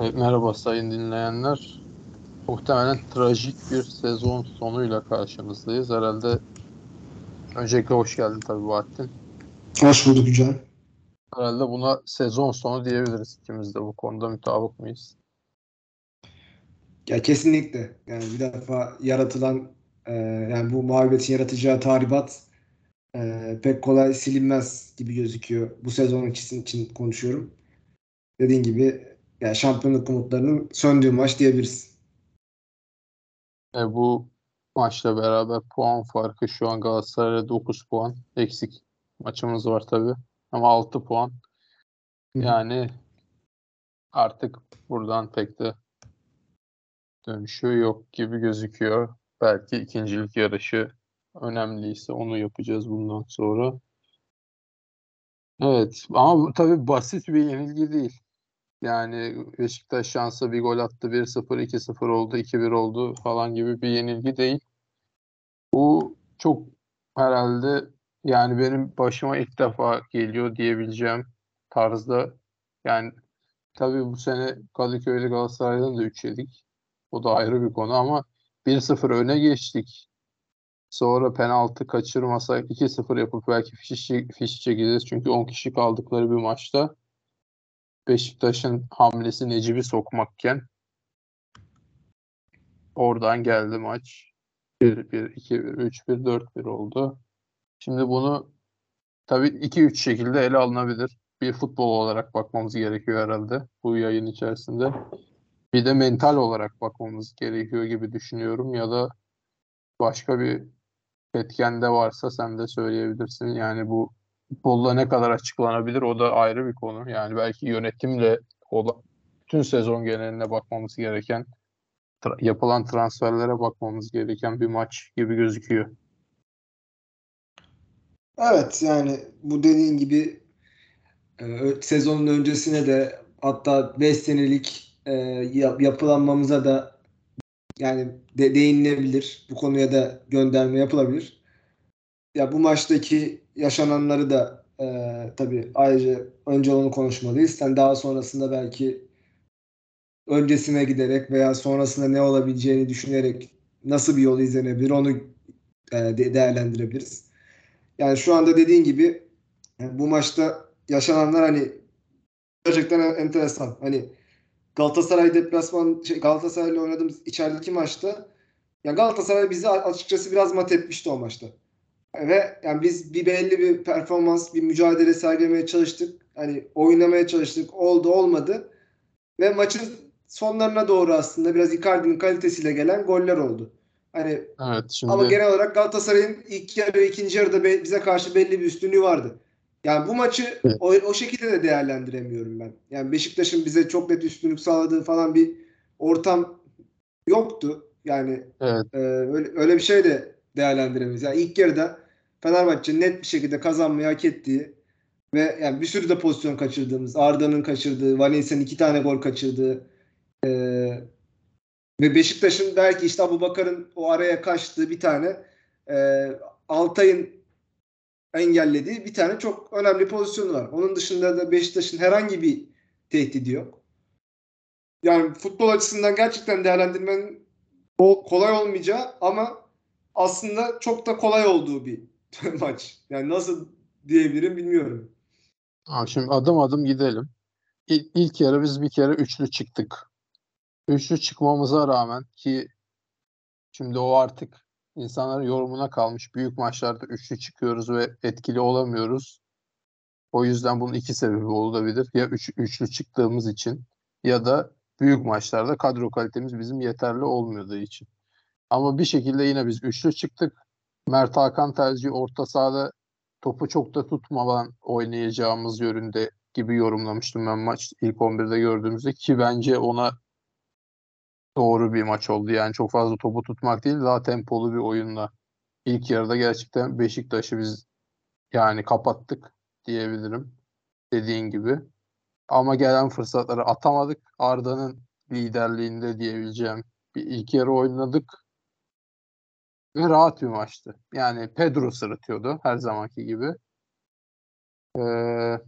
Evet, merhaba sayın dinleyenler. Muhtemelen trajik bir sezon sonuyla karşınızdayız. Herhalde öncelikle hoş geldin tabii Bahattin. Hoş bulduk Can. Herhalde buna sezon sonu diyebiliriz ikimiz de bu konuda mutabık mıyız? Ya kesinlikle. Yani bir defa yaratılan e, yani bu muhabbetin yaratacağı tahribat e, pek kolay silinmez gibi gözüküyor. Bu sezon için, için konuşuyorum. Dediğin gibi yani şampiyonluk umutlarının söndüğü maç diyebiliriz. E, bu maçla beraber puan farkı şu an Galatasaray'la 9 puan. Eksik maçımız var tabii. Ama 6 puan. Yani artık buradan pek de dönüşü yok gibi gözüküyor. Belki ikincilik yarışı önemliyse onu yapacağız bundan sonra. Evet ama bu tabii basit bir yenilgi değil. Yani Beşiktaş şansa bir gol attı 1-0, 2-0 oldu, 2-1 oldu falan gibi bir yenilgi değil. Bu çok herhalde yani benim başıma ilk defa geliyor diyebileceğim tarzda. Yani tabii bu sene Kadıköy'de Galatasaray'dan da 3 yedik. O da ayrı bir konu ama 1-0 öne geçtik. Sonra penaltı kaçırmasak 2-0 yapıp belki fişi, fişi çekeceğiz. Çünkü 10 kişi kaldıkları bir maçta Beşiktaş'ın hamlesi Necip'i sokmakken oradan geldi maç. 1-1, 2-1, 3-1, 4-1 oldu. Şimdi bunu tabii 2-3 şekilde ele alınabilir. Bir futbol olarak bakmamız gerekiyor herhalde bu yayın içerisinde. Bir de mental olarak bakmamız gerekiyor gibi düşünüyorum ya da başka bir etken de varsa sen de söyleyebilirsin. Yani bu futbolla ne kadar açıklanabilir o da ayrı bir konu. Yani belki yönetimle o bütün sezon geneline bakmamız gereken tra- yapılan transferlere bakmamız gereken bir maç gibi gözüküyor. Evet yani bu dediğin gibi e, sezonun öncesine de hatta 5 senelik e, yapılanmamıza da yani de, değinilebilir. Bu konuya da gönderme yapılabilir. Ya bu maçtaki yaşananları da e, tabii ayrıca önce onu konuşmalıyız. Sen daha sonrasında belki öncesine giderek veya sonrasında ne olabileceğini düşünerek nasıl bir yol izlenebilir onu e, de, değerlendirebiliriz. Yani şu anda dediğin gibi yani bu maçta yaşananlar hani gerçekten enteresan. Hani Galatasaray deplasman şey, Galatasaray'la oynadığımız içerideki maçta ya Galatasaray bizi açıkçası biraz mat etmişti o maçta. Ve yani biz bir belli bir performans, bir mücadele sergilemeye çalıştık. Hani oynamaya çalıştık. Oldu olmadı. Ve maçın sonlarına doğru aslında biraz Icardi'nin kalitesiyle gelen goller oldu. Hani evet, şimdi... ama genel olarak Galatasaray'ın ilk yarı ve ikinci yarıda bize karşı belli bir üstünlüğü vardı. Yani bu maçı evet. o, o şekilde de değerlendiremiyorum ben. Yani Beşiktaş'ın bize çok net üstünlük sağladığı falan bir ortam yoktu. Yani evet. e, öyle, öyle bir şey de değerlendiremeyiz. Yani ilk yarıda Fenerbahçe net bir şekilde kazanmayı hak ettiği ve yani bir sürü de pozisyon kaçırdığımız, Arda'nın kaçırdığı, Valencia'nın iki tane gol kaçırdığı e, ve Beşiktaş'ın belki işte Abu Bakar'ın o araya kaçtığı bir tane e, Altay'ın engellediği bir tane çok önemli pozisyonu var. Onun dışında da Beşiktaş'ın herhangi bir tehdidi yok. Yani futbol açısından gerçekten değerlendirmenin kolay olmayacağı ama aslında çok da kolay olduğu bir maç. Yani nasıl diyebilirim bilmiyorum. Ha, şimdi adım adım gidelim. İlk, ilk yarı biz bir kere üçlü çıktık. Üçlü çıkmamıza rağmen ki şimdi o artık insanların yorumuna kalmış. Büyük maçlarda üçlü çıkıyoruz ve etkili olamıyoruz. O yüzden bunun iki sebebi olabilir. Ya üç, üçlü çıktığımız için ya da büyük maçlarda kadro kalitemiz bizim yeterli olmadığı için. Ama bir şekilde yine biz üçlü çıktık. Mert Hakan tercihi orta sahada topu çok da tutmadan oynayacağımız yönünde gibi yorumlamıştım ben maç ilk 11'de gördüğümüzde ki bence ona doğru bir maç oldu. Yani çok fazla topu tutmak değil daha tempolu bir oyunla. İlk yarıda gerçekten Beşiktaş'ı biz yani kapattık diyebilirim. Dediğin gibi. Ama gelen fırsatları atamadık. Arda'nın liderliğinde diyebileceğim bir ilk yarı oynadık. Ve rahat bir maçtı. Yani Pedro sırıtıyordu her zamanki gibi. Ee,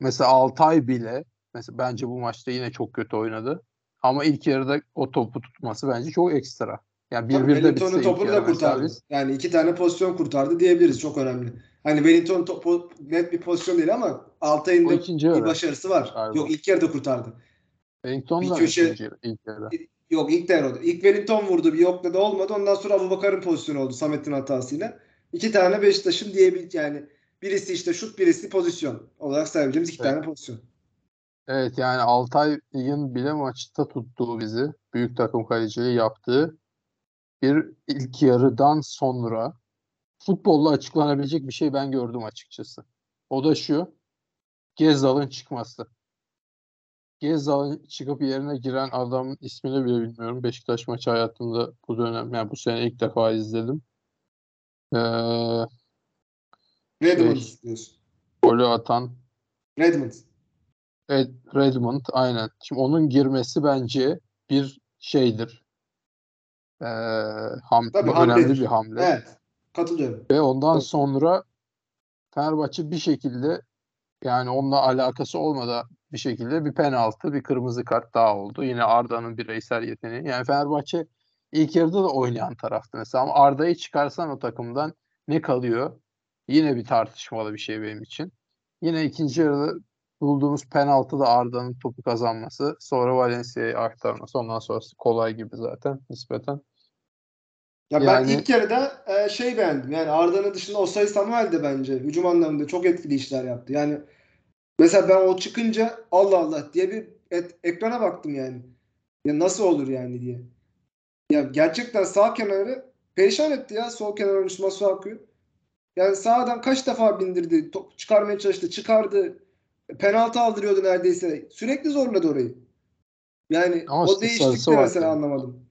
mesela Altay bile mesela bence bu maçta yine çok kötü oynadı. Ama ilk yarıda o topu tutması bence çok ekstra. Yani bir bir de bitse topunu da kurtardı. biz Yani iki tane pozisyon kurtardı diyebiliriz. Çok önemli. Hani Wellington topu net bir pozisyon değil ama Altay'ın da bir başarısı var. Galiba. Yok ilk yarıda kurtardı. Wellington da köşe- ilk yarıda. Yok ilk oldu. İlk Wellington vurdu bir yokladı olmadı. Ondan sonra Abubakar'ın pozisyonu oldu Samet'in hatasıyla. İki tane Beşiktaş'ın diyebil yani birisi işte şut birisi pozisyon olarak sayabileceğimiz iki Evet. tane pozisyon. Evet yani Altay'ın bile maçta tuttuğu bizi büyük takım kaleciliği yaptığı bir ilk yarıdan sonra futbolla açıklanabilecek bir şey ben gördüm açıkçası. O da şu. Gezzal'ın çıkması. Gezzal'ın çıkıp yerine giren adamın ismini bile bilmiyorum. Beşiktaş maçı hayatımda bu dönem yani bu sene ilk defa izledim. Ee, Redmond Şey- diyorsun. golü atan Redmond. Ed, Redmond aynen. Şimdi onun girmesi bence bir şeydir. Ee, ham, Tabii, önemli hamledir. bir hamle. Evet. Katılıyorum. Ve ondan Tabii. sonra Fenerbahçe bir şekilde yani onunla alakası olmadan bir şekilde bir penaltı, bir kırmızı kart daha oldu. Yine Arda'nın bireysel yeteneği. Yani Fenerbahçe ilk yarıda da oynayan taraftı mesela ama Arda'yı çıkarsan o takımdan ne kalıyor? Yine bir tartışmalı bir şey benim için. Yine ikinci yarıda bulduğumuz penaltı da Arda'nın topu kazanması. Sonra Valencia'ya aktarması. Ondan sonrası kolay gibi zaten nispeten. Ya ben Yani- ilk yarıda e, şey beğendim. Yani Arda'nın dışında Osay Samuel de bence hücum anlamında çok etkili işler yaptı. Yani mesela ben o çıkınca Allah Allah diye bir et- ekrana baktım yani. Ya nasıl olur yani diye. Ya gerçekten sağ kenarı perişan etti ya sol kenar oyuncusu Masuaku'yu. Yani sağdan kaç defa bindirdi, top çıkarmaya çalıştı, çıkardı. Penaltı aldırıyordu neredeyse. Sürekli zorladı orayı. Yani Ama o işte değişiklikte mesela yani. anlamadım.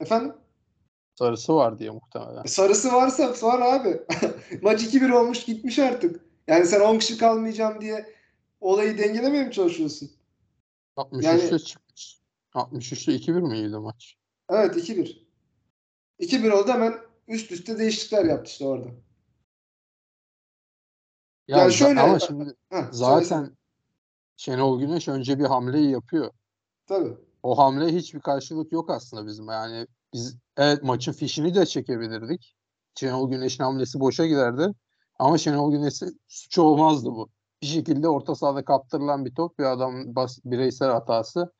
Efendim? Sarısı var diye muhtemelen. Sarısı varsa var abi. Maç 2-1 olmuş gitmiş artık. Yani sen 10 kişi kalmayacağım diye olayı dengelemeye mi çalışıyorsun? 63'te çıkmış. 63'te 2-1 miydi maç? Evet 2-1. 2-1 oldu hemen üst üste değişiklikler yaptı işte orada. Ya Yani şöyle- ama şimdi söylesene. zaten Şenol Güneş önce bir hamleyi yapıyor. Tabii. O hamleye hiçbir karşılık yok aslında bizim. Yani biz evet maçın fişini de çekebilirdik. Şenol Güneş'in hamlesi boşa giderdi. Ama Şenol Güneş'in suçu olmazdı bu. Bir şekilde orta sahada kaptırılan bir top bir adam bas, bireysel hatası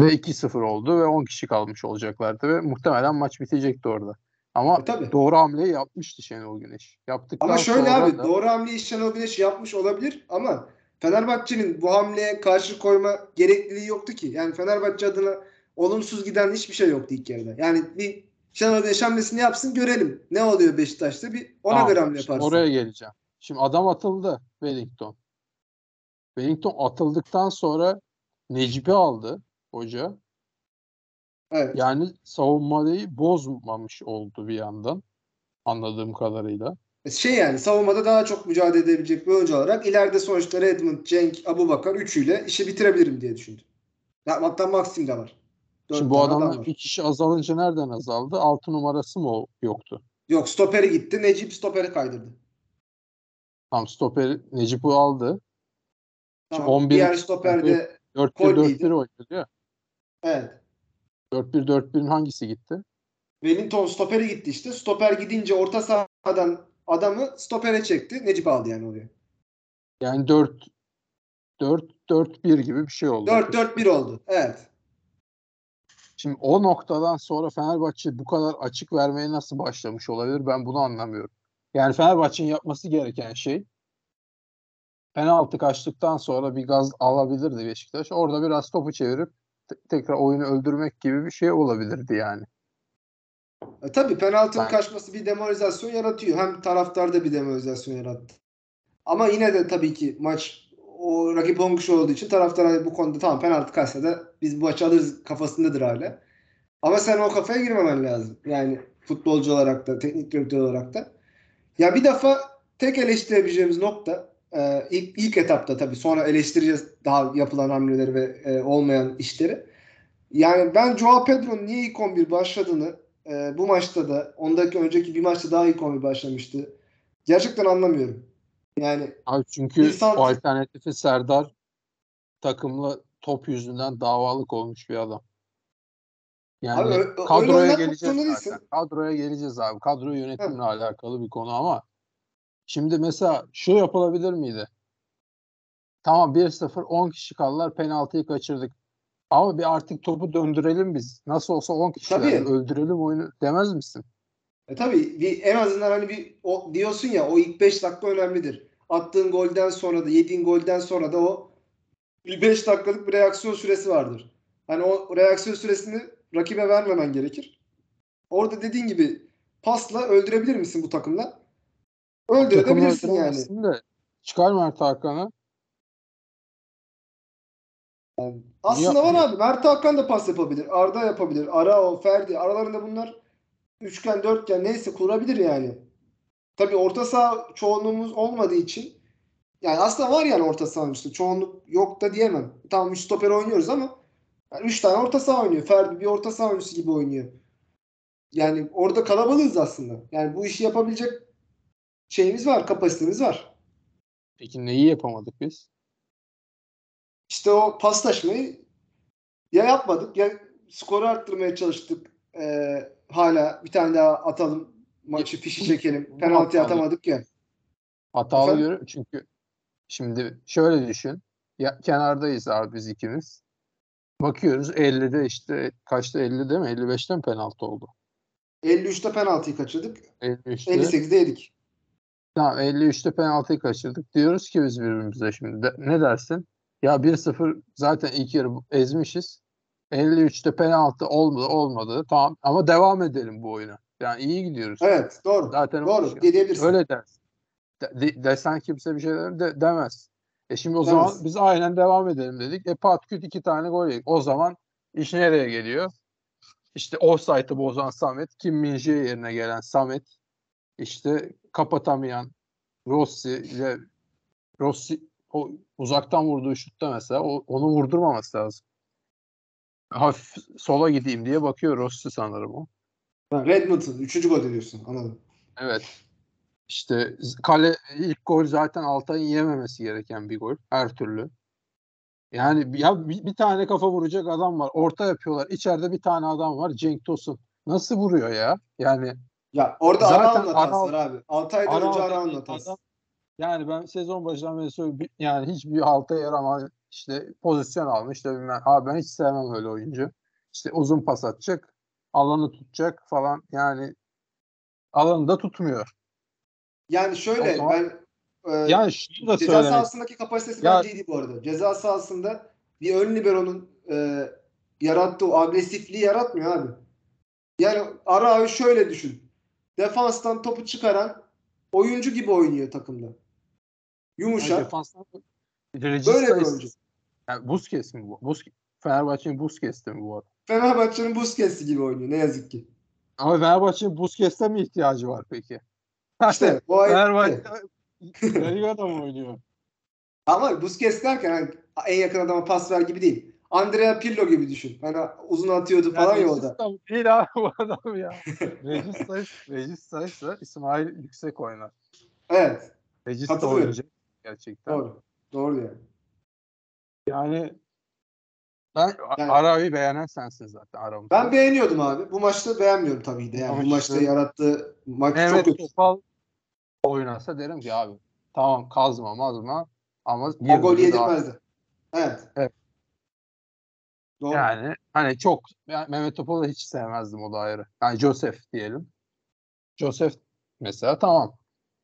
ve 2-0 oldu ve 10 kişi kalmış olacaklardı ve muhtemelen maç bitecekti orada. Ama E, tabii. doğru hamleyi yapmıştı Şenol Güneş. Yaptıktan Ama şöyle abi da- doğru hamleyi Şenol Güneş yapmış olabilir ama Fenerbahçe'nin bu hamleye karşı koyma gerekliliği yoktu ki. Yani Fenerbahçe adına olumsuz giden hiçbir şey yoktu ilk yarıda. Yani bir Şenol Güneş hamlesini yapsın görelim. Ne oluyor Beşiktaş'ta bir ona Tamam, göre hamle yaparsın. Oraya geleceğim. Şimdi adam atıldı Wellington. Wellington atıldıktan sonra Necip'i aldı hoca. Evet. Yani savunmayı bozmamış oldu bir yandan anladığım kadarıyla. Şey yani savunmada daha çok mücadele edebilecek bir oyuncu olarak ileride sonuçta Redmond, Cenk, Abubakar üçüyle işi bitirebilirim diye düşündüm. Hatta Maxim de var. Şimdi bu adamlar bir kişi azalınca nereden azaldı? Altı numarası mı yoktu? Yok stoperi gitti. Necip stoperi kaydırdı. Tam stoperi Necip'i aldı. Tamam. 11 Diğer stoperde 4-1-4-1 Kolye'ydi. oynadı ya. evet. 4-1-4-1'in hangisi gitti? Wellington stoperi gitti işte. Stoper gidince orta sahadan adamı stopere çekti. Necip aldı yani oraya. Yani 4 4-4-1 gibi bir şey oldu. 4-4-1 oldu. Evet. Şimdi o noktadan sonra Fenerbahçe bu kadar açık vermeye nasıl başlamış olabilir? Ben bunu anlamıyorum. Yani Fenerbahçe'nin yapması gereken şey penaltı kaçtıktan sonra bir gaz alabilirdi Beşiktaş. Orada biraz topu çevirip te- tekrar oyunu öldürmek gibi bir şey olabilirdi yani. E, tabii penaltının Ben- kaçması bir demoralizasyon yaratıyor. Hem taraftarda bir demoralizasyon yarattı. Ama yine de tabii ki maç o rakip 10 kişi olduğu için taraftar bu konuda tamam penaltı kaçsa da biz bu maçı alırız kafasındadır hala. Ama sen o kafaya girmemen lazım. Yani futbolcu olarak da, teknik direktör olarak da. Ya bir defa tek eleştirebileceğimiz nokta e, ilk, ilk etapta tabii sonra eleştireceğiz daha yapılan hamleleri ve e, olmayan işleri. Yani ben Joao Pedro'nun niye ilk 11 başladığını e, bu maçta da ondaki önceki bir maçta daha ilk 11 başlamıştı. Gerçekten anlamıyorum. Yani Abi çünkü İnsan- o alternatifi Serdar takımla top yüzünden davalık olmuş bir adam. Yani Abi, kadroya geleceğiz zaten. Kadroya geleceğiz abi. Kadro yönetimle alakalı bir konu ama şimdi mesela şu yapılabilir miydi? Tamam 1-0 10 kişi kaldılar penaltıyı kaçırdık. Ama bir artık topu döndürelim biz. Nasıl olsa 10 kişi Tabii. öldürelim oyunu demez misin? E tabii bir, en azından hani bir o, diyorsun ya o ilk 5 dakika önemlidir. Attığın golden sonra da yediğin golden sonra da o bir 5 dakikalık bir reaksiyon süresi vardır. Hani o reaksiyon süresini rakibe vermemen gerekir. Orada dediğin gibi pasla öldürebilir misin bu takımla? Öldürebilirsin yani. De, çıkar Mert Hakan'ı. Aslında var abi. Mert Hakan da pas yapabilir. Arda yapabilir. Arao, Ferdi. Aralarında bunlar üçgen, dörtgen neyse kurabilir yani. Tabii orta saha çoğunluğumuz olmadığı için yani aslında var yani orta saha işte. Çoğunluk yok da diyemem. Tamam 3 stoper oynuyoruz ama yani 3 tane orta saha oynuyor. Ferdi bir orta saha oyuncusu gibi oynuyor. Yani orada kalabalığız aslında. Yani bu işi yapabilecek şeyimiz var, kapasitemiz var. Peki neyi yapamadık biz? İşte o paslaşmayı ya yapmadık ya skoru arttırmaya çalıştık. Ee, hala bir tane daha atalım. Maçı fişi çekelim. Penaltı atamadık ya. Hatalı Efendim? görüyorum çünkü şimdi şöyle düşün. Ya, kenardayız abi biz ikimiz. Bakıyoruz 50'de işte kaçta 50 değil mi? 55'te mi penaltı oldu? 53'te penaltıyı kaçırdık. 53'te. 58'de yedik. Tamam 53'te penaltıyı kaçırdık. Diyoruz ki biz birbirimize şimdi de- ne dersin? Ya 1-0 zaten ilk yarı ezmişiz. 53'te penaltı olmadı olmadı. Tamam ama devam edelim bu oyuna. Yani iyi gidiyoruz. Evet doğru. Zaten doğru. Diyebilirsin. Öyle dersin. De, de- desen kimse bir şey de- demez. E şimdi o Demez. zaman biz aynen devam edelim dedik. E pat küt iki tane gol yedik. O zaman iş nereye geliyor? İşte offside'ı bozan Samet, Kim Min-jae yerine gelen Samet, işte kapatamayan Rossi ile Rossi o uzaktan vurduğu şutta mesela o- onu vurdurmaması lazım. Hafif sola gideyim diye bakıyor Rossi sanırım o. Ha, Redmond'un 3. gol diyorsun. Anladım. Evet. İşte kale ilk gol zaten Altay'ın yememesi gereken bir gol her türlü. Yani ya bir, bir tane kafa vuracak adam var. Orta yapıyorlar. İçeride bir tane adam var. Cenk Tosun. Nasıl vuruyor ya? Yani Ya orada Zaten Arao'nun hatası Arao- var abi. 6 aydan önce hatası. adam- yani ben sezon başından beri söylüyorum. Yani hiçbir halta yaramayan işte pozisyon almış da bilmem. Abi ben hiç sevmem öyle oyuncu. İşte uzun pas atacak. Alanı tutacak falan. Yani alanı da tutmuyor. Yani şöyle O zaman- ben e, Yani şunu da Ceza söylemek sahasındaki kapasitesi Ya- bence iyiydi bu arada. Ceza sahasında bir ön libero'nun e, yarattığı o agresifliği yaratmıyor abi. Yani Arao'yu şöyle düşün. Defanstan topu çıkaran oyuncu gibi oynuyor takımda. Yani Yumuşak. defanstan Böyle bir oyuncu. yani Busquets mi bu? Bus Fenerbahçe'nin Busquets'ti mi bu arada? Fenerbahçe'nin Busquets'i gibi oynuyor ne yazık ki. Ama Fenerbahçe'nin Busquets'e mi ihtiyacı var peki? İşte o Fenerbahçe Liga'da mı oynuyor? Ama Busquets derken hani en yakın adama pas ver gibi değil. Andrea Pirlo gibi düşün. Hani uzun atıyordu falan ya mı? Değil abi bu adam ya. Regista, Regista ise İsmail Yüksek oynar. Evet. Katılıyorum. oynayacak gerçekten. Doğru. Doğru yani. Yani ben Yani- Arabi'yi beğenen sensin zaten aramızda. Ben beğeniyordum abi. Bu maçta beğenmiyorum tabii de. Yani Ama bu maçta işte- yarattığı maç çok Mehmet kötü. Topal oynasa derim ki abi tamam kazma mazma ama O gol yedirmezdi. Evet. Evet. Doğru. Yani hani çok yani Mehmet Topal'ı hiç sevmezdim o da ayrı. Yani Joseph diyelim. Joseph mesela tamam.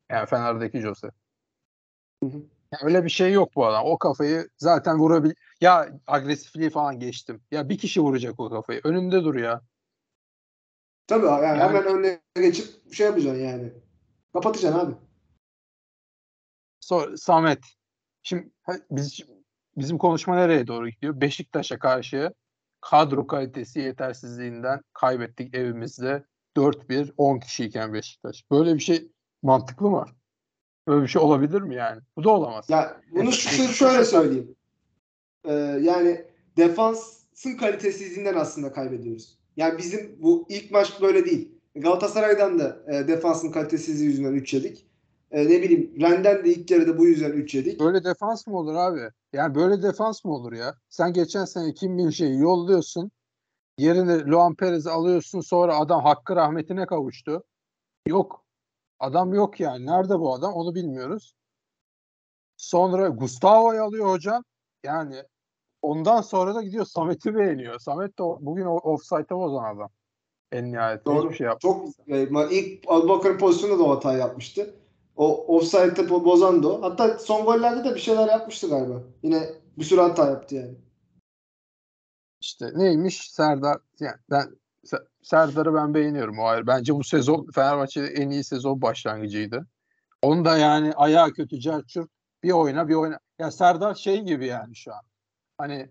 Yani Fener'deki Joseph. Hı hı. Yani öyle bir şey yok bu adam. O kafayı zaten vurabil... Ya agresifliği falan geçtim. Ya bir kişi vuracak o kafayı. Önünde dur ya. Tabii yani, Yani- hemen önüne geçip şey yapacaksın yani. Kapatacaksın abi. Sonra Samet. Şimdi biz bizim konuşma nereye doğru gidiyor? Beşiktaş'a karşı kadro kalitesi yetersizliğinden kaybettik evimizde 4-1 10 kişiyken Beşiktaş. Böyle bir şey mantıklı mı? Böyle bir şey olabilir mi yani? Bu da olamaz. Ya bunu Evet, şöyle söyleyeyim. Ee, yani defansın kalitesizliğinden aslında kaybediyoruz. Yani bizim bu ilk maç böyle değil. Galatasaray'dan da e, defansın kalitesizliği yüzünden 3 yedik. E, ne bileyim Ren'den de ilk yarıda bu yüzden 3 yedik. Böyle defans mı olur abi? Yani böyle defans mı olur ya? Sen geçen sene Kim Min şeyi yolluyorsun. Yerine Luan Perez'i alıyorsun. Sonra adam hakkı rahmetine kavuştu. Yok. Adam yok yani. Nerede bu adam? Onu bilmiyoruz. Sonra Gustavo'yu alıyor hocam. Yani ondan sonra da gidiyor Samet'i beğeniyor. Samet de bugün o- offside'a bozan adam. En nihayetinde Doğru. şey yapmadı. Çok e, ilk Abubakar'ın pozisyonunda da o hatayı yapmıştı. O offside'de bo- bozan da o. Hatta son gollerde de bir şeyler yapmıştı galiba. Yine bir sürü hata yaptı yani. İşte neymiş Serdar yani ben Se- Serdar'ı ben beğeniyorum o ayrı. Bence bu sezon Fenerbahçe'de en iyi sezon başlangıcıydı. Onu da yani ayağı kötü Cerçur bir oyna bir oyna. Ya Serdar şey gibi yani şu an. Hani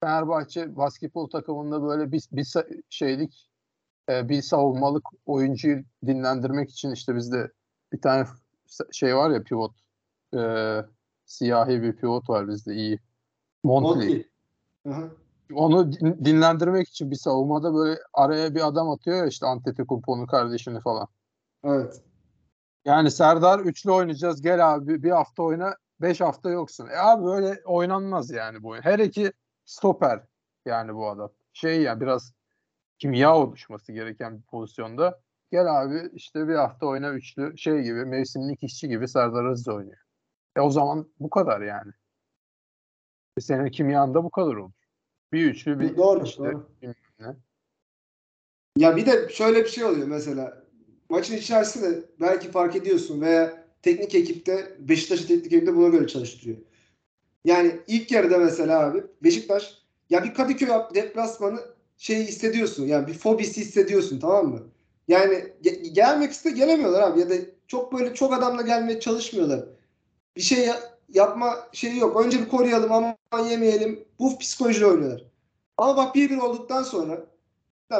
Fenerbahçe basketbol takımında böyle bir, bir şeylik e, bir savunmalık oyuncuyu dinlendirmek için işte bizde bir tane şey var ya pivot e, siyahi bir pivot var bizde iyi. Montli Montli. Onu din- dinlendirmek için bir savunmada böyle araya bir adam atıyor ya işte Antetokounmpo'nun kardeşini falan. Evet. Yani Serdar üçlü oynayacağız gel abi bir hafta oyna beş hafta yoksun. E abi böyle oynanmaz yani bu oyun. Her iki stoper yani bu adam. Şey yani biraz kimya oluşması gereken bir pozisyonda. Gel abi işte bir hafta oyna üçlü şey gibi mevsimlik işçi gibi Serdar Aziz oynuyor. E o zaman bu kadar yani. E senin kimyan da bu kadar olur. Bir üçlü bir doğru, işte doğru. ne. Ya bir de şöyle bir şey oluyor mesela. Maçın içerisinde belki fark ediyorsun veya teknik ekipte Beşiktaş'ı teknik ekipte buna göre çalıştırıyor. Yani ilk yarıda mesela abi Beşiktaş ya bir Kadıköy deplasmanı şeyi hissediyorsun. Yani bir fobisi hissediyorsun tamam mı? Yani ge- gelmek iste gelemiyorlar abi ya da çok böyle çok adamla gelmeye çalışmıyorlar. Bir şey ya- yapma şeyi yok. Önce bir koruyalım aman yemeyelim. Bu psikolojiyle oynuyorlar. Ama bak 1-1 olduktan sonra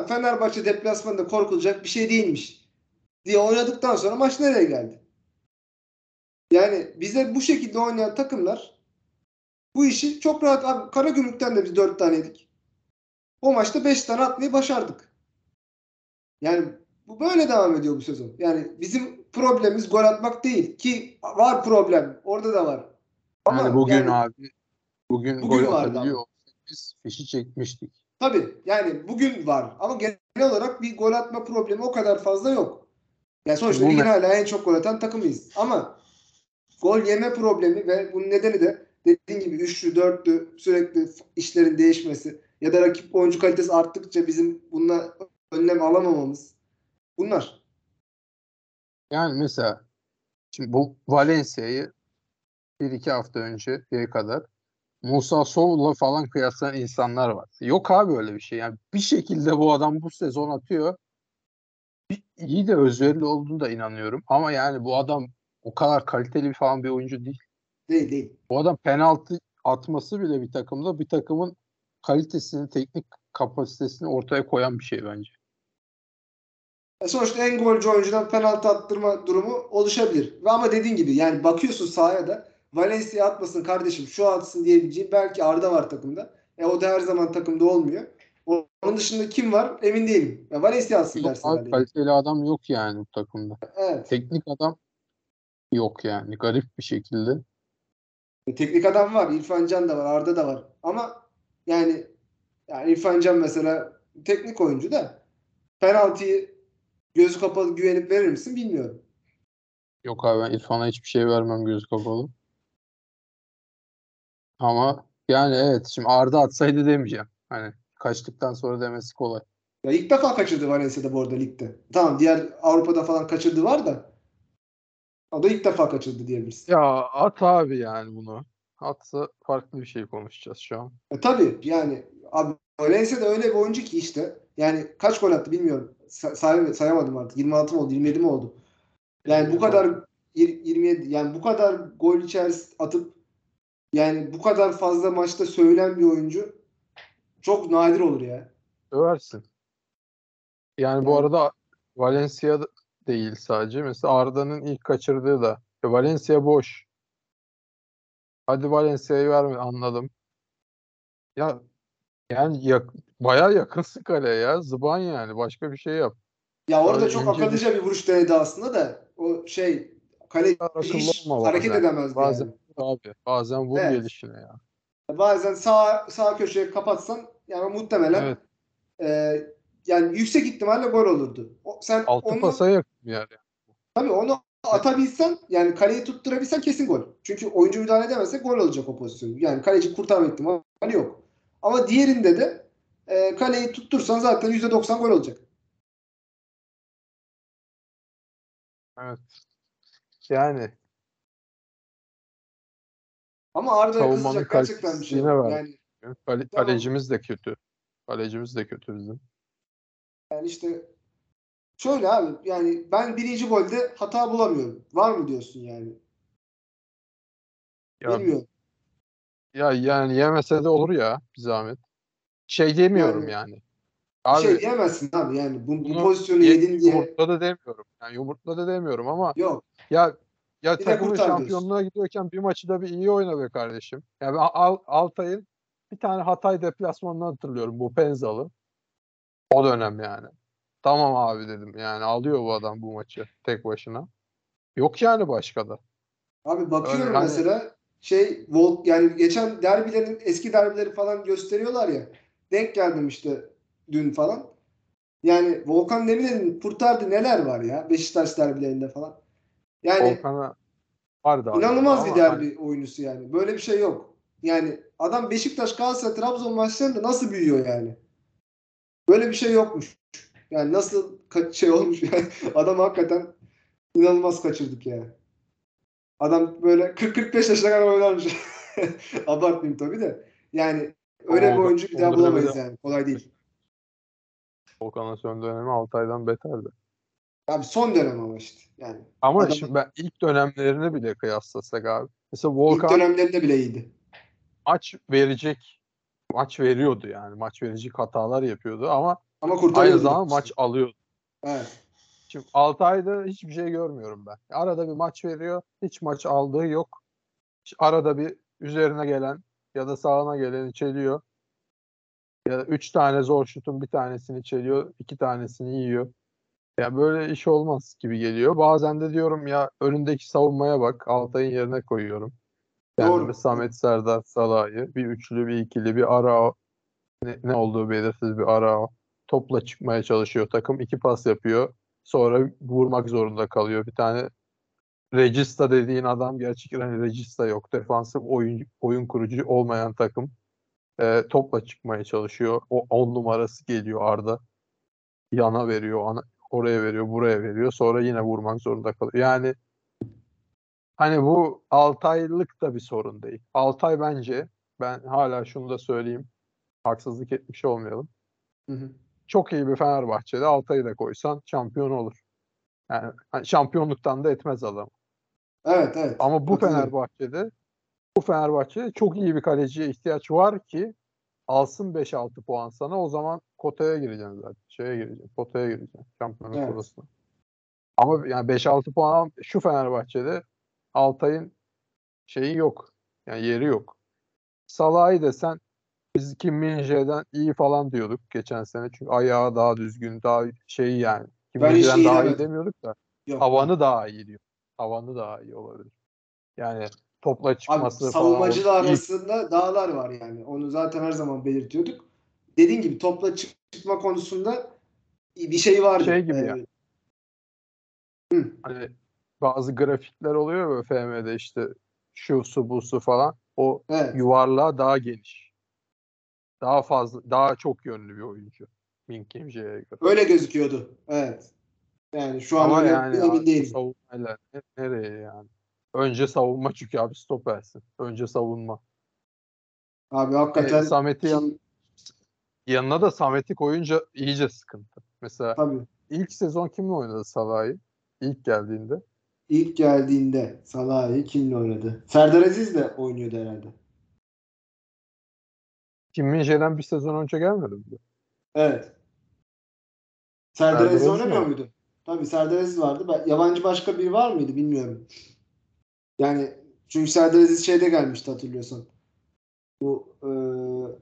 Fenerbahçe deplasmanında korkulacak bir şey değilmiş diye oynadıktan sonra maç nereye geldi? Yani bize bu şekilde oynayan takımlar bu işi çok rahat abi Karagümrük'ten de biz 4 tane yedik. O maçta 5 tane atmayı başardık. Yani bu böyle devam ediyor bu sezon. Yani bizim problemimiz gol atmak değil ki var problem. Orada da var. Ama yani bugün yani- abi bugün, Bugün gol atabiliyor biz fişi çekmiştik. Tabii yani bugün var ama genel olarak bir gol atma problemi o kadar fazla yok. Yani sonuçta ligin hala en çok gol atan takımıyız. Ama gol yeme problemi ve bunun nedeni de dediğin gibi üçlü, dörtlü sürekli işlerin değişmesi ya da rakip oyuncu kalitesi arttıkça bizim bununla önlem alamamamız. Bunlar. Yani mesela şimdi bu Valencia'yı bir iki hafta önceye kadar Musa Sow'la falan kıyaslayan insanlar var. Yok abi öyle bir şey. Yani bir şekilde bu adam bu sezon atıyor. İyi de özverili olduğunu da inanıyorum. Ama yani bu adam o kadar kaliteli bir falan bir oyuncu değil. Değil değil. Bu adam penaltı atması bile bir takımda bir takımın kalitesini, teknik kapasitesini ortaya koyan bir şey bence. E sonuçta en golcü oyuncudan penaltı attırma durumu oluşabilir. Ve ama dediğin gibi yani bakıyorsun sahaya da Valencia atmasın kardeşim şu atsın diyebileceği belki Arda var takımda. E o da her zaman takımda olmuyor. Onun dışında kim var emin değilim. Ya Valencia atsın dersin kaliteli adam yok yani bu takımda. Evet. Teknik adam yok yani. Garip bir şekilde. Teknik adam var. İrfan Can da var. Arda da var. Ama yani yani İrfan Can mesela teknik oyuncu da penaltıyı gözü kapalı güvenip verir misin bilmiyorum. Yok abi ben İrfan'a hiçbir şey vermem gözü kapalı. Ama yani evet şimdi Arda atsaydı demeyeceğim. Hani kaçtıktan sonra demesi kolay. Ya ilk defa kaçırdı Valencia'da bu arada ligde. Tamam diğer Avrupa'da falan kaçırdı var da o da ilk defa kaçırdı diyebiliriz. Ya at abi yani bunu. Atsa farklı bir şey konuşacağız şu an. E, tabii yani abi Valencia da öyle bir oyuncu ki işte. Yani kaç gol attı bilmiyorum. Sa- say- sayamadım artık. 26 mı oldu 27 mi oldu? Yani bu kadar yir- 27 yani bu kadar gol içerisinde atıp yani bu kadar fazla maçta söylen bir oyuncu çok nadir olur ya. Översin. Yani bu Yani- arada Valencia da değil sadece. Mesela Arda'nın ilk kaçırdığı da. E, Valencia boş. Hadi Valencia'yı verme anladım. Ya yani yak, bayağı yakınsın kaleye ya. Zıban yani. Başka bir şey yap. Ya orada Öyle çok bir- akıllıca bir vuruş denedi aslında da o şey akıllı hiç hareket bazen. edemezdi Bazen yani. abi bazen vur Evet. gelişine ya. Bazen sağ sağ köşeye kapatsan yani muhtemelen Evet. e, yani yüksek ihtimalle gol olurdu. O, sen Altı onu pasa yakın yani. tabii onu atabilsen yani kaleyi tutturabilsen kesin gol. Çünkü oyuncu müdahale edemezse gol olacak o pozisyon. Yani kaleci kurtarma ihtimali yok. Ama diğerinde de e, kaleyi tuttursan zaten %90 gol olacak. Evet. Yani Ama Savunmanın kızacak gerçekten bir şey var. Yani, kale- Tamam. kalecimiz de kötü. Kalecimiz de kötü bizim. yani işte şöyle abi yani ben birinci golde hata bulamıyorum. Var mı diyorsun yani? Ya, Bilmiyorum. ya yani yemese de olur ya bir zahmet. Şey demiyorum Yani- yani. Abi şey diyemezsin abi yani bu, bu pozisyonu ye- yedin diye yumurtla da demiyorum. Yani yumurtla da demiyorum ama yok. ya ya Bir takımın diyorsun. şampiyonluğa gidiyorken bir maçı da bir iyi oyna be kardeşim. Yani ben Al- Altay'ın bir tane Hatay deplasmanını hatırlıyorum bu Penzalı. O dönem yani. Tamam abi dedim. Yani alıyor bu adam bu maçı tek başına. Yok yani başka da. Abi bakıyorum Öyle hani- mesela şey Volt yani geçen derbilerin eski derbileri falan gösteriyorlar ya. Denk geldim işte dün falan. Yani Volkan Demirel'in kurtardığı neler var ya Beşiktaş derbilerinde falan. Yani Volkan'a var da inanılmaz bir hani derbi oyuncusu yani. Böyle bir şey yok. Yani adam Beşiktaş, Galatasaray, Trabzon maçlarında nasıl büyüyor yani? Böyle bir şey yokmuş. Yani nasıl ka- şey olmuş yani. Adam hakikaten inanılmaz kaçırdık yani. Adam böyle 40-45 yaşına kadar oynarmış. Abartmayayım tabii de. Yani öyle bir Oldu- oyuncu bir daha oldu da bir bulamayız de- yani. Kolay değil. Volkan'ın son dönemi Altay'dan beterdi. Abi son dönem ama işte. Yani Ama Adam- şimdi ben ilk dönemlerini bile kıyaslasak abi. Mesela ilk Volkan dönemlerinde bile iyiydi. maç verecek maç veriyordu yani. Maç verecek hatalar yapıyordu ama Ama kurtarıyordu. aynı zamanda maç alıyordu. Evet. Şimdi Altay'da hiçbir şey görmüyorum ben. Arada bir maç veriyor. Hiç maç aldığı yok. Arada bir üzerine gelen ya da sağına gelen çeliyor. Ya da üç tane zor şutun bir tanesini çeliyor. iki tanesini yiyor. Ya böyle iş olmaz gibi geliyor. Bazen de diyorum ya önündeki savunmaya bak. Altay'ın yerine koyuyorum. Kendimi Doğru. Samet Serdar Salah'ı bir üçlü bir ikili bir ara ne, ne olduğu belirsiz bir ara topla çıkmaya çalışıyor takım. iki pas yapıyor. Sonra vurmak zorunda kalıyor. Bir tane Regista dediğin adam gerçekten Regista yok. Defansif oyun, oyun kurucu olmayan takım. Ee, topla çıkmaya çalışıyor. O 10 numarası geliyor Arda. Yana veriyor, ana, oraya veriyor, buraya veriyor. Sonra yine vurmak zorunda kalıyor. Yani hani bu Altaylık da bir sorun değil. Altay bence ben hala şunu da söyleyeyim. Haksızlık etmiş olmayalım. Hı hı. Çok iyi bir Fenerbahçe'de Altay'ı da koysan şampiyon olur. Yani hani şampiyonluktan da etmez adam. Evet evet. Ama bu. Fenerbahçe'de bu Fenerbahçe'de çok iyi bir kaleciye ihtiyaç var ki alsın 5-6 puan sana o zaman kotaya gireceksin zaten. Şeye gireceksin. Potaya gireceksin. Şampiyonluk Evet. odasına. Ama yani 5-6 puan şu Fenerbahçe'de Altay'ın şeyi yok. Yani yeri yok. Salah'ı desen biz Kim Min-jae'den iyi falan diyorduk geçen sene. Çünkü ayağı daha düzgün, daha şey yani. Kim Ben iyi daha iyi demiyorduk da Yok. tavanı daha iyi diyor. Tavanı daha iyi olabilir. Yani topla Abi çıkması falan. savunmacılar arasında dağlar var yani. Onu zaten her zaman belirtiyorduk. Dediğin gibi topla çık- çıkma konusunda bir şey vardı. Şey gibi Ee, ya. hani bazı grafikler oluyor böyle FM'de işte şu su bu su falan. O Evet. yuvarlağı daha geniş. Daha fazla, daha çok yönlü bir oyuncu. Min Kim Jae'ye göre. Öyle gözüküyordu. Evet. Yani şu an öyle yani emin değilim. savunmayla ne- nereye yani? Önce savunma çünkü abi stopersin. Önce savunma. Abi E, hakikaten Samet'i yan- yanına da Samet'i koyunca iyice sıkıntı. Mesela tabii ilk sezon kimle oynadı Salah'ı? İlk geldiğinde. ilk geldiğinde Salah'ı kimle oynadı? Serdar Aziz de oynuyordu herhalde. Kim Min-jae'den bir sezon önce gelmedi mi? Evet. Serdar Aziz oynamıyor muydu? Tabii Serdar Aziz vardı. Ben, yabancı başka biri var mıydı bilmiyorum. Yani çünkü Serdar Aziz şeyde gelmişti hatırlıyorsan. Bu eee,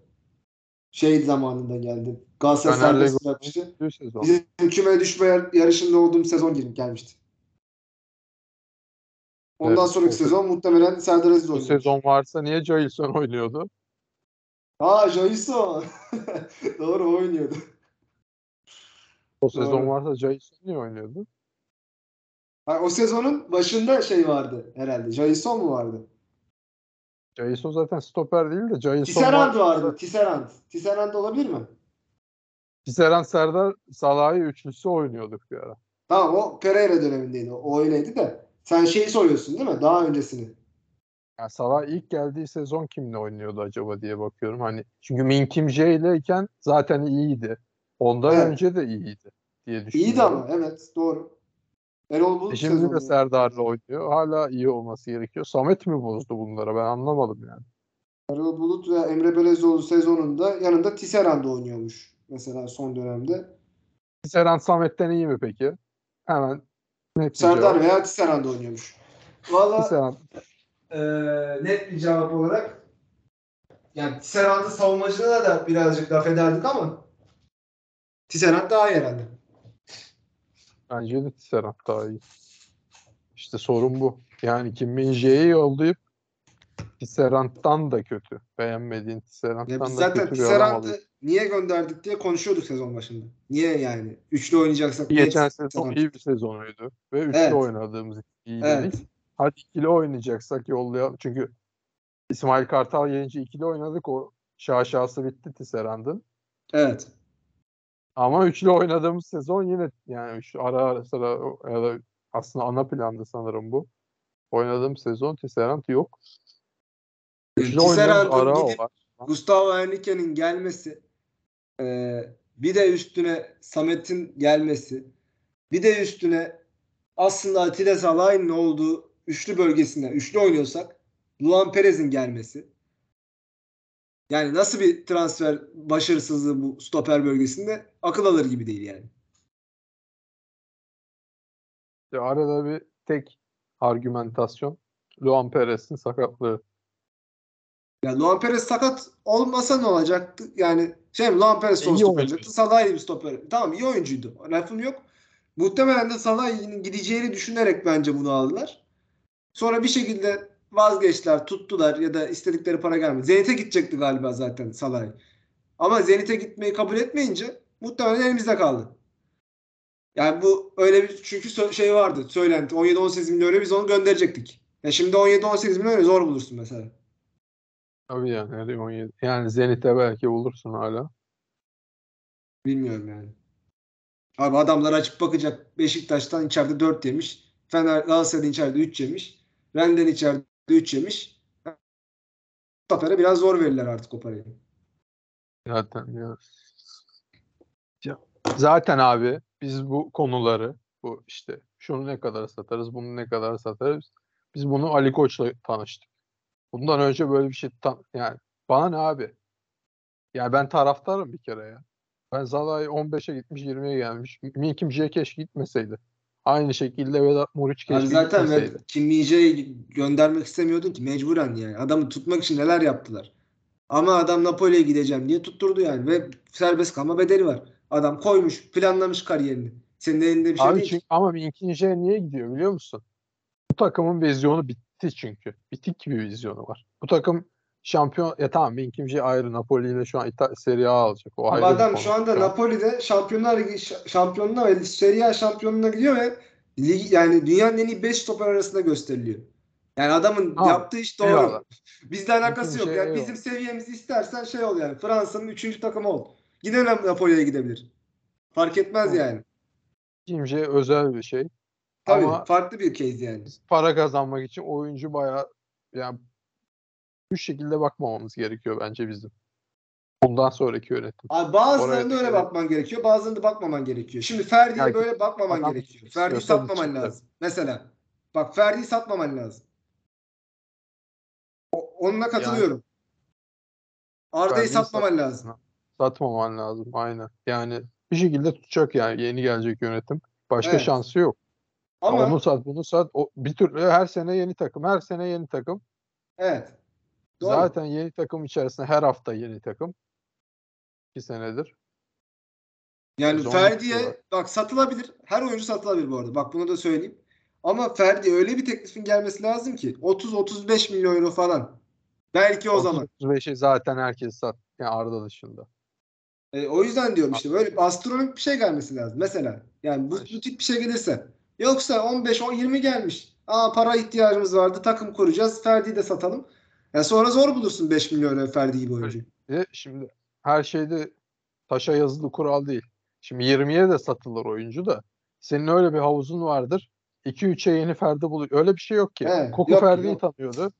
şey zamanında geldi. Galatasaray serbest bırakmıştı. Bizim küme düşme yar- yarışında olduğum sezon girip gelmişti. Ondan Evet, sonraki sezon muhtemelen Serdar Aziz oynuyor. sezon varsa niye Jailson oynuyordu? Aa Jaiso. Doğru oynuyordu. O sezon Doğru. varsa Jailson niye oynuyordu? Ha, o sezonun başında şey vardı herhalde. Jaiso mu vardı? Jailson zaten stoper değil de Jailson Tisserand var- vardı. Tisserand. Tisserand olabilir mi? Tisserand Serdar Salah'ı üçlüsü oynuyorduk bir ara. Tamam o Pereira dönemindeydi. O öyleydi de. Sen şeyi soruyorsun değil mi? Daha öncesini. Yani Salah ilk geldiği sezon kimle oynuyordu acaba diye bakıyorum. Hani çünkü Min Kim Jae ileyken zaten iyiydi. Ondan Evet. önce de iyiydi diye düşünüyorum. İyiydi ama evet doğru. Erol Bulut E şimdi de Serdar'la oynuyor. Hala iyi olması gerekiyor. Samet mi bozdu bunlara? Ben anlamadım yani. Erol Bulut ve Emre Belezoğlu sezonunda yanında Tisserand oynuyormuş. Mesela son dönemde. Tisserand Samet'ten iyi mi peki? Hemen Serdar veya Tisserand oynuyormuş. Valla Eee, net bir cevap olarak yani Tisserand'ın savunmacılığına da birazcık laf ederdik ama Tisserand daha iyi herhalde. bence de Tisserand daha iyi. İşte sorun bu. Yani Kim Min Jae'yi yollayıp Tisserand'dan da kötü. Beğenmediğin Tisserand'dan da zaten kötü adam alıyor. Tisserand'ı niye gönderdik diye konuşuyorduk sezon başında. Niye yani? Üçlü oynayacaksak Geçen sezon iyi bir sezonuydu. Ve üçlü Evet. oynadığımız iyi Evet. dedik. Hadi ikili oynayacaksak yollayalım. Çünkü İsmail Kartal gelince ikili oynadık. O şaşası bitti Tisserand'ın. Evet. Ama üçlü oynadığımız sezon yine yani üç, ara ara sıra ya da aslında ana planda sanırım bu. Oynadığım sezon Tisserand yok. Üçlü Tisserand'ın gidip. Gustavo Henrique'nin gelmesi eee, bir de üstüne Samet'in gelmesi bir de üstüne aslında Atilla Salah'ın olduğu üçlü bölgesinde üçlü oynuyorsak Luan Perez'in gelmesi yani nasıl bir transfer başarısızlığı bu stoper bölgesinde akıl alır gibi değil yani. Ya arada bir tek argümentasyon Luan Perez'in sakatlığı. Ya Luan Perez sakat olmasa ne olacaktı? Yani şey Luan Perez son İyi stoper oyuncu. olacaktı. Salah iyi bir stoper. Tamam iyi oyuncuydu. Lafım yok. Muhtemelen de Salah'ın gideceğini düşünerek bence bunu aldılar. Sonra bir şekilde vazgeçtiler, tuttular ya da istedikleri para gelmedi. Zenit'e gidecekti galiba zaten Salah. Ama Zenit'e gitmeyi kabul etmeyince muhtemelen elimizde kaldı. Yani bu öyle bir çünkü şey vardı söylenti 17-18 milyon euro biz onu gönderecektik. Ya şimdi 17-18 milyon zor bulursun mesela. Tabii yani. her 17. Yani Zenit'e belki bulursun hala. Bilmiyorum yani. Abi adamlar açıp bakacak. Beşiktaş'tan içeride 4 yemiş. Fener Galatasaray'dan içeride 3 yemiş. Renden içeride 3 yemiş. Tafer'e biraz zor verirler artık o parayı. Zaten ya. Zaten abi biz bu konuları bu işte şunu ne kadar satarız, bunu ne kadar satarız. Biz bunu Ali Koç'la tanıştık. Bundan önce böyle bir şey tan yani bana ne abi? Yani ben taraftarım bir kere ya. Ben Zalai 15'e gitmiş 20'ye gelmiş. Minkim J keşke gitmeseydi. Aynı şekilde Vedat Muriç keşke Abi zaten ve Kim Min-jae'yi göndermek istemiyordun ki mecburen yani. Adamı tutmak için neler yaptılar. Ama adam Napoli'ye gideceğim diye tutturdu yani ve serbest kalma bedeli var. Adam koymuş, planlamış kariyerini. Senin elinde bir şey Abi değil. çünkü, ama Minkin J niye gidiyor biliyor musun? Bu takımın vizyonu bitti çünkü. Bitik bir vizyonu var. Bu takım şampiyon ya tamam J ayrı Napoli ile şu an İta- Serie A alacak. O ayrı adam şu anda an. Napoli'de Şampiyonlar Ligi şampiyonluğuna ve Serie A şampiyonluğuna gidiyor ve lig, yani dünyanın en iyi 5 stoper arasında gösteriliyor. Yani adamın Tamam, yaptığı iş doğru. eyvallah. Bizle alakası Bütün yok. şey Yani eyvallah. bizim seviyemizi istersen şey ol yani. Fransa'nın 3. takımı ol. Yine Nap- Napoli'ye gidebilir. Fark etmez yani. J özel bir şey. Tabii Ama farklı bir case yani. para kazanmak için oyuncu bayağı yani bu şekilde bakmamamız gerekiyor bence bizim. Bundan sonraki yönetim. Abi bazılarında öyle bakman gerekiyor. Bazılarında bakmaman gerekiyor. Şimdi Ferdi'ye Yani böyle bakmaman gerekiyor. Ferdi'yi satmaman çıktı. lazım. Mesela. Bak Ferdi'yi satmaman lazım. O- onunla katılıyorum. Arda'yı Ferdi'yi satmaman lazım. Satmaman lazım aynen. Yani bir şekilde tutacak yani yeni gelecek yönetim. Başka Evet. şansı yok. Ama Onu sat, bunu sat. O, bir türlü her sene yeni takım, her sene yeni takım. evet. Doğru. Zaten yeni takım içerisinde her hafta yeni takım. İki senedir. Yani Ferdi'ye bak satılabilir. Her oyuncu satılabilir bu arada. Bak bunu da söyleyeyim. Ama Ferdi öyle bir teklifin gelmesi lazım ki 30-35 milyon euro falan. Belki o zaman. 35'i zaten herkes sat. Yani Arda dışında. E, o yüzden diyorum işte böyle astronomik bir şey gelmesi lazım. Mesela yani bu, bu tip bir şey gelirse. Yoksa 15-20 gelmiş. Aa para ihtiyacımız vardı takım kuracağız. Ferdi'yi de satalım. Yani sonra zor bulursun 5 milyon euro Ferdi gibi oyuncu. E, şimdi her şeyde taşa yazılı kural değil. Şimdi 20'ye de satılır oyuncu da. Senin öyle bir havuzun vardır. 2-3'e yeni Ferdi buluyor. Öyle bir şey yok ki. He, Koku yok, Ferdi'yi yok. tanıyordu.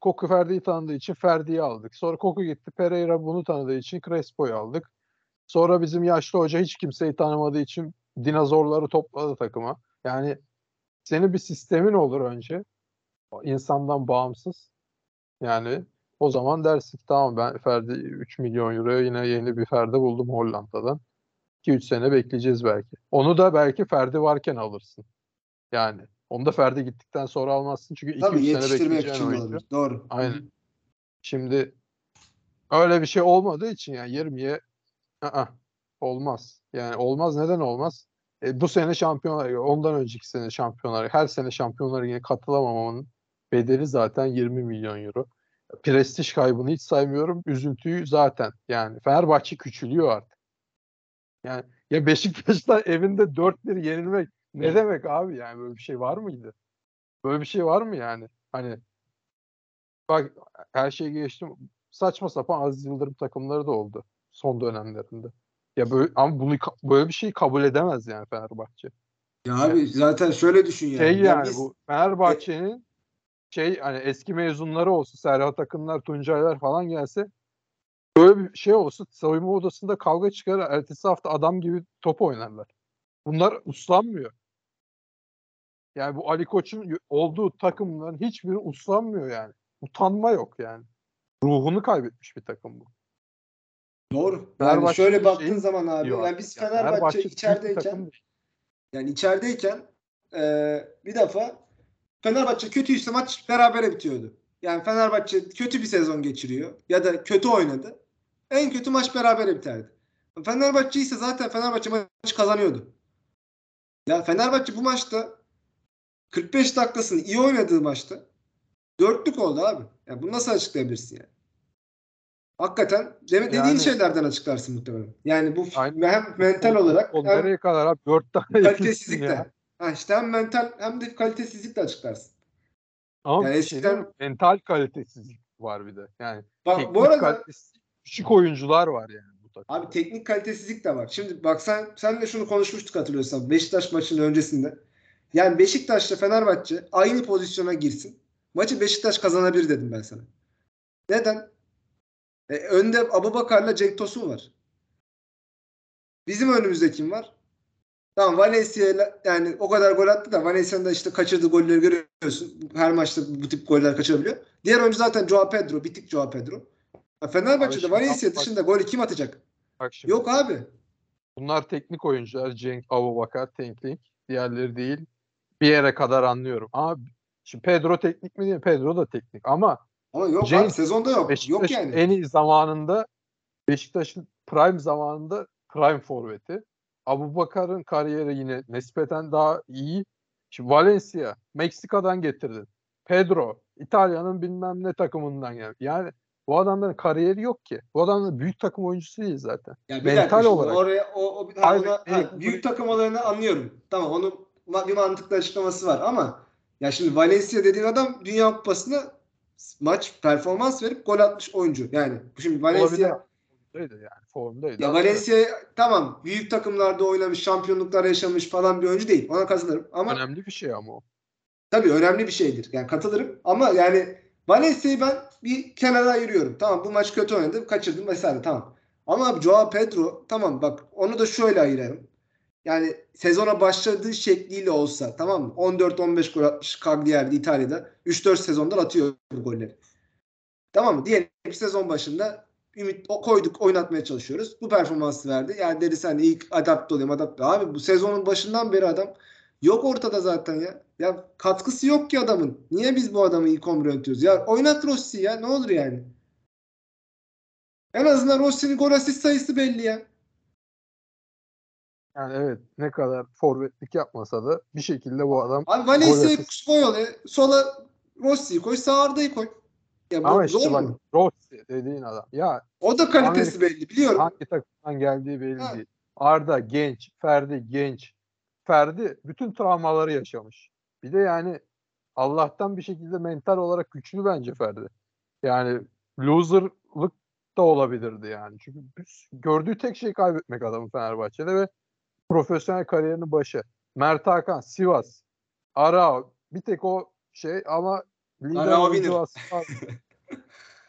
Koku Ferdi'yi tanıdığı için Ferdi'yi aldık. Sonra Koku gitti. Pereira bunu tanıdığı için Crespo'yu aldık. Sonra bizim yaşlı hoca hiç kimseyi tanımadığı için dinozorları topladı takıma. Yani senin bir sistemin olur önce. insandan bağımsız. Yani o zaman dersin tamam ben Ferdi 3 milyon euroya yine yeni bir Ferdi buldum Hollanda'dan. 2-3 sene bekleyeceğiz belki. Onu da belki Ferdi varken alırsın. Yani onu da Ferdi gittikten sonra almazsın çünkü 2-3 Tabii sene bekleyeceğin oyuncu. olabilir. Doğru. Aynen. Şimdi öyle bir şey olmadığı için yani 20'ye ı-ı, olmaz. Yani olmaz neden olmaz? E, bu sene şampiyonlar ondan önceki sene şampiyonlar her sene şampiyonlar Ligi'ne katılamamamın bedeli zaten 20 milyon euro. Prestij kaybını hiç saymıyorum. Üzüntüyü zaten. Yani Fenerbahçe küçülüyor artık. Yani ya Beşiktaş'ta evinde 4-1 yenilmek ne demek abi yani böyle bir şey var mıydı? Böyle bir şey var mı yani? Hani bak her şeyi geçtim. Saçma sapan Aziz Yıldırım takımları da oldu son dönemlerinde. Ya böyle ama bunu böyle bir şeyi kabul edemez yani Fenerbahçe. Ya abi zaten şöyle düşün yani. Şey Ya yani biz- bu Fenerbahçe'nin şey hani eski mezunları olsa Serhat Akınlar, Tuncaylar falan gelse böyle bir şey olsa soyunma odasında kavga çıkar ertesi hafta adam gibi top oynarlar. Bunlar uslanmıyor. Yani bu Ali Koç'un olduğu takımların hiçbiri uslanmıyor yani. Utanma yok yani. Ruhunu kaybetmiş bir takım bu. Doğru. Yani Fenerbahçe şöyle baktığın şeyin zaman abi diyor yani biz Fenerbahçe takım içerideyken yani içerideyken e, bir defa Fenerbahçe kötüyse maç berabere bitiyordu. Yani Fenerbahçe kötü bir sezon geçiriyor ya da kötü oynadı. En kötü maç berabere biterdi. Fenerbahçe ise zaten Fenerbahçe maçı kazanıyordu. Ya Fenerbahçe bu maçta 45 dakikasını iyi oynadığı maçta dörtlük oldu abi. Ya bunu nasıl açıklayabilirsin yani? Hakikaten deme, dediğin Yani- şeylerden açıklarsın muhtemelen. Yani bu Aynen. hem mental olarak O hem kadar abi? Dört tane yedin kalitesizlik ya. Ha işte hem mental hem de kalitesizlik de açıklarsın. Ama Yani şey eskiden- mental kalitesizlik var bir de. Yani Bak bu arada küçük oyuncular var yani bu takımda. abi teknik kalitesizlik de var. Şimdi bak sen senle şunu konuşmuştuk hatırlıyorsan Beşiktaş maçının öncesinde. Yani Beşiktaş'la Fenerbahçe aynı pozisyona girsin. Maçı Beşiktaş kazanabilir dedim ben sana. Neden? E, önde Abubakar'la Cenk Tosun var. Bizim önümüzde kim var? Tamam Valencia yani o kadar gol attı da Valencia'nın da işte kaçırdığı golleri görüyorsun. Her maçta bu tip goller kaçırabiliyor. Diğer oyuncu zaten Joao Pedro. Bitik Joao Pedro. Ya Fenerbahçe'de Valencia bak- dışında golü kim atacak? Bak şimdi Yok abi. bunlar teknik oyuncular. Cenk, Abubakar, Tenklik. Diğerleri değil. Bir yere kadar anlıyorum. Ama şimdi Pedro teknik mi değil? Pedro da teknik. Ama Ama yok Cenk- abi sezonda yok. Yok Beşiktaş'ın yani. en iyi zamanında Beşiktaş'ın prime zamanında prime forveti. Abubakar'ın kariyeri yine nispeten daha iyi. Şimdi Valencia Meksika'dan getirdin. Pedro İtalya'nın bilmem ne takımından geldi. Yani bu adamların kariyeri yok ki. Bu adamlar büyük takım oyuncusu değil zaten. Ya bir mental dakika olarak. oraya o, o ha, Hayır, ona- ha, büyük takım olayını anlıyorum. Tamam onun bir mantıklı açıklaması var ama ya şimdi Valencia dediğin adam Dünya Kupası'nda maç performans verip gol atmış oyuncu. Yani şimdi Valencia Olabilir. Formdaydı yani. Formdaydı. ya Valencia tamam büyük takımlarda oynamış, şampiyonluklar yaşamış falan bir oyuncu değil. Ona katılırım ama Önemli bir şey ama o. Tabii önemli bir şeydir. Yani katılırım ama yani Valencia'yı ben bir kenara ayırıyorum. Tamam bu maç kötü oynadı, kaçırdım vesaire tamam. Ama Joao Pedro tamam bak onu da şöyle ayırarım. Yani sezona başladığı şekliyle olsa tamam mı? 14-15 gol atmış Cagliari'de İtalya'da. 3-4 sezondan atıyor bu golleri. Tamam mı? Diyelim ki sezon başında ümit o koyduk oynatmaya çalışıyoruz. Bu performansı verdi. Yani dedi sen ilk adapte olayım adapte. Abi bu sezonun başından beri adam yok ortada zaten ya. Ya katkısı yok ki adamın. Niye biz bu adamı ilk 11 yönetiyoruz? Ya oynat Rossi ya ne olur yani. En azından Rossi'nin gol asist sayısı belli ya. Yani evet ne kadar forvetlik yapmasa da bir şekilde bu adam Abi Valencia'yı koy. Sola Rossi'yi koy. Sağ Arda'yı koy. Ya bu ama zor mu? Rossi dediğin adam. Ya O da kalitesi Amerika- belli. Biliyorum. hangi takımdan geldiği belli Ha. değil. Arda genç, Ferdi genç. Ferdi bütün travmaları yaşamış. Bir de yani Allah'tan bir şekilde mental olarak güçlü bence Ferdi. Yani loserlık da olabilirdi yani. Çünkü gördüğü tek şey kaybetmek adamı Fenerbahçe'de ve profesyonel kariyerinin başı. Mert Hakan, Sivas, Arao bir tek o şey ama lider var.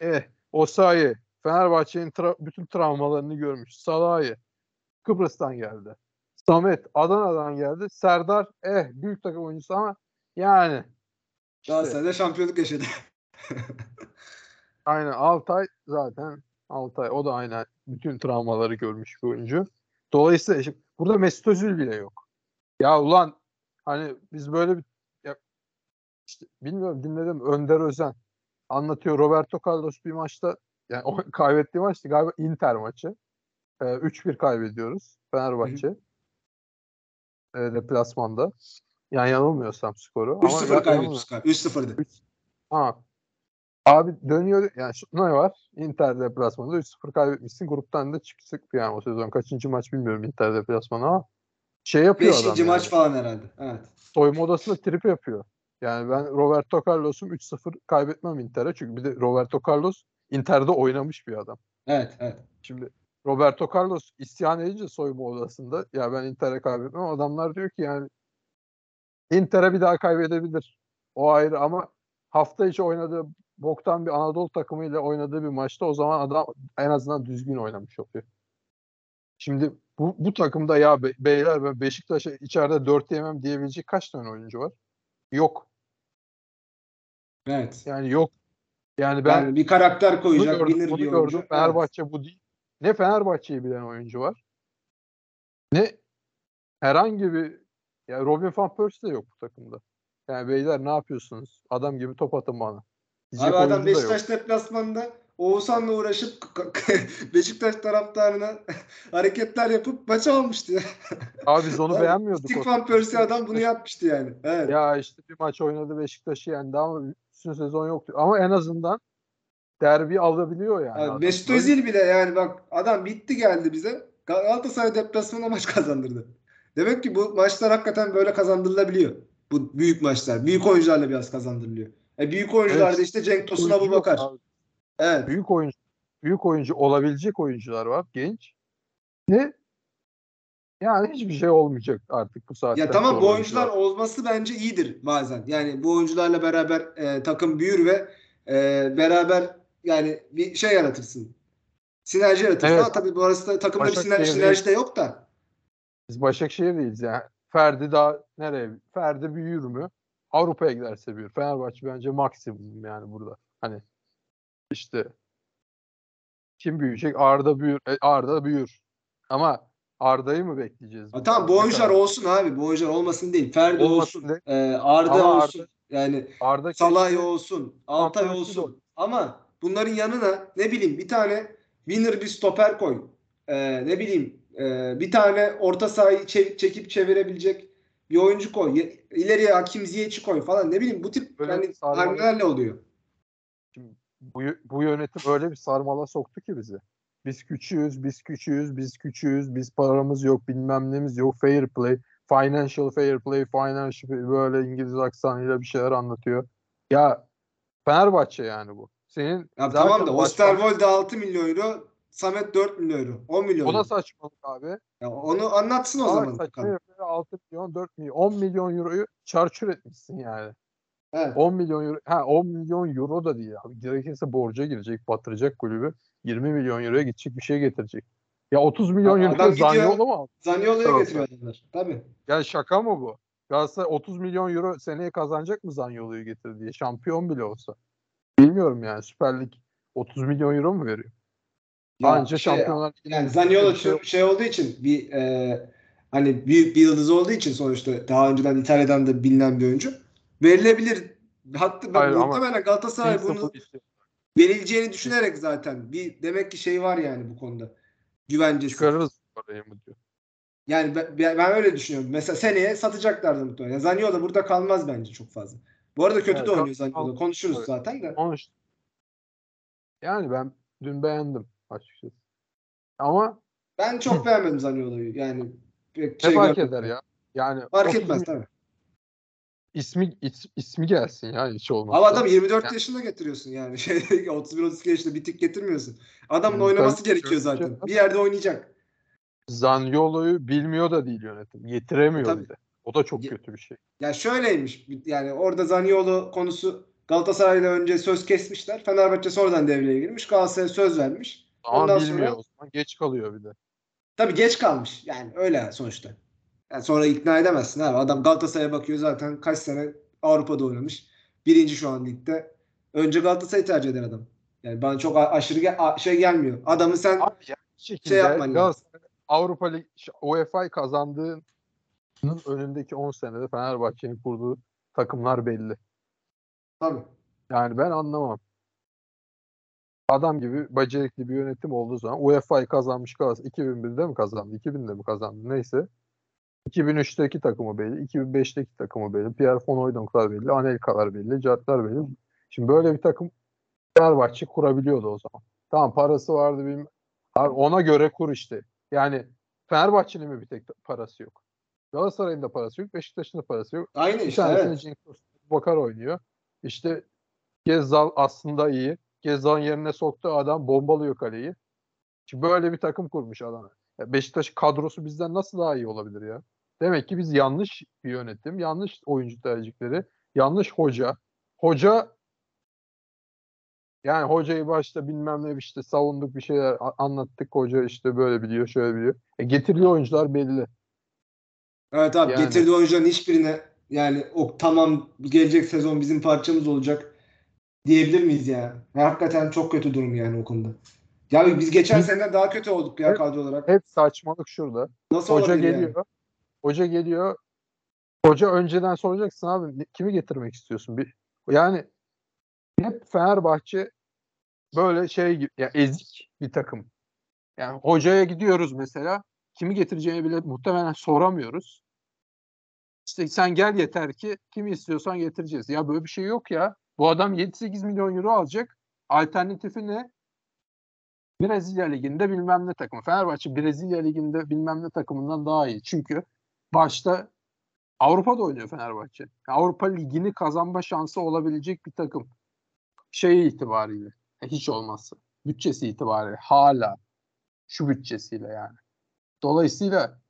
eh, Osayi, Fenerbahçe'nin tra- bütün travmalarını görmüş. Salahi, Kıbrıs'tan geldi. Samet, Adana'dan geldi. Serdar, eh büyük takım oyuncusu ama yani işte, Galatasaray'da şampiyonluk yaşadı. aynen Altay zaten Altay o da aynen bütün travmaları görmüş bir oyuncu. Dolayısıyla şimdi burada Mesut Özil bile yok. Ya ulan hani biz böyle bir işte bilmiyorum dinledim Önder Özen anlatıyor Roberto Carlos bir maçta yani o kaybettiği maçtı galiba Inter maçı. Ee, 3-1 kaybediyoruz Fenerbahçe. Ee, deplasmanda. Yani yanılmıyorsam skoru. Ama 3-0 ya- kaybetmiş galiba. 3-0'dı. Ha. Abi dönüyor yani şu, ne var? Inter deplasmanında 3-0 kaybetmişsin. Gruptan da çıktık yani o sezon. Kaçıncı maç bilmiyorum Inter deplasmanı ama şey yapıyor adam. Beşinci yani. maç falan herhalde. Evet. Soyunma odasında trip yapıyor. Yani ben Roberto Carlos'um 3-0 kaybetmem Inter'e. Çünkü bir de Roberto Carlos Inter'de oynamış bir adam. Evet. Evet. Şimdi Roberto Carlos isyan edince soyunma odasında ya ben Inter'e kaybetmem. Adamlar diyor ki yani Inter'e bir daha kaybedebilir. O ayrı ama hafta içi oynadığı boktan bir Anadolu takımıyla oynadığı bir maçta o zaman adam en azından düzgün oynamış oluyor. Şimdi bu, bu takımda ya be- beyler ben Beşiktaş'a içeride 4 yemem diyebilecek kaç tane oyuncu var? Yok. Evet. Yani yok. Yani ben yani bir karakter koyacak. gördüm, bunu bir gördüm. oyuncu. Evet. Fenerbahçe bu değil. Ne Fenerbahçe'yi bilen oyuncu var. Ne herhangi bir ya Robin van Persie de yok bu takımda. Yani beyler ne yapıyorsunuz? Adam gibi top atın bana. Diyecek Abi adam. Beşiktaş deplasmanında Oğuzhan'la uğraşıp Beşiktaş taraftarına hareketler yapıp maçı almıştı. ya. Abi biz onu Abi, beğenmiyorduk. Stick o Van Persie adam bunu yapmıştı yani. Evet. Ya işte bir maç oynadı Beşiktaş'ı yendi ama bütün sezon yoktu. Ama en azından derbi alabiliyor yani. Adam. Mesut Özil bile yani bak adam bitti geldi bize. Galatasaray deplasmanında maç kazandırdı. Demek ki bu maçlar hakikaten böyle kazandırılabiliyor. Bu büyük maçlar. Büyük oyuncularla biraz kazandırılıyor. E büyük oyuncularda Evet. işte Cenk Tosun, Abu Bakar. Evet. Büyük oyuncu büyük oyuncu olabilecek oyuncular var genç. Ne? Yani hiçbir şey olmayacak artık bu saatten Ya tamam bu oyuncular olması bence iyidir bazen. Yani bu oyuncularla beraber e, takım büyür ve e, beraber yani bir şey yaratırsın. Sinerji yaratırsın. Evet. Ama tabii bu arasında takımda bir sinerji, sinerji de yok da. Biz Başakşehir'deyiz yani. Ferdi daha nereye? Ferdi büyür mü? Avrupa'ya giderse büyür. Fenerbahçe bence maksimum yani burada. Hani işte kim büyüyecek? Arda büyür. E, Arda büyür. Ama Arda'yı mı bekleyeceğiz? Ha, tamam kadar? olsun abi. Oyuncular olmasın değil. Ferdi Olmasın olsun. e, Arda Ama olsun. Arda- yani Arda Salay olsun. Altay olsun. olur. Ama bunların yanına ne bileyim bir tane winner bir stoper koy. Ee, ne bileyim e, bir tane orta sahayı çe- çekip çevirebilecek bir oyuncu koy. Ye- İleriye Hakim Ziyech'i koy falan. Ne bileyim bu tip Böyle yani sarmalı- hamlelerle oluyor. bu, bu yönetim öyle bir sarmala soktu ki bizi. Biz küçüğüz, biz küçüğüz, biz küçüğüz, biz paramız yok, bilmem nemiz yok, fair play, financial fair play, financial böyle İngiliz aksanıyla bir şeyler anlatıyor. Ya Fenerbahçe yani bu. Senin Ya tamam da Osterwolde 6 milyon euro, Samet 4 milyon euro, 10 milyon o da saçmalık abi. Ya onu anlatsın o Aa, zaman. saçma bakalım. yapıyor, 6 milyon, 4 milyon, 10 milyon euroyu çarçur etmişsin yani. Evet. 10 milyon euro, ha 10 milyon euro da değil abi. Gerekirse borca girecek, batıracak kulübü. 20 milyon euroya gidecek bir şey getirecek. Ya 30 milyon euro Zaniolo mu aldı? Zaniolo'ya getiriyor adamlar. Tabii. Ya şaka mı bu? Galatasaray 30 milyon euro seneye kazanacak mı Zaniolo'yu getir diye? Şampiyon bile olsa. Bilmiyorum yani Süper Lig 30 milyon euro mu veriyor? Ya Anca şey- Şampiyonlar Ligi'nde Yani Zaniolo bir şey şey, şey olduğu için bir e, hani büyük bir yıldız olduğu için sonuçta daha önceden İtalya'dan da bilinen bir oyuncu verilebilir. Hatta ben Hayır muhtemelen Galatasaray bunu verileceğini düşünerek zaten bir demek ki şey var yani bu konuda. Güvencesi. çıkarırız parayı mı diyor. Yani ben, ben öyle düşünüyorum. Mesela seneye satacaklardı muhtemelen. Yani Zaniolo burada kalmaz bence çok fazla. Bu arada kötü Evet, de oynuyor Zaniolo. kal- Konuşuruz Evet. zaten de. Yani ben dün beğendim açıkçası. Ama Ben çok beğenmedim Zaniolo'yu. Yani pek şey ne fark görmedim. eder ya? Yani Fark 30 etmez tabii. İsmi is- ismi gelsin ya hiç olmazsa. Ama adam 24 Yani- yaşında getiriyorsun yani. Şey 31-32 yaşında bir tık getirmiyorsun. Adamın oynaması gerekiyor zaten. Bir yerde oynayacak. Zaniolo'yu bilmiyor da değil yönetim. Getiremiyor Tabii. bir de. O da çok Ye- kötü bir şey. Ya şöyleymiş. Yani orada Zaniolo konusu Galatasaray'la önce söz kesmişler. Fenerbahçe sonradan devreye girmiş. Galatasaray'a söz vermiş. Ama Ondan bilmiyor sonra- o zaman. Geç kalıyor bir de. Tabii geç kalmış. Yani öyle sonuçta. Yani sonra ikna edemezsin abi. Adam Galatasaray'a bakıyor zaten kaç sene Avrupa'da oynamış. Birinci şu an ligde. Önce Galatasaray'ı tercih eden adam. Yani bana çok aşırı ge- şey gelmiyor. Adamı sen Abi ya bir şekilde Şey yapman lazım. Avrupa Lig UEFA'yı kazandığının önündeki 10 senede Fenerbahçe'nin kurduğu takımlar belli. tabii. Yani ben anlamam. Adam gibi becerikli bir yönetim olduğu zaman UEFA'yı kazanmış Galatasaray 2001'de mi kazandı? 2000'de mi kazandı? Neyse. 2003'teki takımı belli. 2005'teki takımı belli. Pierre von Hooydonk'lar belli. Anelka'lar belli. Cartlar belli. Şimdi böyle bir takım Fenerbahçe kurabiliyordu o zaman. Tamam parası vardı bilmem. Ona göre kur işte. Yani Fenerbahçe'nin mi bir tek parası yok? Galatasaray'ın da parası yok. Beşiktaş'ın da parası yok. Aynı Bir işte evet. Bakar oynuyor. İşte Gezzal aslında iyi. Gezzal'ın yerine soktuğu adam bombalıyor kaleyi. Şimdi böyle bir takım kurmuş adam. Ya Beşiktaş kadrosu bizden nasıl daha iyi olabilir ya? Demek ki biz yanlış bir yönetim, yanlış oyuncu tercihleri, yanlış hoca. Hoca yani hocayı başta bilmem ne işte savunduk bir şeyler anlattık. Hoca işte böyle biliyor, şöyle biliyor. E getirdiği oyuncular belli. Evet abi Yani- getirdiği oyuncuların hiçbirine yani o tamam gelecek sezon bizim parçamız olacak diyebilir miyiz ya? Ya Hakikaten çok kötü durum yani o konuda. Ya biz geçen sene daha kötü olduk ya kadro olarak. Hep saçmalık şurada. Nasıl Hoca geliyor. yani? Hoca geliyor. Hoca önceden soracaksın abi kimi getirmek istiyorsun? Bir, yani hep Fenerbahçe böyle şey ya ezik bir takım. Yani hocaya gidiyoruz mesela. Kimi getireceğini bile muhtemelen soramıyoruz. İşte sen gel yeter ki kimi istiyorsan getireceğiz. Ya böyle bir şey yok ya. Bu adam 7-8 milyon euro alacak. Alternatifi ne? Brezilya Ligi'nde bilmem ne takımı. Fenerbahçe Brezilya Ligi'nde bilmem ne takımından daha iyi. Çünkü başta Avrupa'da oynuyor Fenerbahçe. Avrupa Ligi'ni kazanma şansı olabilecek bir takım. Şey itibariyle. e, Hiç olmazsa. Bütçesi itibariyle. Hala. Şu bütçesiyle yani. Dolayısıyla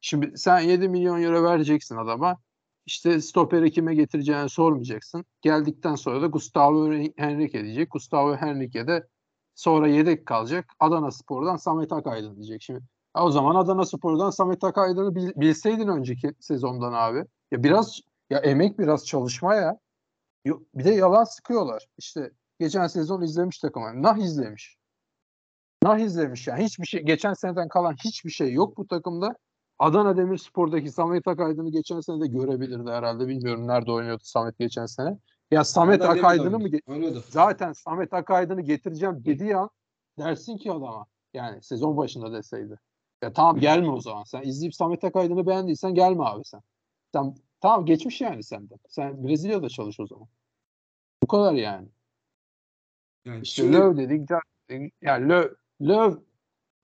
şimdi sen 7 milyon euro vereceksin adama. İşte stoperi kime getireceğini sormayacaksın. Geldikten sonra da Gustavo Henrique diyecek. Gustavo Henrique de sonra yedek kalacak. Adana Spor'dan Samet Akaydın diyecek. Şimdi ya o zaman Adana Spor'dan Samet Akaydın'ı bil- bilseydin önceki sezondan abi. Ya biraz ya emek biraz çalışma ya. Bir de yalan sıkıyorlar. İşte geçen sezon izlemiş takımı. Nah izlemiş. Nah izlemiş yani. Hiçbir şey geçen seneden kalan hiçbir şey yok bu takımda. Adana Demirspor'daki Samet Akaydın'ı geçen sene de görebilirdi herhalde. Bilmiyorum nerede oynuyordu Samet geçen sene. Ya Samet Akaydın'ı mı oynuyordu. zaten Samet Akaydın'ı getireceğim dediği an dersin ki adama yani sezon başında deseydi. Ya tamam gelme o zaman. Sen izleyip Samet Akaydın'ı beğendiysen gelme abi sen. Sen tamam geçmiş yani senden. Sen Brezilya'da çalış o zaman. Bu kadar yani. Yani İşte şimdi Löw dedik. Yani Löw, Löw,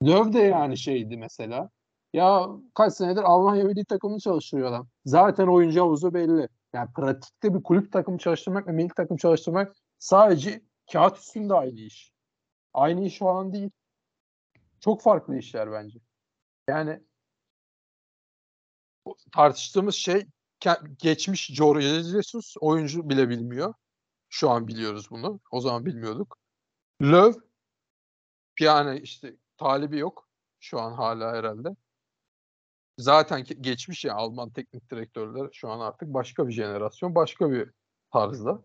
Löw de yani şeydi mesela. Ya kaç senedir Almanya milli takımını çalıştırıyor adam. Zaten oyuncu havuzu belli. Yani pratikte bir kulüp takımı çalıştırmak ve milli takım çalıştırmak sadece kağıt üstünde aynı iş. Aynı iş falan değil. Çok farklı işler bence. Yani tartıştığımız şey geçmiş Jorge Jesus oyuncu bile bilmiyor. Şu an biliyoruz bunu. O zaman bilmiyorduk. Löw yani işte talibi yok. Şu an hala herhalde. Zaten geçmiş ya Alman teknik direktörler şu an artık başka bir jenerasyon, başka bir tarzda.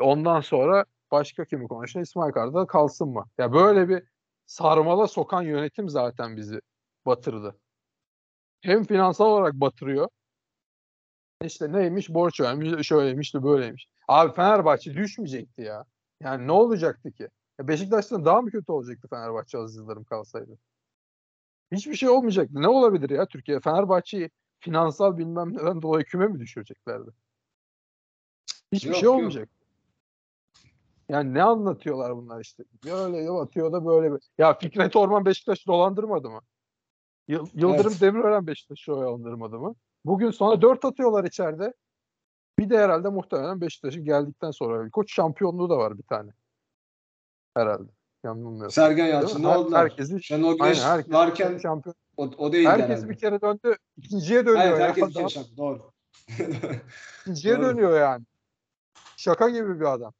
Ondan sonra başka kimi konuşuyor? İsmail Kartal kalsın mı? Ya böyle bir sarmala sokan yönetim zaten bizi batırdı. Hem finansal olarak batırıyor. İşte neymiş borç vermiş, şöyleymiş de böyleymiş. Abi Fenerbahçe düşmeyecekti ya. Yani ne olacaktı ki? Ya Beşiktaş'tan daha mı kötü olacaktı Fenerbahçe Aziz Yıldırım kalsaydı? Hiçbir şey olmayacak. Ne olabilir ya Türkiye? Fenerbahçe'yi finansal bilmem neden dolayı küme mi düşüreceklerdi? Hiçbir Yok, şey yok. olmayacak. Yani ne anlatıyorlar bunlar işte? Böyle atıyor da böyle. Ya Fikret Orman Beşiktaş'ı dolandırmadı mı? Yıl- Yıldırım Evet. Demirören Beşiktaş'ı dolandırmadı mı? Bugün sonra 4 atıyorlar içeride. Bir de herhalde muhtemelen Beşiktaş'ın geldikten sonra koç şampiyonluğu da var bir tane. Herhalde. Yanılmıyorsam. Sergen Değil? Yalçın ne oldular? herkesi- Şenol Aynen, Güneş herkes varken şampiyon. o, o değildi Herkes herhalde. bir kere döndü. ikinciye dönüyor Evet ya. herkes bir Daha kere şampiyon. Doğru. ikinciye Doğru. dönüyor yani. Şaka gibi bir adam.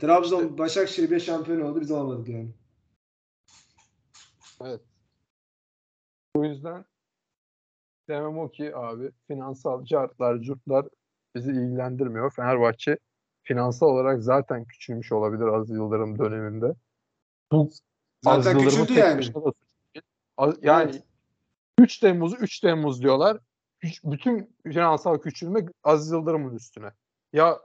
Trabzon Başakşehir bir şampiyon oldu biz olamadık yani. O yüzden demem o ki abi finansal cartlar, curtlar bizi ilgilendirmiyor. Fenerbahçe finansal olarak zaten küçülmüş olabilir Aziz Yıldırım döneminde. Bu Zaten Yıldırım'ın küçüldü yani. Az- Yani Evet. 3 Temmuz'u 3 Temmuz diyorlar. Bütün finansal küçülme Aziz Yıldırım'ın üstüne. Ya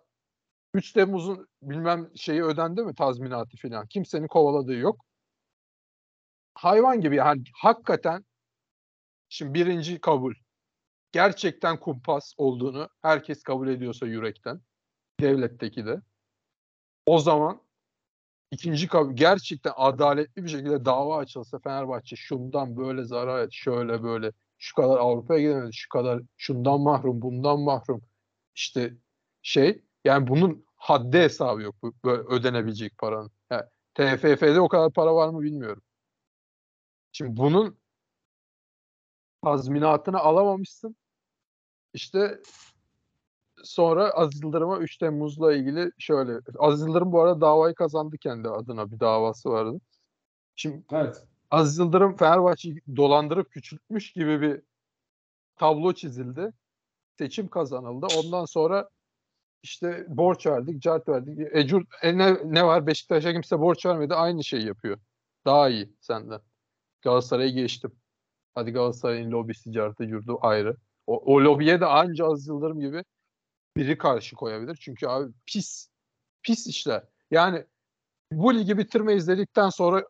3 Temmuz'un bilmem şeyi ödendi mi tazminatı falan. Kimsenin kovaladığı yok. Hayvan gibi yani hakikaten şimdi birinci kabul. Gerçekten kumpas olduğunu herkes kabul ediyorsa yürekten. Devletteki de. O zaman ikinci kabul gerçekten adaletli bir şekilde dava açılsa Fenerbahçe şundan böyle zarar et, şöyle böyle şu kadar Avrupa'ya gidemedi, şu kadar şundan mahrum, bundan mahrum. İşte şey yani bunun haddi hesabı yok bu böyle ödenebilecek paranın. Yani TFF'de o kadar para var mı bilmiyorum. Şimdi bunun tazminatını alamamışsın. İşte sonra Aziz Yıldırım'a 3 Temmuz'la ilgili şöyle. Aziz Yıldırım bu arada davayı kazandı kendi adına bir davası vardı. Şimdi Evet. Aziz Yıldırım Fenerbahçe'yi dolandırıp küçültmüş gibi bir tablo çizildi. Seçim kazanıldı. Ondan sonra işte borç verdik, cart verdik. Ecur, e ne, ne var? Beşiktaş'a kimse borç vermedi. Aynı şeyi yapıyor. Daha iyi senden. Galatasaray'a geçtim. Hadi Galatasaray'ın lobisi, cartı, yurdu ayrı. O, o lobiye de anca Aziz Yıldırım gibi biri karşı koyabilir. Çünkü abi pis. Pis işler. Yani bu ligi bitirmeyiz dedikten sonra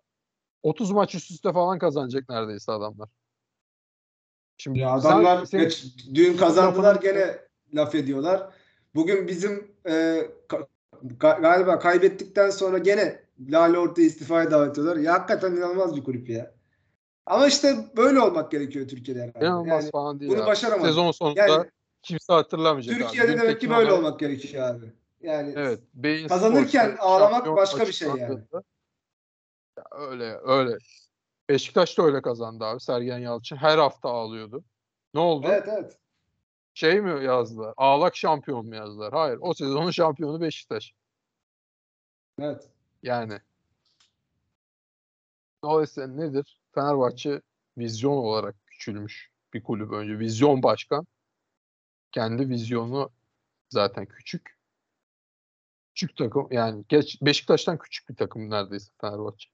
30 maç üst üste falan kazanacak neredeyse adamlar. Şimdi Ya adamlar sen- geç, dün kazandılar lafını- gene laf ediyorlar. Bugün bizim e, ka- ga- galiba kaybettikten sonra gene Lale Orta'yı istifaya davet ediyorlar. Ya hakikaten inanılmaz bir kulüp ya. Ama işte böyle olmak gerekiyor Türkiye'de herhalde. inanılmaz Yani falan değil bunu ya. başaramadı. Sezon sonunda Yani kimse hatırlamayacak. abi. Türkiye'de Dün demek ki böyle Haber- olmak gerekiyor abi. Yani Evet. Beyin Kazanırken Sports'ta ağlamak başka bir şey yani. Ya öyle öyle. Beşiktaş da öyle kazandı abi. Sergen Yalçın her hafta ağlıyordu. Ne oldu? evet evet. Şey mi yazdılar? Ağlak şampiyon mu yazdılar? Hayır. O sezonun şampiyonu Beşiktaş. Evet. Yani. Dolayısıyla nedir? Fenerbahçe vizyon olarak küçülmüş bir kulüp önce. Vizyon başkan. Kendi vizyonu zaten küçük. Küçük takım yani geç, Beşiktaş'tan küçük bir takım neredeyse Fenerbahçe.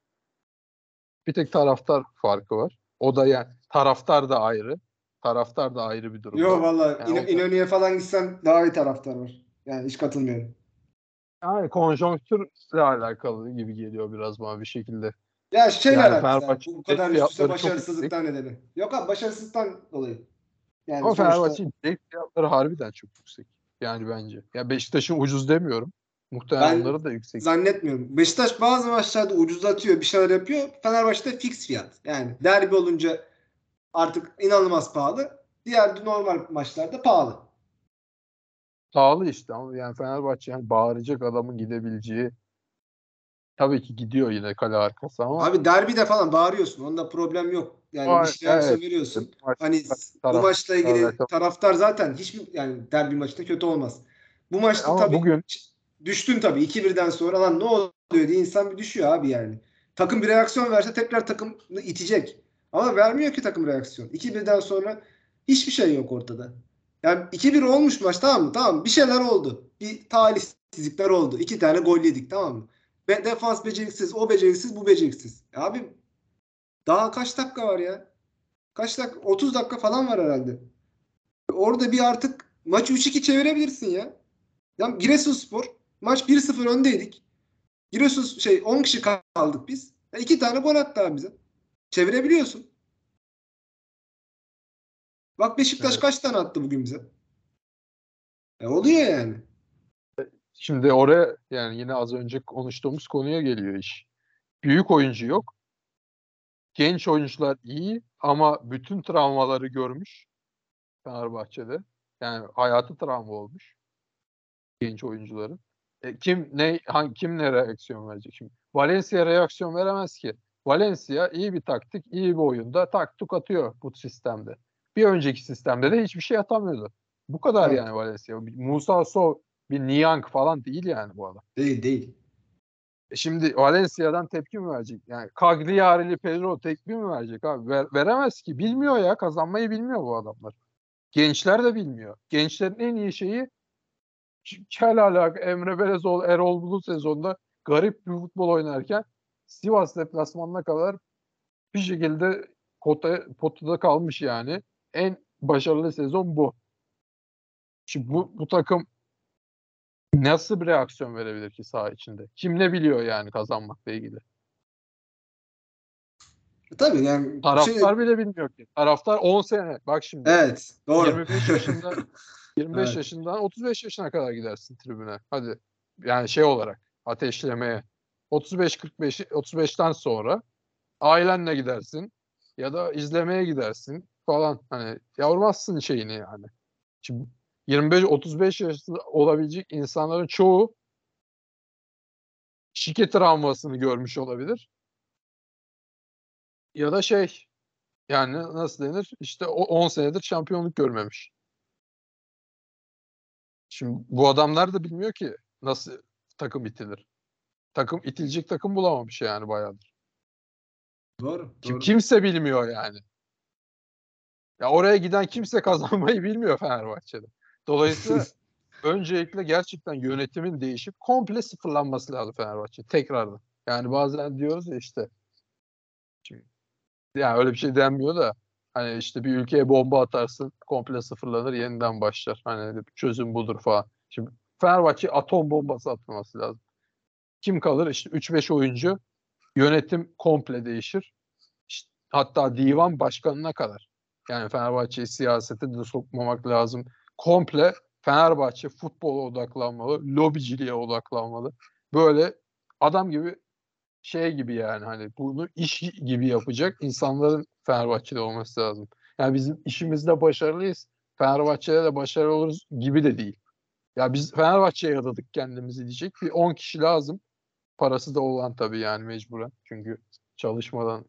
Bir tek taraftar farkı var. O da yani taraftar da ayrı. Taraftar da ayrı bir durum. Yo valla Yani da- İnönü'ye falan gitsen daha iyi taraftar var. Yani hiç katılmıyorum. Yani konjonktürle alakalı gibi geliyor biraz bana bir şekilde. Ya şeyle Yani alakası Bu kadar üst üste başarısızlıktan nedeni. Yok abi başarısızlıktan dolayı. Yani sonuçta- Fenerbahçe'nin bilet fiyatları harbiden çok yüksek. Yani bence. Ya Beşiktaş'ın ucuz demiyorum. Muhtemelen Ben onları da yüksek. zannetmiyorum. Beşiktaş bazı maçlarda ucuzlatıyor, bir şeyler yapıyor. Fenerbahçe'de fix fiyat. Yani derbi olunca artık inanılmaz pahalı. Diğer normal maçlarda pahalı. Pahalı işte ama yani Fenerbahçe yani bağıracak adamın gidebileceği tabii ki gidiyor yine kale arkası ama Abi derbide falan bağırıyorsun. Onda problem yok. Yani Var, bir şey evet. veriyorsun. Maç- Hani bu taraf- maçla ilgili alakalı. taraftar zaten hiçbir yani derbi maçta kötü olmaz. Bu maçta ama tabii bugün düştün tabii 2-1'den sonra lan ne oluyor diye insan bir düşüyor abi yani. Takım bir reaksiyon verse tekrar takımı itecek. Ama vermiyor ki takım reaksiyon. 2-1'den sonra hiçbir şey yok ortada. Yani 2-1 olmuş maç tamam mı? Tamam bir şeyler oldu. Bir talihsizlikler oldu. İki tane gol yedik tamam mı? Be defans beceriksiz, o beceriksiz, bu beceriksiz. Ya abi daha kaç dakika var ya? Kaç dakika? 30 dakika falan var herhalde. Orada bir artık maçı 3-2 çevirebilirsin ya. Ya Giresunspor maç 1-0 öndeydik. Giresun şey 10 kişi kaldık biz. Ya iki tane gol attı abi bize. Çevirebiliyorsun. Bak Beşiktaş Evet. kaç tane attı bugün bize? E oluyor yani. Şimdi oraya yani yine az önce konuştuğumuz konuya geliyor iş. Büyük oyuncu yok. Genç oyuncular iyi ama bütün travmaları görmüş Fenerbahçe'de. Yani hayatı travma olmuş genç oyuncuların. E, kim ne hangi kim ne reaksiyon verecek şimdi? Valencia reaksiyon veremez ki. Valencia iyi bir taktik, iyi bir oyunda taktik atıyor bu sistemde. Bir önceki sistemde de hiçbir şey atamıyordu. Bu kadar Evet. yani Valencia. Musa Sow, bir Niang falan değil yani bu adam. Değil değil. E Şimdi Valencia'dan tepki mi verecek? Yani Cagliari'li Pedro tepki mi verecek abi? Ver- veremez ki. Bilmiyor ya. Kazanmayı bilmiyor bu adamlar. Gençler de bilmiyor. Gençlerin en iyi şeyi kel alaka Emre Belezoğlu, Erol Bulut sezonda garip bir futbol oynarken Sivas deplasmanına kadar bir şekilde kota, potada kalmış yani. En başarılı sezon bu. Şimdi bu, bu takım nasıl bir reaksiyon verebilir ki saha içinde? Kim ne biliyor yani kazanmakla ilgili? Tabii yani Taraftar şey- bile bilmiyor ki. Taraftar 10 sene. Bak şimdi. evet doğru. 25 yaşında 25 Evet. yaşından 35 yaşına kadar gidersin tribüne. Hadi. Yani şey olarak ateşlemeye. 35 45 35'ten sonra ailenle gidersin ya da izlemeye gidersin falan. Hani yormazsın şeyini yani. Şimdi 25 35 yaşında olabilecek insanların çoğu şike travmasını görmüş olabilir. Ya da şey yani nasıl denir? İşte o 10 senedir şampiyonluk görmemiş. Şimdi bu adamlar da bilmiyor ki nasıl takım itilir. Takım itilecek takım bulamamış yani bayağıdır. Doğru. Kim, doğru. kimse bilmiyor yani. Ya oraya giden kimse kazanmayı bilmiyor Fenerbahçe'de. Dolayısıyla öncelikle gerçekten yönetimin değişip komple sıfırlanması lazım Fenerbahçe tekrardan. Yani bazen diyoruz ya işte yani öyle bir şey denmiyor da hani işte bir ülkeye bomba atarsın komple sıfırlanır yeniden başlar. Hani çözüm budur falan. Şimdi Fenerbahçe atom bombası atması lazım. Kim kalır? İşte 3-5 oyuncu yönetim komple değişir. İşte hatta divan başkanına kadar. Yani Fenerbahçe'yi siyasete de sokmamak lazım. Komple Fenerbahçe futbola odaklanmalı, lobiciliğe odaklanmalı. Böyle adam gibi şey gibi yani hani bunu iş gibi yapacak insanların Fenerbahçe'de olması lazım. Yani bizim işimizde başarılıyız. Fenerbahçe'de de başarılı oluruz gibi de değil. Ya biz Fenerbahçe'ye adadık kendimizi diyecek bir 10 kişi lazım. Parası da olan tabii yani mecburen. Çünkü çalışmadan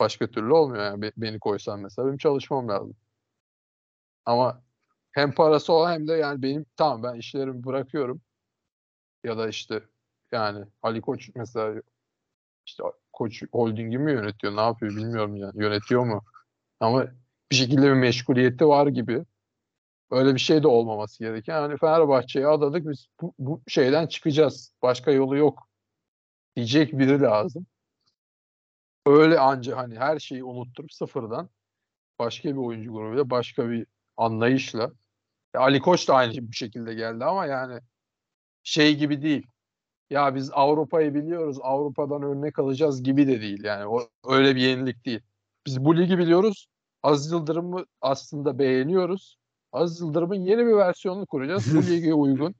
başka türlü olmuyor yani Be- beni koysan mesela benim çalışmam lazım. Ama hem parası olan hem de yani benim tamam ben işlerimi bırakıyorum. Ya da işte yani Ali Koç mesela işte Koç Holding'i mi yönetiyor ne yapıyor bilmiyorum yani yönetiyor mu? Ama bir şekilde bir meşguliyeti var gibi. Öyle bir şey de olmaması gereken. Yani Fenerbahçe'ye adadık biz bu, bu şeyden çıkacağız. Başka yolu yok. Diyecek biri lazım. Öyle anca hani her şeyi unutturup sıfırdan başka bir oyuncu grubuyla başka bir anlayışla. Ya Ali Koç da aynı bir şekilde geldi ama yani şey gibi değil. Ya biz Avrupa'yı biliyoruz, Avrupa'dan örnek alacağız gibi de değil. Yani o öyle bir yenilik değil. Biz bu ligi biliyoruz. Aziz Yıldırım'ı aslında beğeniyoruz. Aziz Yıldırım'ın yeni bir versiyonunu kuracağız. Bu lige uygun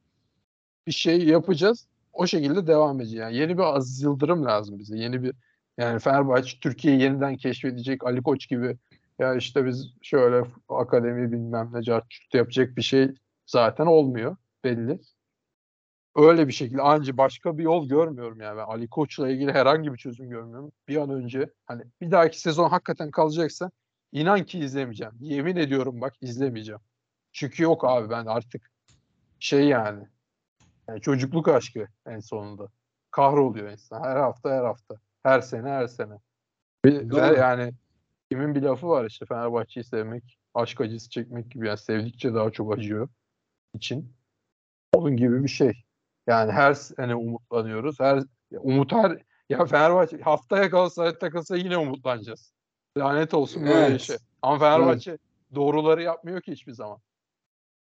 bir şey yapacağız. O şekilde devam edeceğiz. Yani yeni bir Aziz Yıldırım lazım bize. Yeni bir yani Fenerbahçe Türkiye'yi yeniden keşfedecek Ali Koç gibi ya işte biz şöyle akademi bilmem ne cart curt yapacak bir şey zaten olmuyor belli. Öyle bir şekilde anca başka bir yol görmüyorum yani. Ben Ali Koç'la ilgili herhangi bir çözüm görmüyorum. Bir an önce hani bir dahaki sezon hakikaten kalacaksa inan ki izlemeyeceğim. Yemin ediyorum bak izlemeyeceğim. Çünkü yok abi ben artık şey yani, yani çocukluk aşkı en sonunda. Kahroluyor insan. Her hafta her hafta. Her sene her sene. Bir, yani kimin bir lafı var işte Fenerbahçe'yi sevmek aşk acısı çekmek gibi. Yani sevdikçe daha çok acıyor için. Onun gibi bir şey. Yani her sene umutlanıyoruz. Her umut her ya Fenerbahçe haftaya Galatasaray takılsa yine umutlanacağız. Lanet olsun böyle Evet. işe. Ama Fenerbahçe doğruları yapmıyor ki hiçbir zaman.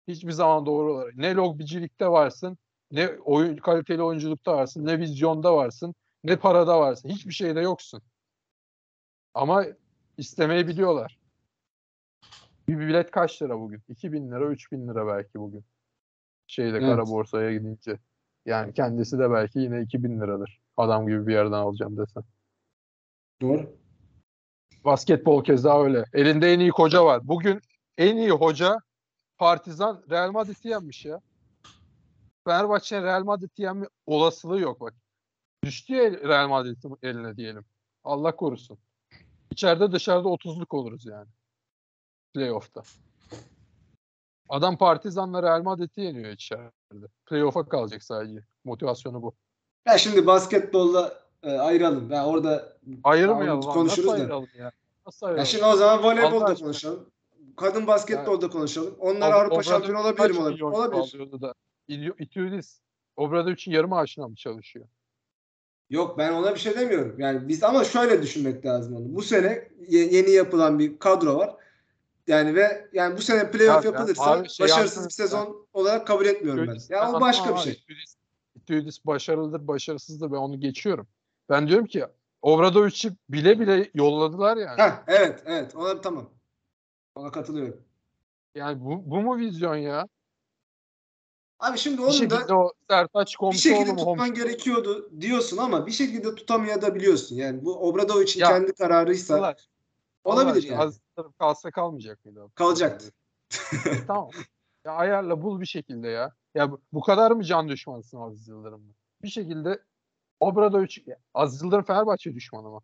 Hiçbir zaman doğruları. Ne lobicilikte varsın, ne oyun kaliteli oyunculukta varsın, ne vizyonda varsın, ne parada varsın. Hiçbir şeyde yoksun. Ama istemeyi biliyorlar. Bir bilet kaç lira bugün? 2000 lira, 3000 lira belki bugün. Şeyde Evet. kara borsaya gidince. Yani kendisi de belki yine 2000 liradır. Adam gibi bir yerden alacağım desen. Doğru. Basketbol keza öyle. Elinde en iyi hoca var. Bugün en iyi hoca Partizan Real Madrid'i yenmiş ya. Fenerbahçe'nin Real Madrid'i yenme olasılığı yok bak. Düştü ya Real Madrid'in eline diyelim. Allah korusun. İçeride dışarıda 30'luk oluruz yani. Playoff'ta. Adam Partizan'la Real Madrid'i yeniyor içeride. Playoff'a kalacak sadece. Motivasyonu bu. Ya şimdi basketbolda e, ayıralım. Ya orada Ayırmayalım. Konuşuruz Nasıl da. ayıralım ya? Nasıl ya ayıralım? şimdi o zaman voleybolda konuşalım. Kadın basketbolda konuşalım. Onlar Avrupa Obradovic şampiyonu olabilir mi? Olabilir. olabilir. alıyordu da? İlyo- İtudis. Obradovic'in yarı maaşına mı çalışıyor? Yok ben ona bir şey demiyorum. Yani biz ama şöyle düşünmek lazım onu. Bu sene ye- yeni yapılan bir kadro var. Yani ve yani bu sene playoff Ya ben- yapılırsa abi şey başarısız bir sezon olarak kabul etmiyorum ben. İtudis- Ya o Ama- başka bir şey. İtudis başarılıdır, başarısızdır ben onu geçiyorum. Ben diyorum ki Obradovic'i bile bile yolladılar yani. Heh, evet evet ona tamam. Ona katılıyorum. Yani bu, bu mu vizyon ya? Abi şimdi Bir onun şekilde da o Sertaç bir şekilde tutman Homşoğlu gerekiyordu diyorsun ama bir şekilde tutamayabiliyorsun. Yani bu Obradovic'in Ya, kendi kararıysa Allah- olabilir Allah yani. Yıldırım kalsa kalmayacak mıydı? Kalacaktı. tamam. Ya ayarla bul bir şekilde ya. Ya bu, bu kadar mı can düşmanısın Aziz Yıldırım'la? Bir şekilde Obradovic, Aziz Yıldırım Fenerbahçe düşmanı mı?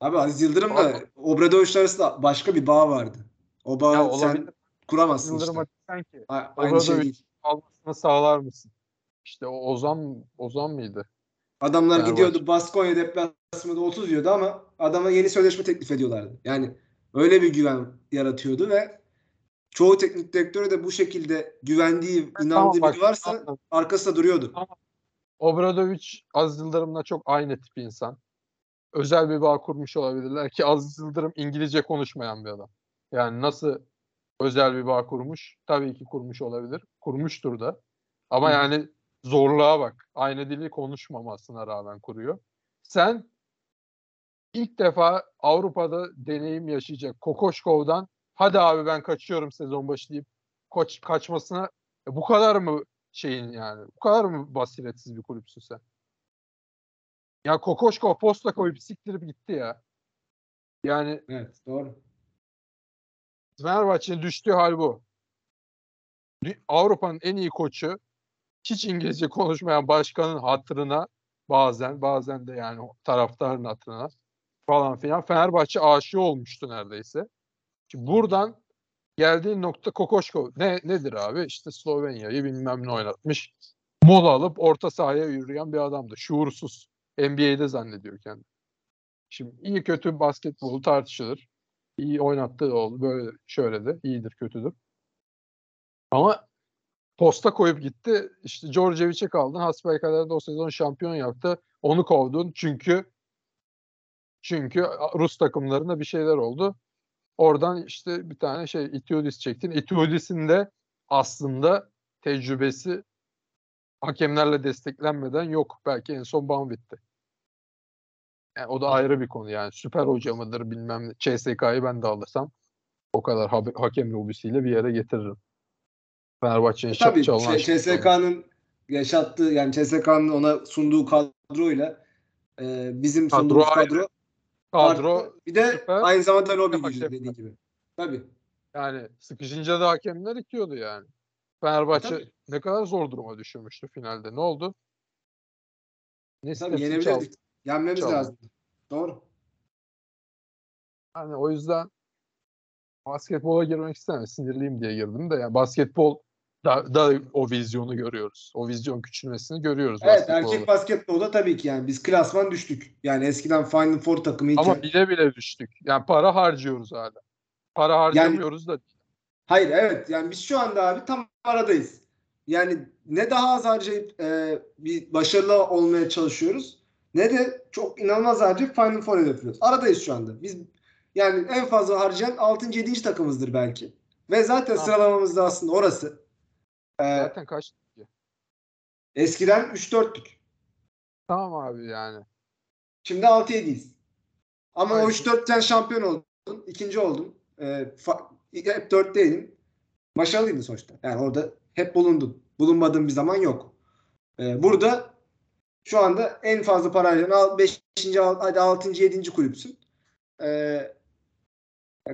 Abi Aziz Yıldırım'la Obradoviç arasında başka bir bağ vardı. O bağı Ya sen olabilir. Kuramazsın Yıldırım'a işte. desen ki A- Aynı şey Obradovic değil. Almasını sağlar mısın? İşte o Ozan Ozan mıydı? Adamlar Fenerbahçe. gidiyordu Baskonya deplasmanında 30 diyordu ama adama yeni sözleşme teklif ediyorlardı. Yani öyle bir güven yaratıyordu ve çoğu teknik direktöre de bu şekilde güvendiği, inandığı Tamam biri varsa anladım. arkasında duruyordu. Obradovic Aziz Yıldırım'la çok aynı tip insan. Özel bir bağ kurmuş olabilirler ki Aziz Yıldırım İngilizce konuşmayan bir adam. Yani nasıl özel bir bağ kurmuş? Tabii ki kurmuş olabilir. Kurmuştur da. Ama Hı. yani zorluğa bak. Aynı dili konuşmamasına rağmen kuruyor. Sen ilk defa Avrupa'da deneyim yaşayacak Kokoşkov'dan hadi abi ben kaçıyorum sezon başı deyip koç, kaçmasına e bu kadar mı şeyin yani? Bu kadar mı basiretsiz bir kulüpsün sen? Ya Kokoşkov posta koyup siktirip gitti ya. Yani Evet doğru. Fenerbahçe'nin düştüğü hal bu. Avrupa'nın en iyi koçu hiç İngilizce konuşmayan başkanın hatırına bazen bazen de yani taraftarın hatırına falan filan Fenerbahçe aşığı olmuştu neredeyse. Şimdi buradan geldiğin nokta Kokoşkov ne nedir abi? İşte Slovenya'yı bilmem ne oynatmış. Mola alıp orta sahaya yürüyen bir adamdı. Şuursuz. NBA'de zannediyor kendini. Şimdi iyi kötü basketbolu tartışılır. İyi oynattığı oldu. Böyle şöyle de iyidir kötüdür. Ama posta koyup gitti. İşte Djordjevic'e kaldın. Hasbelkader de o sezon şampiyon yaptı. Onu kovdun çünkü çünkü Rus takımlarında bir şeyler oldu. Oradan işte bir tane şey Itiodis çektin. Itiodis'in de aslında tecrübesi hakemlerle desteklenmeden yok. Belki en son Banvit'ti. Yani o da ayrı bir konu yani. Süper hoca mıdır bilmem ne. CSK'yı ben de alırsam o kadar ha- hakem lobisiyle bir yere getiririm. Fenerbahçe'nin E, Tabii çal- çalınan şey- CSK'nın yaşattığı yani CSK'nın ona sunduğu kadroyla e, bizim Kadro sunduğumuz kadro kadro farklı. Bir de süper. aynı zamanda lobi gücü dediğin gibi. Tabii. yani sıkışınca da hakemler itiyordu yani. Fenerbahçe Tabii. ne kadar zor duruma düşürmüştü finalde. Ne oldu? Ne Tabii yenebilirdik. Yenmemiz Çaldı. lazım. Doğru. Hani o yüzden basketbola girmek istemem. Sinirliyim diye girdim de yani basketbol da, da o vizyonu görüyoruz. O vizyon küçülmesini görüyoruz Evet basketbolda. erkek basketbolda tabii ki yani biz klasman düştük. Yani eskiden Final Four takımıyken. Ama bile bile düştük. Yani para harcıyoruz hala. Para harcamıyoruz da Hayır evet yani biz şu anda abi tam aradayız. Yani ne daha az harcayıp e, bir başarılı olmaya çalışıyoruz ne de çok inanılmaz harcayıp Final Four hedefliyoruz. Aradayız şu anda. Biz yani en fazla harcayan 6. 7. takımızdır belki. Ve zaten Tamam. sıralamamızda aslında orası. E, zaten kaç eskiden 3-4'tük. Tamam abi yani. Şimdi 6-7'yiz. Ama Aynen. o 3-4'ten şampiyon oldun. ikinci oldun. Ee, hep 4'teydin. Başarılıydın sonuçta. Yani orada hep bulundun. Bulunmadığın bir zaman yok. Ee, burada şu anda en fazla parayla al 5. hadi 6. 7. kulüpsün. Ee,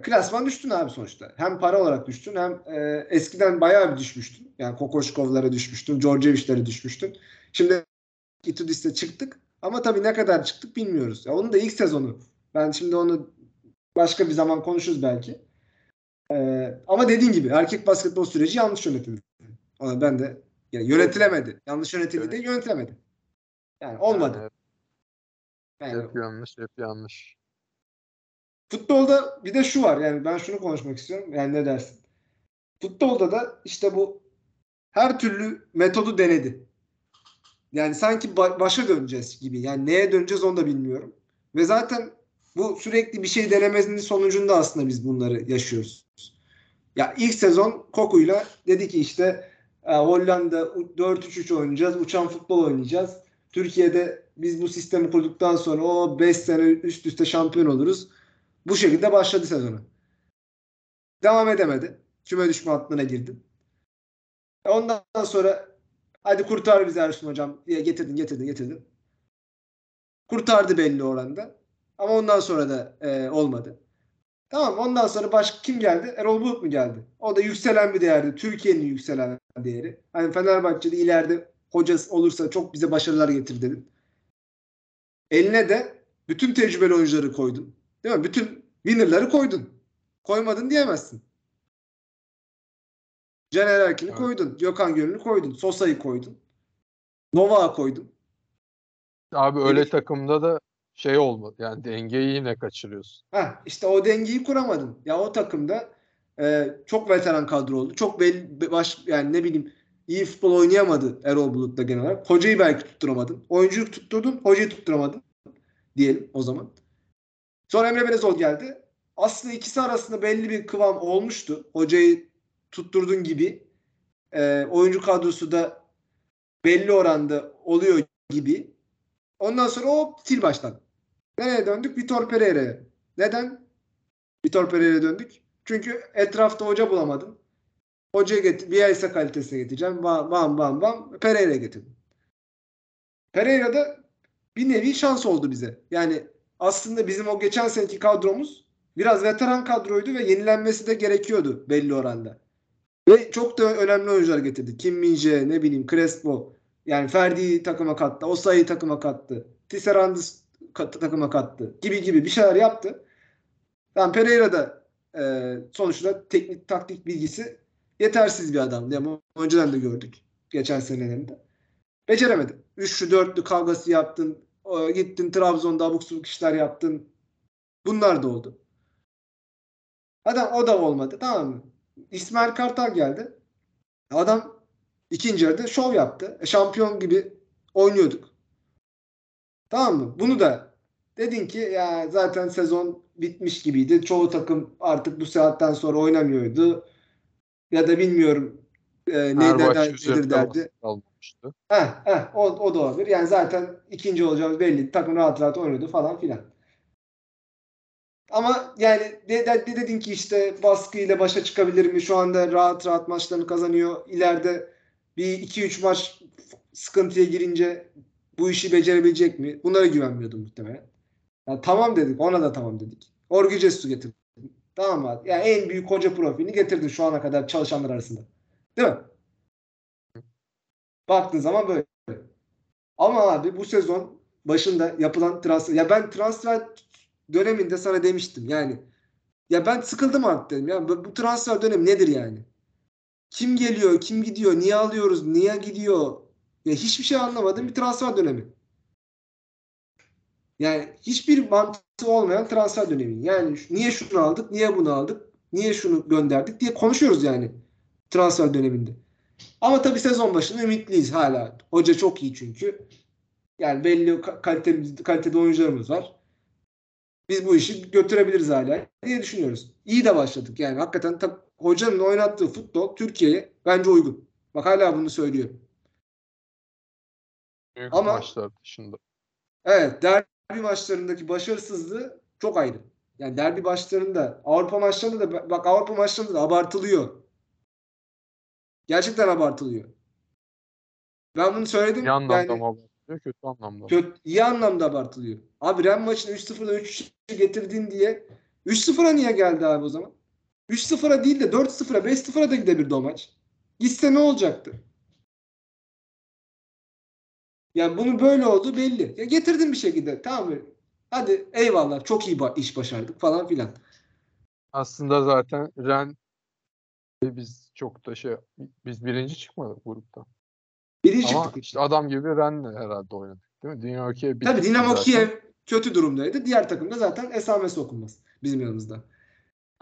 klasman düştün abi sonuçta. Hem para olarak düştün hem e, eskiden bayağı bir düşmüştün. Yani Kokoşkovlara düşmüştün, Djordjevic'lere düşmüştün. Şimdi Itudis'te çıktık. Ama tabii ne kadar çıktık bilmiyoruz. Ya onun da ilk sezonu. Ben şimdi onu başka bir zaman konuşuruz belki. Ee, ama dediğin gibi erkek basketbol süreci yanlış yönetildi. Ona ben de yani yönetilemedi. Yanlış yönetildi değil yönetilemedi. Yani olmadı. Yani, Yani hep yanlış, hep yanlış. futbolda bir de şu var. Yani ben şunu konuşmak istiyorum. Yani ne dersin? Futbolda da işte bu her türlü metodu denedi. Yani sanki ba- başa döneceğiz gibi. Yani neye döneceğiz onu da bilmiyorum. Ve zaten bu sürekli bir şey denemesinin sonucunda aslında biz bunları yaşıyoruz. Ya ilk sezon Koku'yla dedi ki işte Hollanda 4-3-3 oynayacağız. Uçan futbol oynayacağız. Türkiye'de biz bu sistemi kurduktan sonra o 5 sene üst üste şampiyon oluruz. Bu şekilde başladı sezonu. Devam edemedi. Küme düşme hattına girdi. E, Ondan sonra hadi kurtar bizi Ersun hocam diye getirdin getirdin getirdin. Kurtardı belli oranda. Ama ondan sonra da e, olmadı. Tamam ondan sonra başka kim geldi? Erol Bulut mu geldi? O da yükselen bir değerdi. Türkiye'nin yükselen değeri. Hani Fenerbahçe'de ileride hocası olursa çok bize başarılar getirir dedin. Eline de bütün tecrübeli oyuncuları koydun. Değil mi? Bütün winner'ları koydun. Koymadın diyemezsin. Caner Erkin'i Evet. koydun. Gökhan Gönül'ü koydun. Sosa'yı koydun. Novak'ı koydun. Abi öyle Elif- takımda da şey olmadı. Yani dengeyi yine kaçırıyorsun. Heh, işte o dengeyi kuramadın. Ya o takımda e, çok veteran kadro oldu. Çok belli baş yani ne bileyim iyi futbol oynayamadı Erol Bulut'ta genel olarak. Hocayı belki tutturamadın. Oyuncuyu tutturdun, hocayı tutturamadın diyelim o zaman. Sonra Emre Belezoğlu geldi. Aslında ikisi arasında belli bir kıvam olmuştu. Hocayı tutturdun gibi. E, oyuncu kadrosu da belli oranda oluyor gibi. Ondan sonra o sil baştan. Nereye döndük? Vitor Pereira'ya. Neden? Vitor Pereira'ya döndük. Çünkü etrafta hoca bulamadın. Hocayı getir, Bielsa kalitesine getireceğim. Bam bam bam bam. Pereira'ya getirdim. Pereira da bir nevi şans oldu bize. Yani aslında bizim o geçen seneki kadromuz biraz veteran kadroydu ve yenilenmesi de gerekiyordu belli oranda. Ve çok da önemli oyuncular getirdi. Kim Minje, ne bileyim Crespo. Yani Ferdi'yi takıma kattı. Osayi'yi takıma kattı. Tisserand'ı takıma kattı. Gibi gibi bir şeyler yaptı. Yani Pereira da e, sonuçta teknik taktik bilgisi yetersiz bir adamdı. Yani önceden de gördük. Geçen senelerinde. Beceremedi. Üçlü dörtlü kavgası yaptın. Gittin Trabzon'da abuk subuk işler yaptın. Bunlar da oldu. Adam o da olmadı. Tamam mı? İsmail Kartal geldi. Adam ikinci yarıda şov yaptı. E, şampiyon gibi oynuyorduk. Tamam mı? Bunu da dedin ki ya zaten sezon bitmiş gibiydi. Çoğu takım artık bu saatten sonra oynamıyordu. Ya da bilmiyorum e, ne Fenerbahçe neden nedir derdi. Heh, heh, o, o da olabilir. Yani zaten ikinci olacağımız belli. Takım rahat rahat oynuyordu falan filan. Ama yani de, de- de dedin ki işte baskıyla başa çıkabilir mi? Şu anda rahat rahat maçlarını kazanıyor. İleride bir 2-3 maç sıkıntıya girince bu işi becerebilecek mi? Bunlara güvenmiyordum muhtemelen. Ya tamam dedik. Ona da tamam dedik. Orgi Cesu Tamam abi. Yani en büyük hoca profilini getirdin şu ana kadar çalışanlar arasında. Değil mi? Baktığın zaman böyle. Ama abi bu sezon başında yapılan transfer ya ben transfer döneminde sana demiştim yani ya ben sıkıldım artık dedim ya bu transfer dönemi nedir yani? Kim geliyor, kim gidiyor, niye alıyoruz, niye gidiyor? Ya hiçbir şey anlamadım bir transfer dönemi. Yani hiçbir mantığı olmayan transfer dönemi. Yani niye şunu aldık, niye bunu aldık, niye şunu gönderdik diye konuşuyoruz yani transfer döneminde. Ama tabii sezon başında ümitliyiz hala. Hoca çok iyi çünkü. Yani belli ka- kaliteli, kaliteli oyuncularımız var. Biz bu işi götürebiliriz hala diye düşünüyoruz. İyi de başladık yani. Hakikaten ta- hocanın oynattığı futbol Türkiye'ye bence uygun. Bak hala bunu söylüyor. Büyük Ama- maçlar dışında. Evet derbi maçlarındaki başarısızlığı çok ayrı. Yani derbi maçlarında, Avrupa maçlarında da bak Avrupa maçlarında da abartılıyor. Gerçekten abartılıyor. Ben bunu söyledim. İyi anlamda yani, abartılıyor, kötü anlamda kötü, iyi anlamda abartılıyor. Abi Ren maçını 3-0'da 3 getirdin diye 3-0'a niye geldi abi o zaman? 3-0'a değil de 4-0'a 5-0'a da gidebilirdi o maç. Gitse ne olacaktı? Yani bunu böyle oldu belli. Ya getirdin bir şekilde. Tamam mı? Hadi eyvallah çok iyi iş başardık falan filan. Aslında zaten Ren biz çok da şey biz birinci çıkmadık grupta. Birinci Ama çıktık. işte adam gibi Ren'le herhalde oynadık değil mi? Dinamo Kiev Tabii Dinamo zaten. Kiev kötü durumdaydı. Diğer takım da zaten esamesi okunmaz bizim yanımızda.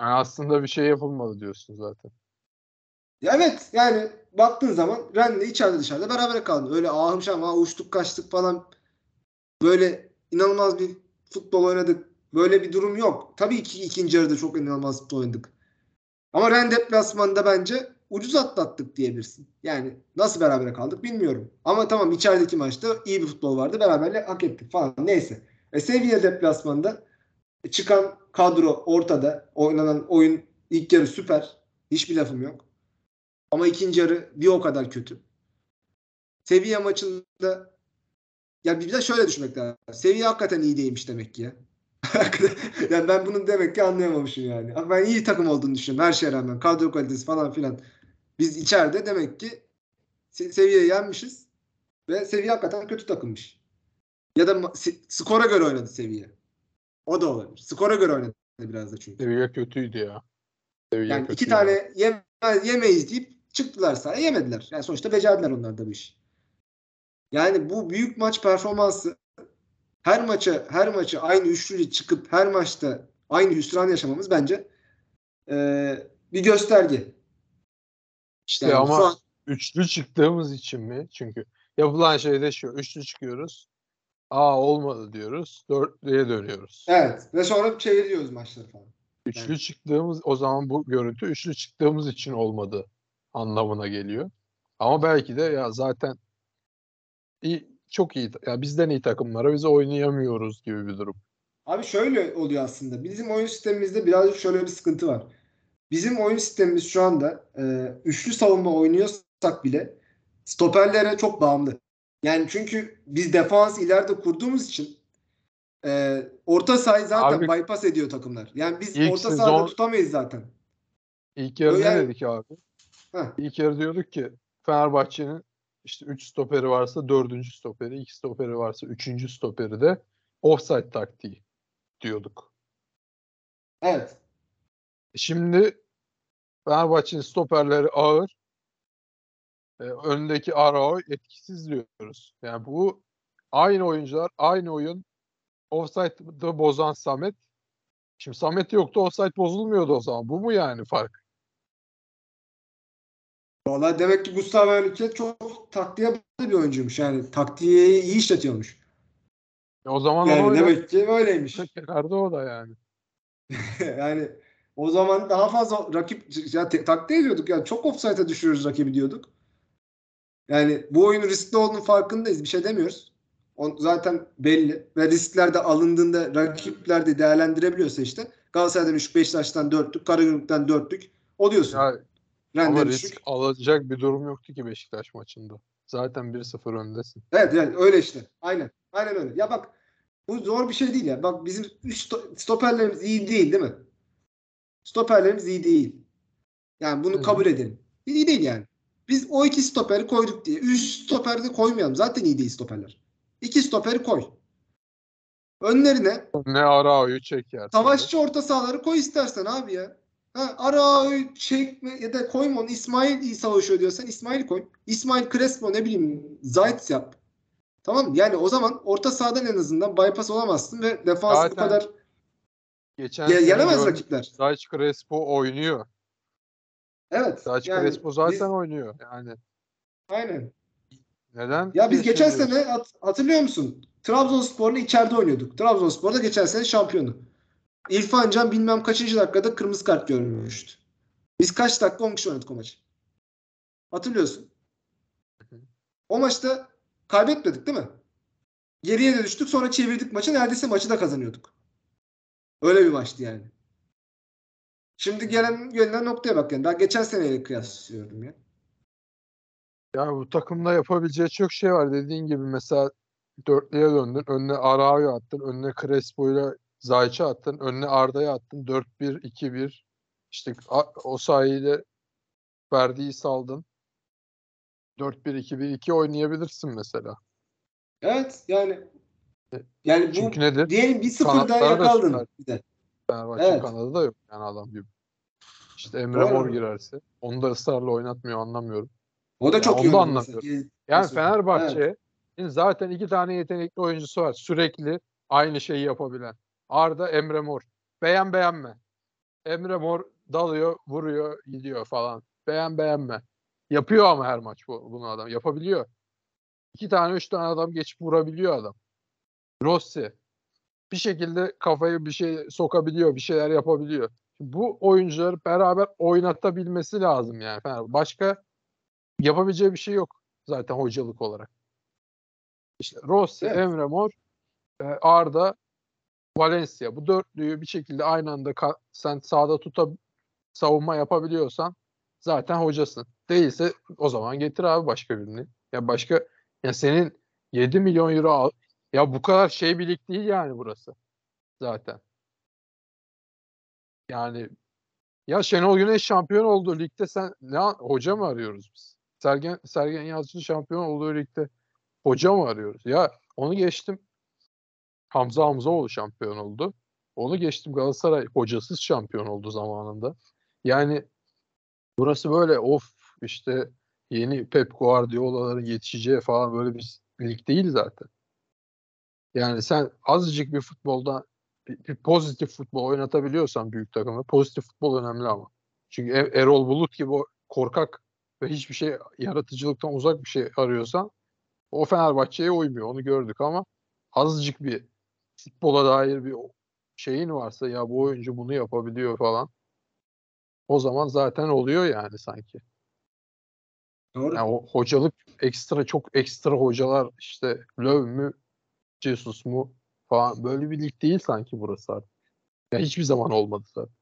Yani aslında bir şey yapılmadı diyorsun zaten. Ya evet yani baktığın zaman Ren'le içeride dışarıda beraber kaldı. Öyle ahım şahım uçtuk kaçtık falan böyle inanılmaz bir futbol oynadık. Böyle bir durum yok. Tabii ki ikinci yarıda çok inanılmaz futbol oynadık. Ama Ren deplasmanında bence ucuz atlattık diyebilirsin. Yani nasıl beraber kaldık bilmiyorum. Ama tamam içerideki maçta iyi bir futbol vardı. Beraberle hak ettik falan. Neyse. E, Sevilla deplasmanında çıkan kadro ortada. Oynanan oyun ilk yarı süper. Hiçbir lafım yok. Ama ikinci yarı bir o kadar kötü. Sevilla maçında ya bir de şöyle düşünmek lazım. Sevilla hakikaten iyi değilmiş demek ki ya. yani ben bunu demek ki anlayamamışım yani. Ama Ben iyi takım olduğunu düşünüyorum her şeye rağmen. Kadro kalitesi falan filan. Biz içeride demek ki se- Sevilla'yı yenmişiz. Ve Sevilla hakikaten kötü takımmış. Ya da skora göre oynadı Sevilla. O da olabilir. Skora göre oynadı biraz da çünkü. Sevilla kötüydü ya. Sevilla Yani iki kötüydü. tane yeme, yemeyiz deyip çıktılar sahaya yemediler. Yani sonuçta becerdiler onlar da bu işi. Yani bu büyük maç performansı her maça her maçı aynı üçlüyle çıkıp her maçta aynı hüsran yaşamamız bence eee, bir gösterge. İşte Yani ama an- üçlü çıktığımız için mi? Çünkü yapılan şey de şu. Üçlü çıkıyoruz. Aa olmadı diyoruz. Dörtlüye dönüyoruz. evet ve sonra çeviriyoruz maçları falan. Üçlü çıktığımız o zaman bu görüntü üçlü çıktığımız için olmadı anlamına geliyor. Ama belki de ya zaten iyi, çok iyi ya bizden iyi takımlara biz oynayamıyoruz gibi bir durum. Abi şöyle oluyor aslında. Bizim oyun sistemimizde birazcık şöyle bir sıkıntı var. Bizim oyun sistemimiz şu anda e, üçlü savunma oynuyorsak bile stoperlere çok bağımlı. Yani çünkü biz defans ileride kurduğumuz için e, orta sahayı zaten Abi- bypass ediyor takımlar. Yani biz orta sahada tutamayız zaten. İlk yarı ne Yani- dedik abi? Heh. İlk yarı diyorduk ki Fenerbahçe'nin işte 3 stoperi varsa 4. stoperi, 2 stoperi varsa 3. stoperi de offside taktiği diyorduk. Evet. Şimdi Fenerbahçe'nin stoperleri ağır. E, önündeki Arao etkisiz diyoruz. Yani bu aynı oyuncular, aynı oyun. Offside'ı bozan Samet. Şimdi Samet yoktu, offside bozulmuyordu o zaman. Bu mu yani fark? Vallahi demek ki Gustavo Henrique çok taktiğe bağlı bir oyuncuymuş. Yani taktiği iyi işletiyormuş. E, o zaman Yani oynat- demek ki öyleymiş. Kenarda o da yani. yani o zaman daha fazla rakip ya te- takdir ediyorduk ya çok offside'e düşürürüz rakibi diyorduk. Yani bu oyunun riskli olduğunun farkındayız. Bir şey demiyoruz. O zaten belli. Ve riskler de alındığında rakipler de değerlendirebiliyorsa işte Galatasaray'dan 3, Beşiktaş'tan 4'lük, Karagümrük'ten 4'lük oluyorsun. Ya, Rende ama düşük. risk alacak bir durum yoktu ki Beşiktaş maçında. Zaten 1-0 öndesin. Evet yani öyle işte. Aynen. Aynen öyle. Ya bak bu zor bir şey değil ya. Bak bizim 3 stoperlerimiz iyi değil değil mi? Stoperlerimiz iyi değil. Yani bunu Hı. kabul edelim. İyi değil yani. Biz o iki stoperi koyduk diye. Üç stoperi de koymayalım. Zaten iyi değil stoperler. İki stoperi koy. Önlerine Ne Arao'yu çeker. savaşçı orta sahaları koy istersen abi ya. Ha, Arao'yu çekme ya da koyma onu. İsmail iyi savaşıyor diyorsan İsmail koy. İsmail Crespo ne bileyim Zayt yap. Tamam? Yani o zaman orta sahadan en azından bypass olamazsın ve defans bu kadar Geçen sene yenemez rakipler. Saç Crespo oynuyor. Evet. Saç yani Crespo zaten biz- oynuyor. Yani aynen. neden? Ya biz geçen geçemiyoruz? sene hat- hatırlıyor musun? Trabzonspor'la içeride oynuyorduk. Trabzonspor da geçen sene şampiyonu. İrfan Can bilmem kaçıncı dakikada kırmızı kart görmüştü. Biz kaç dakika 10 kişi oynadık o maçı. Hatırlıyorsun. O maçta kaybetmedik değil mi? Geriye de düştük sonra çevirdik maçı. Neredeyse maçı da kazanıyorduk. Öyle bir maçtı yani. Şimdi gelen gelinen noktaya bak yani. Daha geçen seneyle kıyaslıyorum ya. Ya bu takımda yapabileceği çok şey var. Dediğin gibi mesela dörtlüye döndün. Önüne Arao'yu attın. Önüne Crespo'yla Zayç'ı attın. Önüne Arda'yı attın. 4-1, 2-1. İşte o sayede verdiği saldın. 4-1-2-1-2 oynayabilirsin mesela. Evet yani yani bu Çünkü nedir? diyelim bir sıfırdan yakaldın bir de. Fenerbahçe'nin Evet. kanadı da yok yani adam gibi. İşte Emre Doğru. Mor girerse. Onu da ısrarla oynatmıyor anlamıyorum. O da Ya çok onu iyi anlamıyorum. Yani Mesela. Fenerbahçe'nin zaten iki tane yetenekli oyuncusu var. Sürekli aynı şeyi yapabilen. Arda, Emre Mor. Beğen beğenme. Emre Mor dalıyor, vuruyor, gidiyor falan. Beğen beğenme. Yapıyor ama her maç bu, bunu adam. Yapabiliyor. İki tane, üç tane adam geçip vurabiliyor adam. Rossi. Bir şekilde kafayı bir şey sokabiliyor, bir şeyler yapabiliyor. Bu oyuncuları beraber oynatabilmesi lazım yani. Başka yapabileceği bir şey yok zaten hocalık olarak. İşte Rossi, Evet. Emre Mor, e, Arda, Valencia. Bu dörtlüyü bir şekilde aynı anda sen sahada tuta savunma yapabiliyorsan zaten hocasın. Değilse o zaman getir abi başka birini. Ya başka ya senin 7 milyon euro al, ya bu kadar şey bir lig değil yani burası zaten. Yani ya Şenol Güneş şampiyon olduğu ligde sen ne hoca mı arıyoruz biz? Sergen Sergen Yalçın şampiyon olduğu ligde hoca mı arıyoruz? Ya onu geçtim. Hamza Hamzaoğlu şampiyon oldu. Onu geçtim Galatasaray hocasız şampiyon oldu zamanında. Yani burası böyle of işte yeni Pep Guardiola'ların yetişeceği falan böyle bir lig değil zaten. Yani sen azıcık bir futbolda bir, bir pozitif futbol oynatabiliyorsan büyük takımda pozitif futbol önemli ama. Çünkü Er- Erol Bulut gibi korkak ve hiçbir şey yaratıcılıktan uzak bir şey arıyorsan o Fenerbahçe'ye uymuyor. Onu gördük ama azıcık bir futbola dair bir şeyin varsa ya bu oyuncu bunu yapabiliyor falan. O zaman zaten oluyor yani sanki. Doğru. Yani o hocalık ekstra çok ekstra hocalar işte Löw mü Jesus mu falan böyle bir lig değil sanki burası artık. Ya hiçbir zaman olmadı zaten.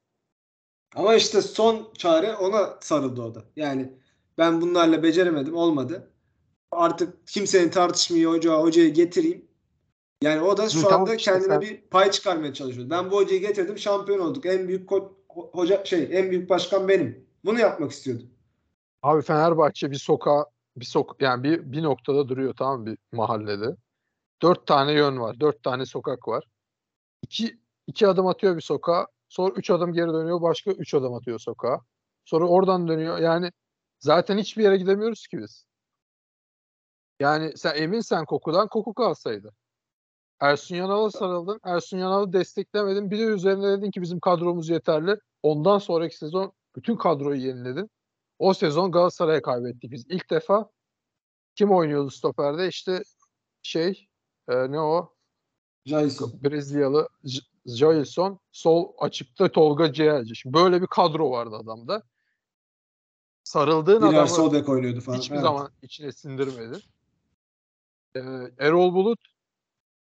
Ama işte son çare ona sarıldı o da. Yani ben bunlarla beceremedim olmadı. Artık kimsenin tartışmıyor hoca hocayı getireyim. Yani o da şu Hı, anda işte kendine sen- bir pay çıkarmaya çalışıyor. Ben bu hocayı getirdim şampiyon olduk. En büyük hoca şey en büyük başkan benim. Bunu yapmak istiyordu. Abi Fenerbahçe bir sokağa bir sok yani bir bir noktada duruyor tamam bir mahallede. Dört tane yön var. Dört tane sokak var. İki, iki adım atıyor bir sokağa. Sonra üç adım geri dönüyor. Başka üç adım atıyor sokağa. Sonra oradan dönüyor. Yani zaten hiçbir yere gidemiyoruz ki biz. Yani sen eminsen kokudan koku kalsaydı. Ersun Yanal'a sarıldın. Ersun Yanal'ı desteklemedin. Bir de üzerine dedin ki bizim kadromuz yeterli. Ondan sonraki sezon bütün kadroyu yeniledin. O sezon Galatasaray'a kaybettik biz. İlk defa kim oynuyordu stoperde? İşte şey e, ne o? Jason. Brezilyalı Jailson. Sol açıkta Tolga Ciğerci. Şimdi böyle bir kadro vardı adamda. Sarıldığın adamı sol bek oynuyordu falan. hiçbir Evet. zaman içine sindirmedin. Ee, Erol Bulut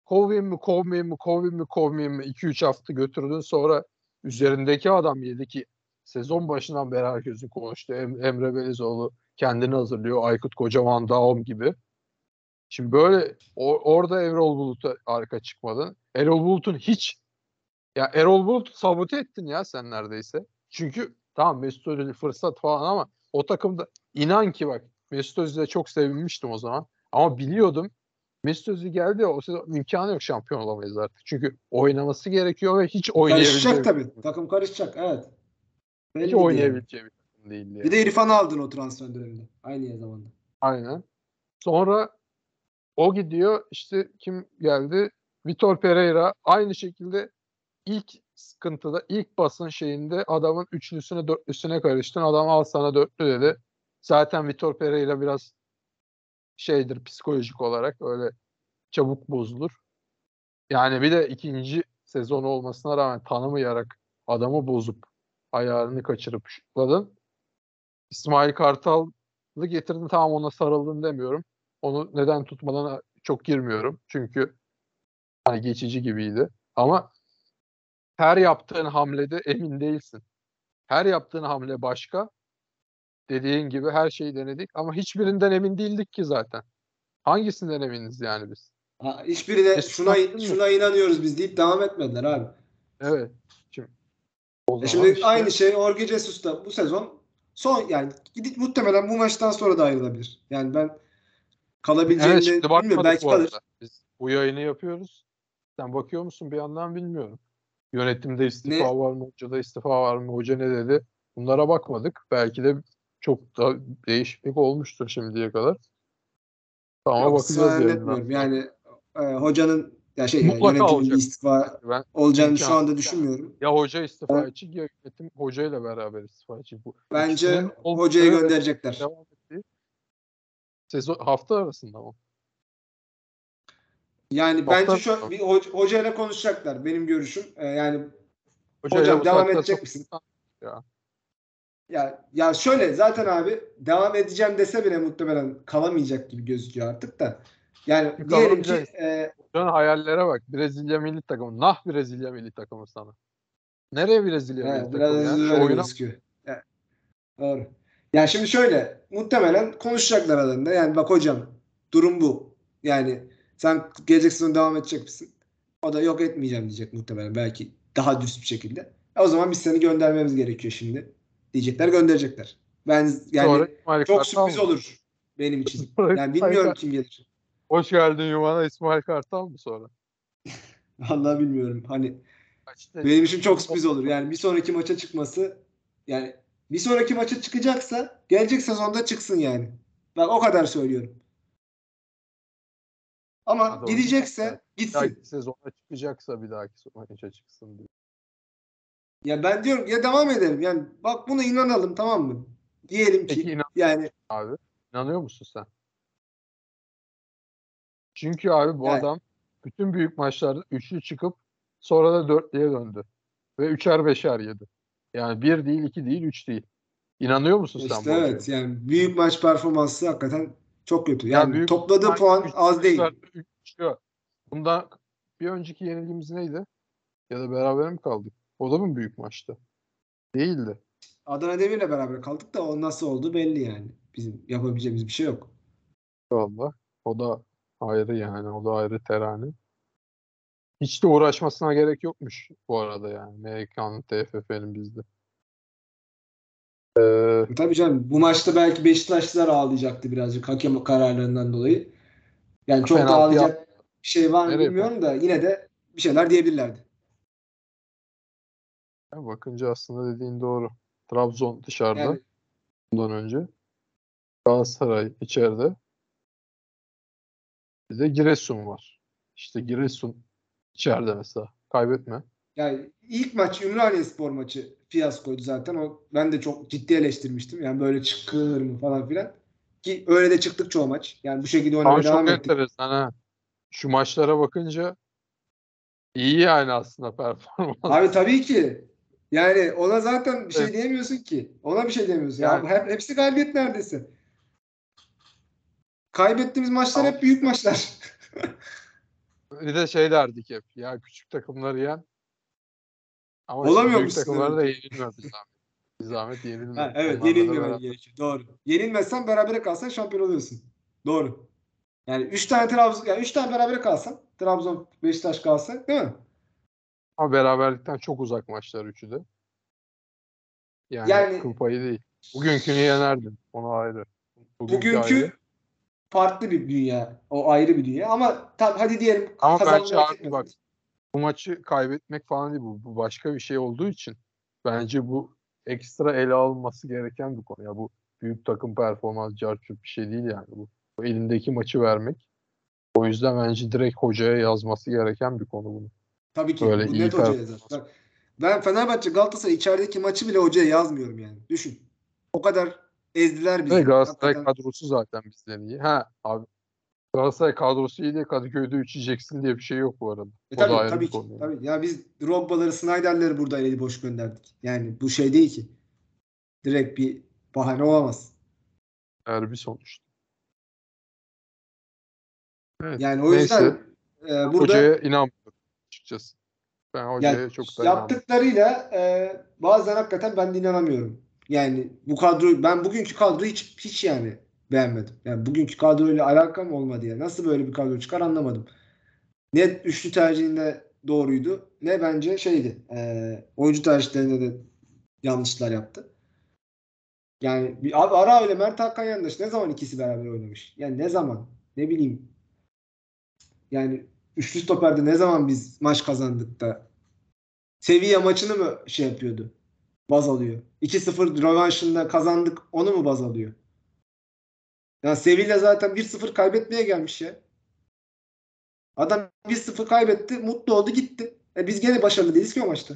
kovayım mı kovmayayım mı kovayım mı kovmayayım mı 2-3 hafta götürdün sonra üzerindeki adam yedi ki sezon başından beri herkesin konuştu. Em- Emre Belezoğlu kendini hazırlıyor. Aykut Kocaman Daum gibi. Şimdi böyle o- orada Erol Bulut'a arka çıkmadın. Erol Bulut'un hiç ya Erol Bulut sabote ettin ya sen neredeyse. Çünkü tamam Mesut Özil fırsat falan ama o takımda inan ki bak Mesut Özil'e çok sevinmiştim o zaman. Ama biliyordum Mesut Özil geldi ya o sezon imkanı yok şampiyon olamayız artık. Çünkü oynaması gerekiyor ve hiç oynayabileceği Karışacak tabii. takım- karışacak. Evet. Hiç Belliydi oynayabileceği bir takım yani. yani. Bir de İrfan'ı aldın o transfer döneminde. Aynı zamanda. Aynen. Sonra o gidiyor işte kim geldi? Vitor Pereira aynı şekilde ilk sıkıntıda ilk basın şeyinde adamın üçlüsüne dörtlüsüne karıştın. Adam al sana dörtlü dedi. Zaten Vitor Pereira biraz şeydir psikolojik olarak öyle çabuk bozulur. Yani bir de ikinci sezon olmasına rağmen tanımayarak adamı bozup ayarını kaçırıp şutladın. İsmail Kartal'ı getirdin tamam ona sarıldın demiyorum. Onu neden tutmadan çok girmiyorum. Çünkü hani geçici gibiydi. Ama her yaptığın hamlede emin değilsin. Her yaptığın hamle başka. Dediğin gibi her şeyi denedik ama hiçbirinden emin değildik ki zaten. Hangisinden eminiz yani biz? Ha, hiçbirine E, şuna mı? şuna inanıyoruz biz deyip devam etmediler abi. Evet. Şimdi, E şimdi işte- aynı şey Jorge Jesus da bu sezon son yani gidip muhtemelen bu maçtan sonra da ayrılabilir. Yani ben kalabileceğini Evet şimdi bilmiyorum. Belki bu kalır. Biz bu yayını yapıyoruz. Sen bakıyor musun bir yandan bilmiyorum. Yönetimde istifa Ne? var mı? Hocada istifa var mı? Hoca ne dedi? Bunlara bakmadık. Belki de çok da değişiklik olmuştur şimdiye kadar. Ama Yok, bakacağız yayından. Yani e, hocanın ya şey Mutlaka yönetimin olacak. istifa Ben olacağını şu anda düşünmüyorum. ya hoca istifa Evet. edecek ya yönetim hocayla beraber istifa edecek. Bu Bence hocayı gönderecekler. Devam ettiği sezon hafta arasında mı? Yani Hafta bence şu arasında. bir hoca, hocayla konuşacaklar benim görüşüm. E, yani Hocayla Hocam devam edecek misin? Ya. Ya ya şöyle zaten abi devam edeceğim dese bile muhtemelen kalamayacak gibi gözüküyor artık da. Yani Bir diyelim ki e, Hocanın hayallere bak. Brezilya milli takımı. Nah Brezilya milli takımı sana. Nereye Brezilya he, milli takımı ya? öyle Şu oyuna gözüküyor. Ya, doğru. Yani şimdi şöyle muhtemelen konuşacaklar aralarında. Yani bak hocam durum bu. Yani sen gelecek sezon devam edecek misin? O da yok etmeyeceğim diyecek muhtemelen. Belki daha dürüst bir şekilde. E o zaman biz seni göndermemiz gerekiyor şimdi. Diyecekler gönderecekler. Ben yani sonra çok sürpriz mı? olur benim için. Yani bilmiyorum kim gelir. Hoş geldin Yuvana İsmail Kartal mı sonra? Vallahi bilmiyorum. Hani İşte benim için çok sürpriz olur. Yani bir sonraki maça çıkması yani bir sonraki maça çıkacaksa gelecek sezonda çıksın yani. Bak o kadar söylüyorum. Ama Ha, doğru. gidecekse bir gitsin. dahaki sezona çıkacaksa bir dahaki maça çıksın diye. Ya ben diyorum ya devam edelim. Yani bak buna inanalım tamam mı? Diyelim ki Peki inan yani abi. İnanıyor musun sen? Çünkü abi bu Yani- adam bütün büyük maçlarda üçlü çıkıp sonra da dörtlüye döndü. Ve üçer beşer yedi. Yani bir değil, iki değil, üç değil. İnanıyor musun sen işte bu hocaya? evet yani büyük maç performansı hakikaten çok kötü. Ya Yani büyük topladığı maç puan üç az değil. üç çıkıyor. Bundan bir önceki yenilgimiz neydi? Ya da beraber mi kaldık? O da mı büyük maçtı? Değildi. Adana Demir'le beraber kaldık da o nasıl oldu belli yani. Bizim yapabileceğimiz bir şey yok. Valla. O da ayrı yani. O da ayrı terane. Hiç de uğraşmasına gerek yokmuş bu arada yani. MK'nın, TFF'nin bizde. Ee, Tabii canım bu maçta belki Beşiktaşlılar ağlayacaktı birazcık hakem kararlarından dolayı. Yani çok da ağlayacak bir şey var mı bilmiyorum da yine de bir şeyler diyebilirlerdi. Bakınca aslında dediğin doğru. Trabzon dışarıda Yani bundan önce. Galatasaray içeride. Bir de Giresun var. İşte Giresun içeride mesela. Kaybetme. yani ilk maç Ümraniye Spor maçı fiyaskoydu zaten. O ben de çok ciddi eleştirmiştim. Yani böyle çıkılır mı falan filan. Ki öyle de çıktık çoğu maç. Yani bu şekilde Ama oynamaya çok devam ettik. enteresan ha. Şu maçlara bakınca iyi yani aslında performans. Abi tabii ki. Yani ona zaten bir şey Evet. diyemiyorsun ki. Ona bir şey diyemiyorsun. Yani- Ya hep, hepsi galibiyet neredeyse. Kaybettiğimiz maçlar Tamam. hep büyük maçlar. Bir de şey derdik hep. Ya küçük takımları yen. Ama Olamıyor büyük takımları da yenilmiyor bir zahmet. Bir zahmet yenilmiyor. Ha, evet beraber- gerekiyor. Doğru. Yenilmezsen berabere kalsan şampiyon oluyorsun. Doğru. Yani 3 tane Trabzon yani 3 tane berabere kalsan Trabzon Beşiktaş kalsa değil mi? Ama beraberlikten çok uzak maçlar üçü de. Yani, Yani- kıl payı değil. Bugünkünü yenerdin. Onu ayrı. Bugünkü ayrı. farklı bir dünya. O ayrı bir dünya ama tam hadi diyelim Ama bence abi bak, bu maçı kaybetmek falan değil bu. Bu başka bir şey olduğu için bence bu ekstra ele alınması gereken bir konu. Ya bu büyük takım performans carçurt bir şey değil yani bu. Bu elindeki maçı vermek. O yüzden bence direkt hocaya yazması gereken bir konu bunu. Tabii ki. Böyle net hocaya yazar. Bak, Ben Fenerbahçe Galatasaray içerideki maçı bile hocaya yazmıyorum yani. Düşün. O kadar ezdiler bizi. Ve Galatasaray Hakikaten. kadrosu zaten bizden iyi. Ha abi Galatasaray kadrosu iyi diye Kadıköy'de 3 yiyeceksin diye bir şey yok bu arada. E o da tabii ayrı tabii ki. konu. Tabii. Ya biz Drogba'ları, Snyder'leri burada eli boş gönderdik. Yani bu şey değil ki. Direkt bir bahane olamaz. Eğer bir sonuçta. Evet. Yani o Neyse. yüzden e, burada Hocaya inanmıyorum açıkçası. Ben hocaya Yani çok dayanamam. yaptıklarıyla e, bazen hakikaten ben de inanamıyorum. Yani bu kadro ben bugünkü kadroyu hiç hiç yani beğenmedim. Yani bugünkü kadroyla alakam olmadı ya. Nasıl böyle bir kadro çıkar anlamadım. Ne üçlü tercihinde doğruydu ne bence şeydi. E, oyuncu tercihlerinde de yanlışlar yaptı. Yani bir, abi Ara ile Mert Hakan yandaş ne zaman ikisi beraber oynamış? Yani ne zaman? Ne bileyim. Yani üçlü stoperde ne zaman biz maç kazandık da Sevilla maçını mı şey yapıyordu? Baz alıyor. 2-0 rövanşında kazandık onu mu baz alıyor? Ya Sevilla zaten 1-0 kaybetmeye gelmiş ya. Adam 1-0 kaybetti, mutlu oldu, gitti. E biz gene başarılı değiliz ki o maçta.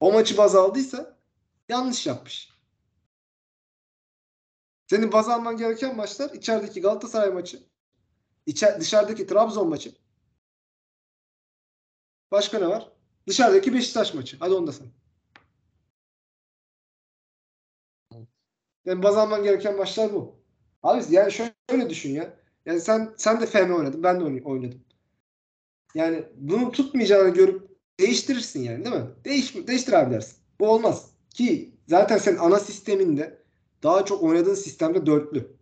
O maçı baz aldıysa yanlış yapmış. Senin baz alman gereken maçlar içerideki Galatasaray maçı, içer, dışarıdaki Trabzon maçı. Başka ne var? Dışarıdaki Beşiktaş maçı. Hadi onu da sen. Yani baz alman gereken maçlar bu. Abi yani şöyle düşün ya. Yani sen sen de FM oynadın. Ben de oyn- oynadım. Yani bunu tutmayacağını görüp değiştirirsin yani değil mi? Değiş, değiştir abi dersin. Bu olmaz. Ki zaten sen ana sisteminde daha çok oynadığın sistemde dörtlü.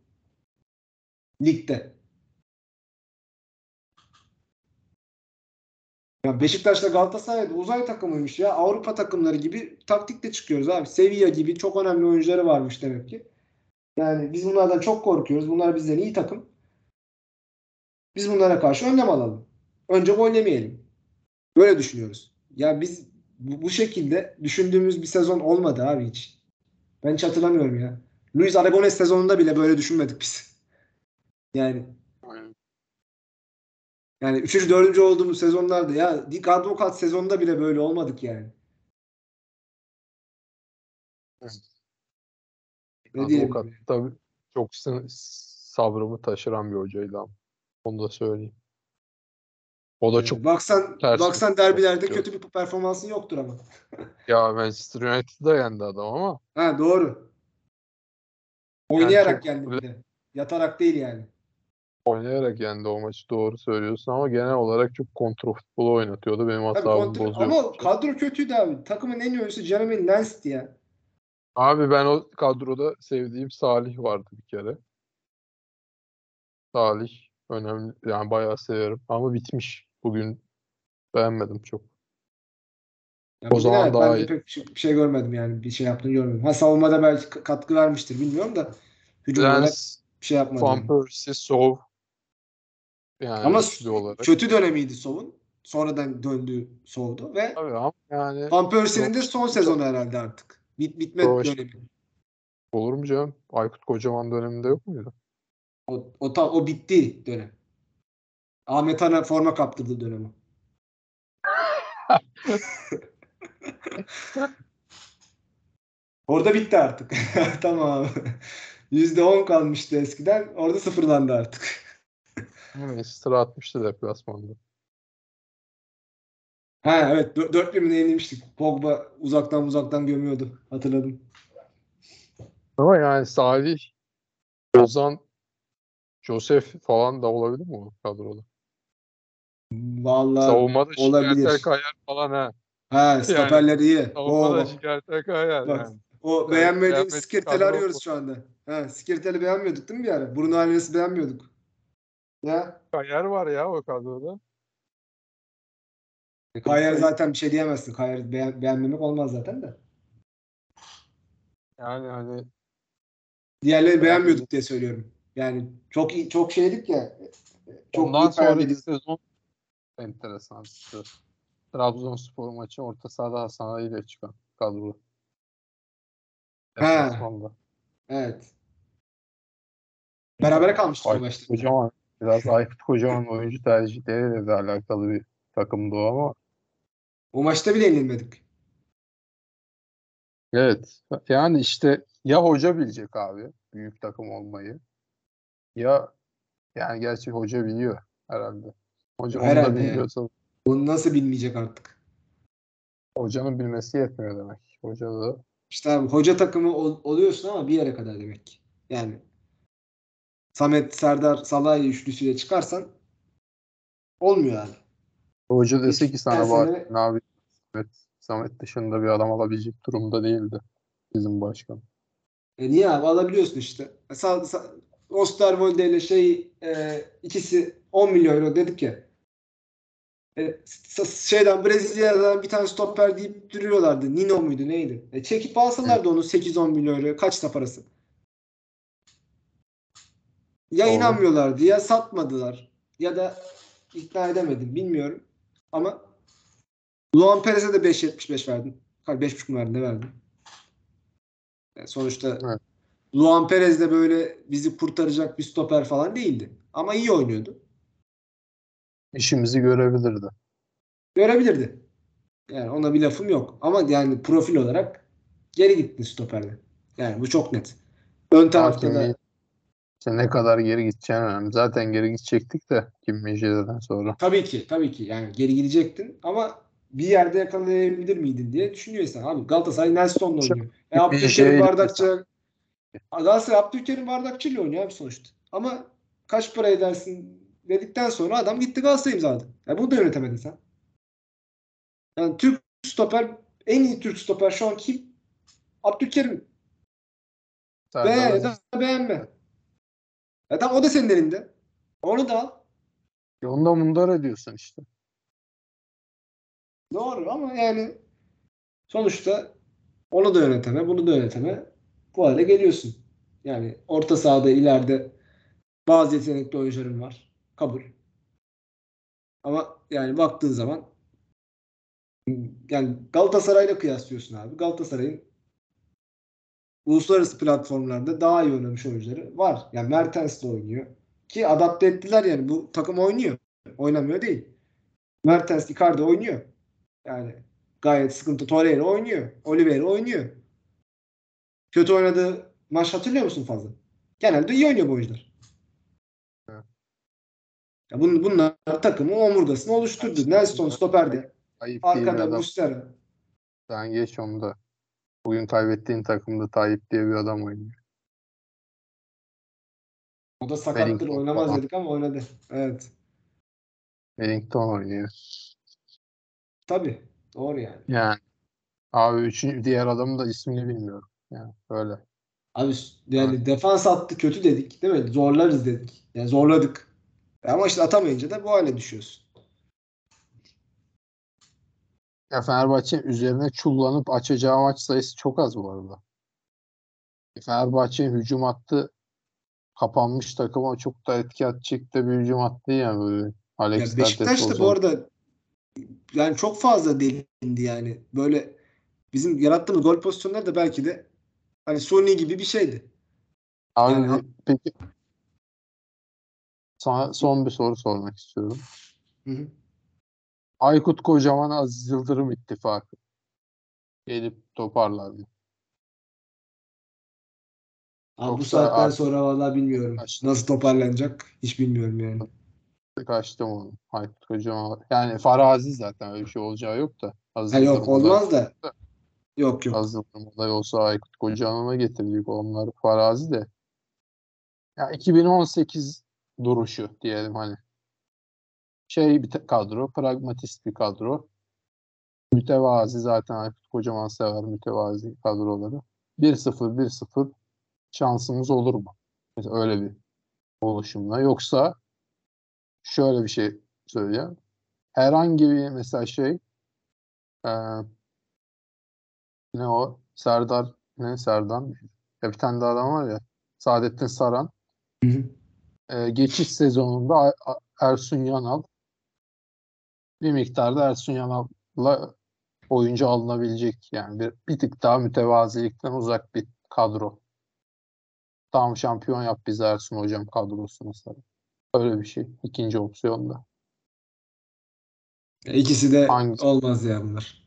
Ligde. Ya Beşiktaş'la Galatasaray'da uzay takımıymış ya. Avrupa takımları gibi taktikle çıkıyoruz abi. Sevilla gibi çok önemli oyuncuları varmış demek ki. Yani biz bunlardan çok korkuyoruz. Bunlar bizden iyi takım. Biz bunlara karşı önlem alalım. Önce gol. Böyle düşünüyoruz. Ya biz bu, şekilde düşündüğümüz bir sezon olmadı abi hiç. Ben hiç hatırlamıyorum ya. Luis Aragones sezonunda bile böyle düşünmedik biz. Yani. Yani 3. 4. olduğumuz sezonlarda ya Dick Advokat sezonunda bile böyle olmadık yani. Ne diyelim? Avukat tabii çok sabrımı taşıran bir hocaydı ama. Onu da söyleyeyim. O da çok baksan baksan derbilerde yok. kötü bir performansın yoktur ama. ya Manchester United'da yendi adam ama Ha doğru. Oynayarak çok- yendi bir de. Yatarak değil yani. Oynayarak yendi o maçı doğru söylüyorsun ama genel olarak çok kontrol futbolu oynatıyordu. Benim hatamı bozuyor. ama kadro kötüydü abi. Takımın en iyi oyuncusu Jeremy Lens'ti ya. Abi ben o kadroda sevdiğim Salih vardı bir kere. Salih önemli yani bayağı severim ama bitmiş. Bugün beğenmedim çok. Ya O zaman evet, daha ben iyi. pek bir şey, şey görmedim yani. Bir şey yaptığını görmedim. Ha savunmada belki katkı vermiştir bilmiyorum da hücum olarak Lens, bir şey yapmadı. Van. Persie, Sov yani Ama olarak. kötü dönemiydi Sov'un. Sonradan döndü Sov'du ve Tabii ama yani Van Persie'nin de son sezonu herhalde artık. Bit bitme dönemi. olur mu canım? Aykut Kocaman döneminde yok muydu? O, o, ta- o bitti dönem. Ahmet Han'a forma kaptırdı dönemi. Orada bitti artık. tamam. %10 kalmıştı eskiden. Orada sıfırlandı artık. Manchester atmıştı deplasmanda. Ha evet. Dö- Dört birine yenilmiştik. Pogba uzaktan uzaktan gömüyordu. Hatırladım. Ama yani Salih, Ozan, Josef falan da olabilir mi o kadroda? Vallahi Savunmada olabilir. Kayar falan ha. ha stoperler iyi. Savunmada Şikertel Kayar Bak. yani. o Yani beğenmediğimiz Skirtel'i arıyoruz şu anda. Ha, Skirtel'i beğenmiyorduk değil mi bir ara? Bruno Alves'i beğenmiyorduk. Ya Kayar var ya o kadroda. Kayar zaten bir şey diyemezsin. Kayar beğen- beğenmemek olmaz zaten de. Yani hani Diğerleri beğenmiyorduk diye söylüyorum. Yani çok iyi, çok şeydik ya. Çok ondan sonraki sezon enteresan. Trabzonspor maçı orta sahada Hasan Ali ile çıkan kadro. Ha. Deplasmanda. Evet. Berabere kalmıştık o maçta. Kocaman. Biraz Aykut Kocaman oyuncu tercihleriyle de alakalı bir takımdı o ama O maçta bile yenilmedik. Evet. Yani işte ya hoca bilecek abi büyük takım olmayı ya yani gerçi hoca biliyor herhalde. Hoca onu da Herhalde bilmiyorsa Bunu nasıl bilmeyecek artık? hocanın bilmesi yetmiyor demek. Hoca da İşte abi hoca takımı ol- oluyorsun ama bir yere kadar demek. Yani Samet, Serdar, Salah üçlüsüyle çıkarsan olmuyor abi. Hoca dese ki sana bak sene- ne abi Samet, Samet dışında bir adam alabilecek durumda değildi bizim başkan. E niye abi alabiliyorsun işte. E Sa Sa Osterwolde ile şey e, ikisi 10 milyon euro dedik ya. E, şeyden Brezilya'dan bir tane stoper deyip duruyorlardı. Nino muydu neydi? E, çekip alsalardı onu 8-10 milyon euro. Kaçta parası? Ya Doğru. inanmıyorlardı ya satmadılar. Ya da ikna edemedim. Bilmiyorum. Ama Luan Perez'e de 5.75 verdin. Hayır 5.5 mu verdin? Ne verdin? Yani sonuçta Evet. Luan Perez de böyle bizi kurtaracak bir stoper falan değildi. Ama iyi oynuyordu. İşimizi görebilirdi. Görebilirdi. Yani ona bir lafım yok. Ama yani profil olarak geri gitti stoperde. Yani bu çok net. Ön tarafta da Hakimi işte ne kadar geri gideceğin önemli. Zaten geri gidecektik de Kim Min-jae'den sonra. tabii ki tabii ki yani geri gidecektin ama bir yerde yakalayabilir miydin diye düşünüyor insan. Abi Galatasaray Nelson'la oynuyor. E, Abdülkerim şey- Bardakçı Galatasaray Abdülkerim Bardakçı ile oynuyor abi sonuçta. Ama kaç para edersin dedikten sonra adam gitti Galatasaray imzaladı. Ya bunu da yönetemedin sen. Yani Türk stoper en iyi Türk stoper şu an kim? Abdülkerim. Beğen ya da beğenme. Ya tamam o da senin elinde. Onu da al. Onu da mundar ediyorsun işte. Doğru ama yani sonuçta onu da yöneteme, bunu da yöneteme bu hale geliyorsun. Yani orta sahada ileride bazı yetenekli oyuncuların var. Kabul. Ama yani baktığın zaman yani Galatasaray'la kıyaslıyorsun abi. Galatasaray'ın uluslararası platformlarda daha iyi oynamış oyuncuları var. Yani Mertens de oynuyor. Ki adapte ettiler yani. Bu takım oynuyor. Oynamıyor değil. Mertens, Icardi oynuyor. Yani gayet sıkıntı. Torreira oynuyor. Oliveira oynuyor. Kötü oynadığı maç hatırlıyor musun fazla? Genelde iyi oynuyor bu oyuncular. Ya bun, bunlar takımın omurgasını oluşturdu. Nelson bir Arkada adam. Muslera. Sen geç onu da. Bugün kaybettiğin takımda Tayyip diye bir adam oynuyor. O da sakattır Wellington oynamaz falan. dedik ama oynadı. Evet. Wellington oynuyor. Tabii. Doğru yani. Yani abi üçüncü diğer adamın da ismini bilmiyorum. Yani böyle. Abi yani defans attı kötü dedik değil mi? Zorlarız dedik. Yani zorladık. Ama işte atamayınca da bu hale düşüyorsun. Ya Fenerbahçe üzerine çullanıp açacağı maç sayısı çok az bu arada. Fenerbahçe hücum attı. Kapanmış takıma çok da etki edecek de bir hücum attı yani böyle. Alex Ya Beşiktaş da bu arada yani çok fazla delindi yani. Böyle bizim yarattığımız gol pozisyonları da belki de hani Sony gibi bir şeydi. Abi Yani- peki sana son bir soru sormak istiyorum. Hı hı. Aykut Kocaman Aziz Yıldırım ittifakı gelip toparlar mı? Abi bu saatten artık- sonra vallahi bilmiyorum. Kaçtı. Nasıl toparlanacak hiç bilmiyorum yani. Kaçtım onu. Aykut Kocaman. Yani Farazi zaten öyle bir şey olacağı yok da. Aziz Ha yok olmaz da. Yok yok. Aziz Yıldırım adayı olsa Aykut Kocaman'a getirecek onlar Farazi de. Ya 2018 duruşu diyelim hani. Şey bir kadro, pragmatist bir kadro. Mütevazi zaten Aykut Kocaman sever mütevazi kadroları. 1-0 1-0 şansımız olur mu? Mesela öyle bir oluşumla. Yoksa şöyle bir şey söyleyeyim. Herhangi bir mesela şey eee, ne o? Serdar ne Serdar? Ya bir tane daha adam var ya. Saadettin Saran. Hı hı. Eee, geçiş sezonunda Ersun Yanal bir miktarda Ersun Yanal'la oyuncu alınabilecek yani bir, bir tık daha mütevazilikten uzak bir kadro. Tamam şampiyon yap bizi Ersun hocam kadrosu mesela. Öyle bir şey. İkinci opsiyonda. İkisi de Hangisi? olmaz ya bunlar.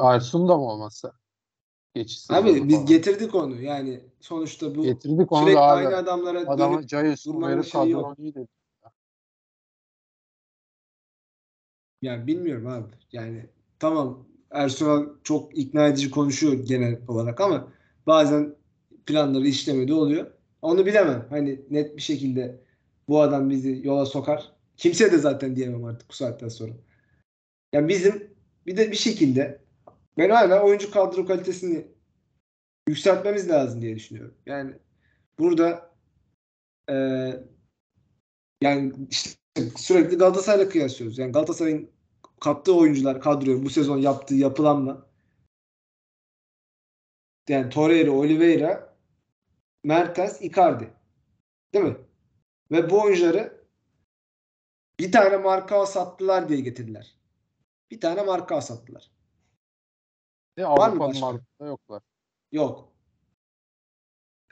Ersun da mı olmasa? Geçiş Abi biz falan. getirdik onu. Yani sonuçta bu Getirdik onu sürekli aynı adamlara Adama dönüp Cayus verip iyi dedi. Yani bilmiyorum abi. Yani tamam Ersunal çok ikna edici konuşuyor genel olarak ama bazen planları işlemedi oluyor. Onu bilemem. Hani net bir şekilde bu adam bizi yola sokar Kimse de zaten diyemem artık bu saatten sonra. Yani bizim bir de bir şekilde ben hala oyuncu kadro kalitesini yükseltmemiz lazım diye düşünüyorum. Yani burada e, yani işte sürekli Galatasaray'la kıyaslıyoruz. Yani Galatasaray'ın kattığı oyuncular kadroyu bu sezon yaptığı yapılanma yani Torreira, Oliveira, Mertens, Icardi. Değil mi? Ve bu oyuncuları bir tane marka sattılar diye getirdiler. Bir tane marka sattılar. Ne Avrupa'nın markasında yoklar. Yok.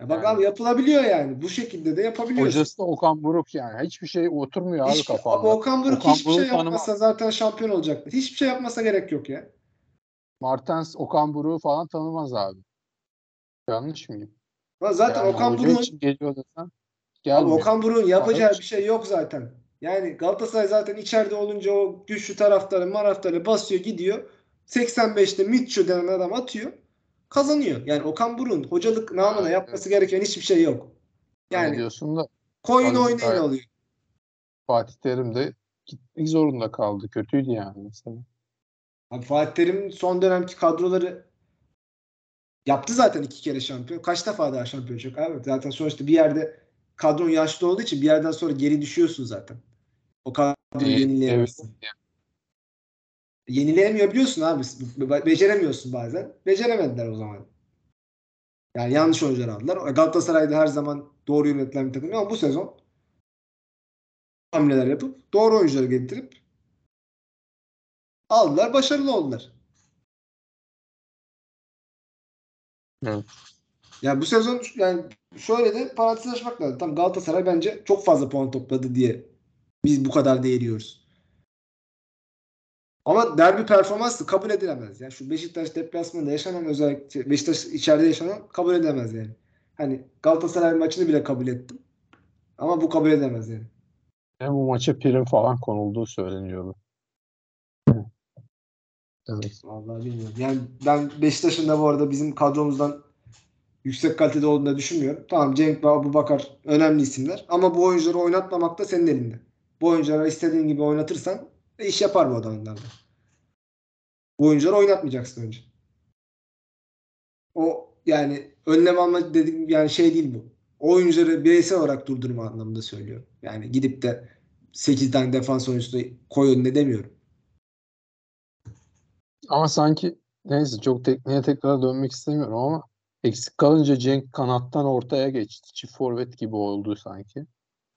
Ya bak Yani- abi yapılabiliyor yani. Bu şekilde de yapabiliyorsun. Hocası da Okan Buruk yani. Hiçbir şey oturmuyor abi Hiç, kafamda. abi Okan Buruk Okan hiçbir şey Buruk tanımam. yapmasa zaten şampiyon olacaktı. Hiçbir şey yapmasa gerek yok ya. Martens Okan Buruk'u falan tanımaz abi. Yanlış mıyım? Lan zaten Yani Okan Buruk'un geliyor desem abi. Okan Buruk'un yapacağı Hayır. bir şey yok zaten. Yani Galatasaray zaten içeride olunca o güçlü taraftarı maraftarı basıyor gidiyor. 85'te Mitchell denen adam atıyor. Kazanıyor. Yani Okan Buruk'un hocalık namına Evet, yapması gereken hiçbir şey yok. Yani Yani diyorsun da Tabii, oynayın alıyor. Fatih Terim de gitmek zorunda kaldı. Kötüydü yani mesela. Abi Fatih Terim'in son dönemki kadroları yaptı zaten iki kere şampiyon. Kaç defa daha şampiyon olacak abi? Zaten sonuçta bir yerde kadron yaşlı olduğu için bir yerden sonra geri düşüyorsun zaten. O kadroyu Ee, yenileyemezsin. Yenileyemiyor biliyorsun abi. Be- Beceremiyorsun bazen. Beceremediler o zaman. Yani yanlış oyuncular aldılar. Galatasaray'da her zaman doğru yönetilen bir takım ama bu sezon hamleler yapıp doğru oyuncuları getirip aldılar. Başarılı oldular. Evet. Yani bu sezon yani şöyle de parantez açmak lazım. Tam Galatasaray bence çok fazla puan topladı diye biz bu kadar değeriyoruz. Ama derbi performansı kabul edilemez. Yani şu Beşiktaş deplasmanında yaşanan özellikle Beşiktaş içeride yaşanan kabul edilemez yani. Hani Galatasaray maçını bile kabul ettim. Ama bu kabul edemez yani. Ve bu maça prim falan konulduğu söyleniyordu. Evet. Vallahi bilmiyorum. Yani ben Beşiktaş'ın da bu arada bizim kadromuzdan yüksek kalitede olduğunu da düşünmüyorum. Tamam Cenk ve Abubakar önemli isimler. Ama bu oyuncuları oynatmamak da senin elinde. Bu oyuncuları istediğin gibi oynatırsan e, iş yapar bu adamlar da. Bu oyuncuları oynatmayacaksın önce. O yani önlem alma dediğim yani şey değil bu. O oyuncuları bireysel olarak durdurma anlamında söylüyorum. Yani gidip de 8 tane defans oyuncusu da koy önüne demiyorum. Ama sanki neyse çok tekniğe tekrar dönmek istemiyorum ama eksik kalınca Cenk kanattan ortaya geçti. Çift forvet gibi oldu sanki.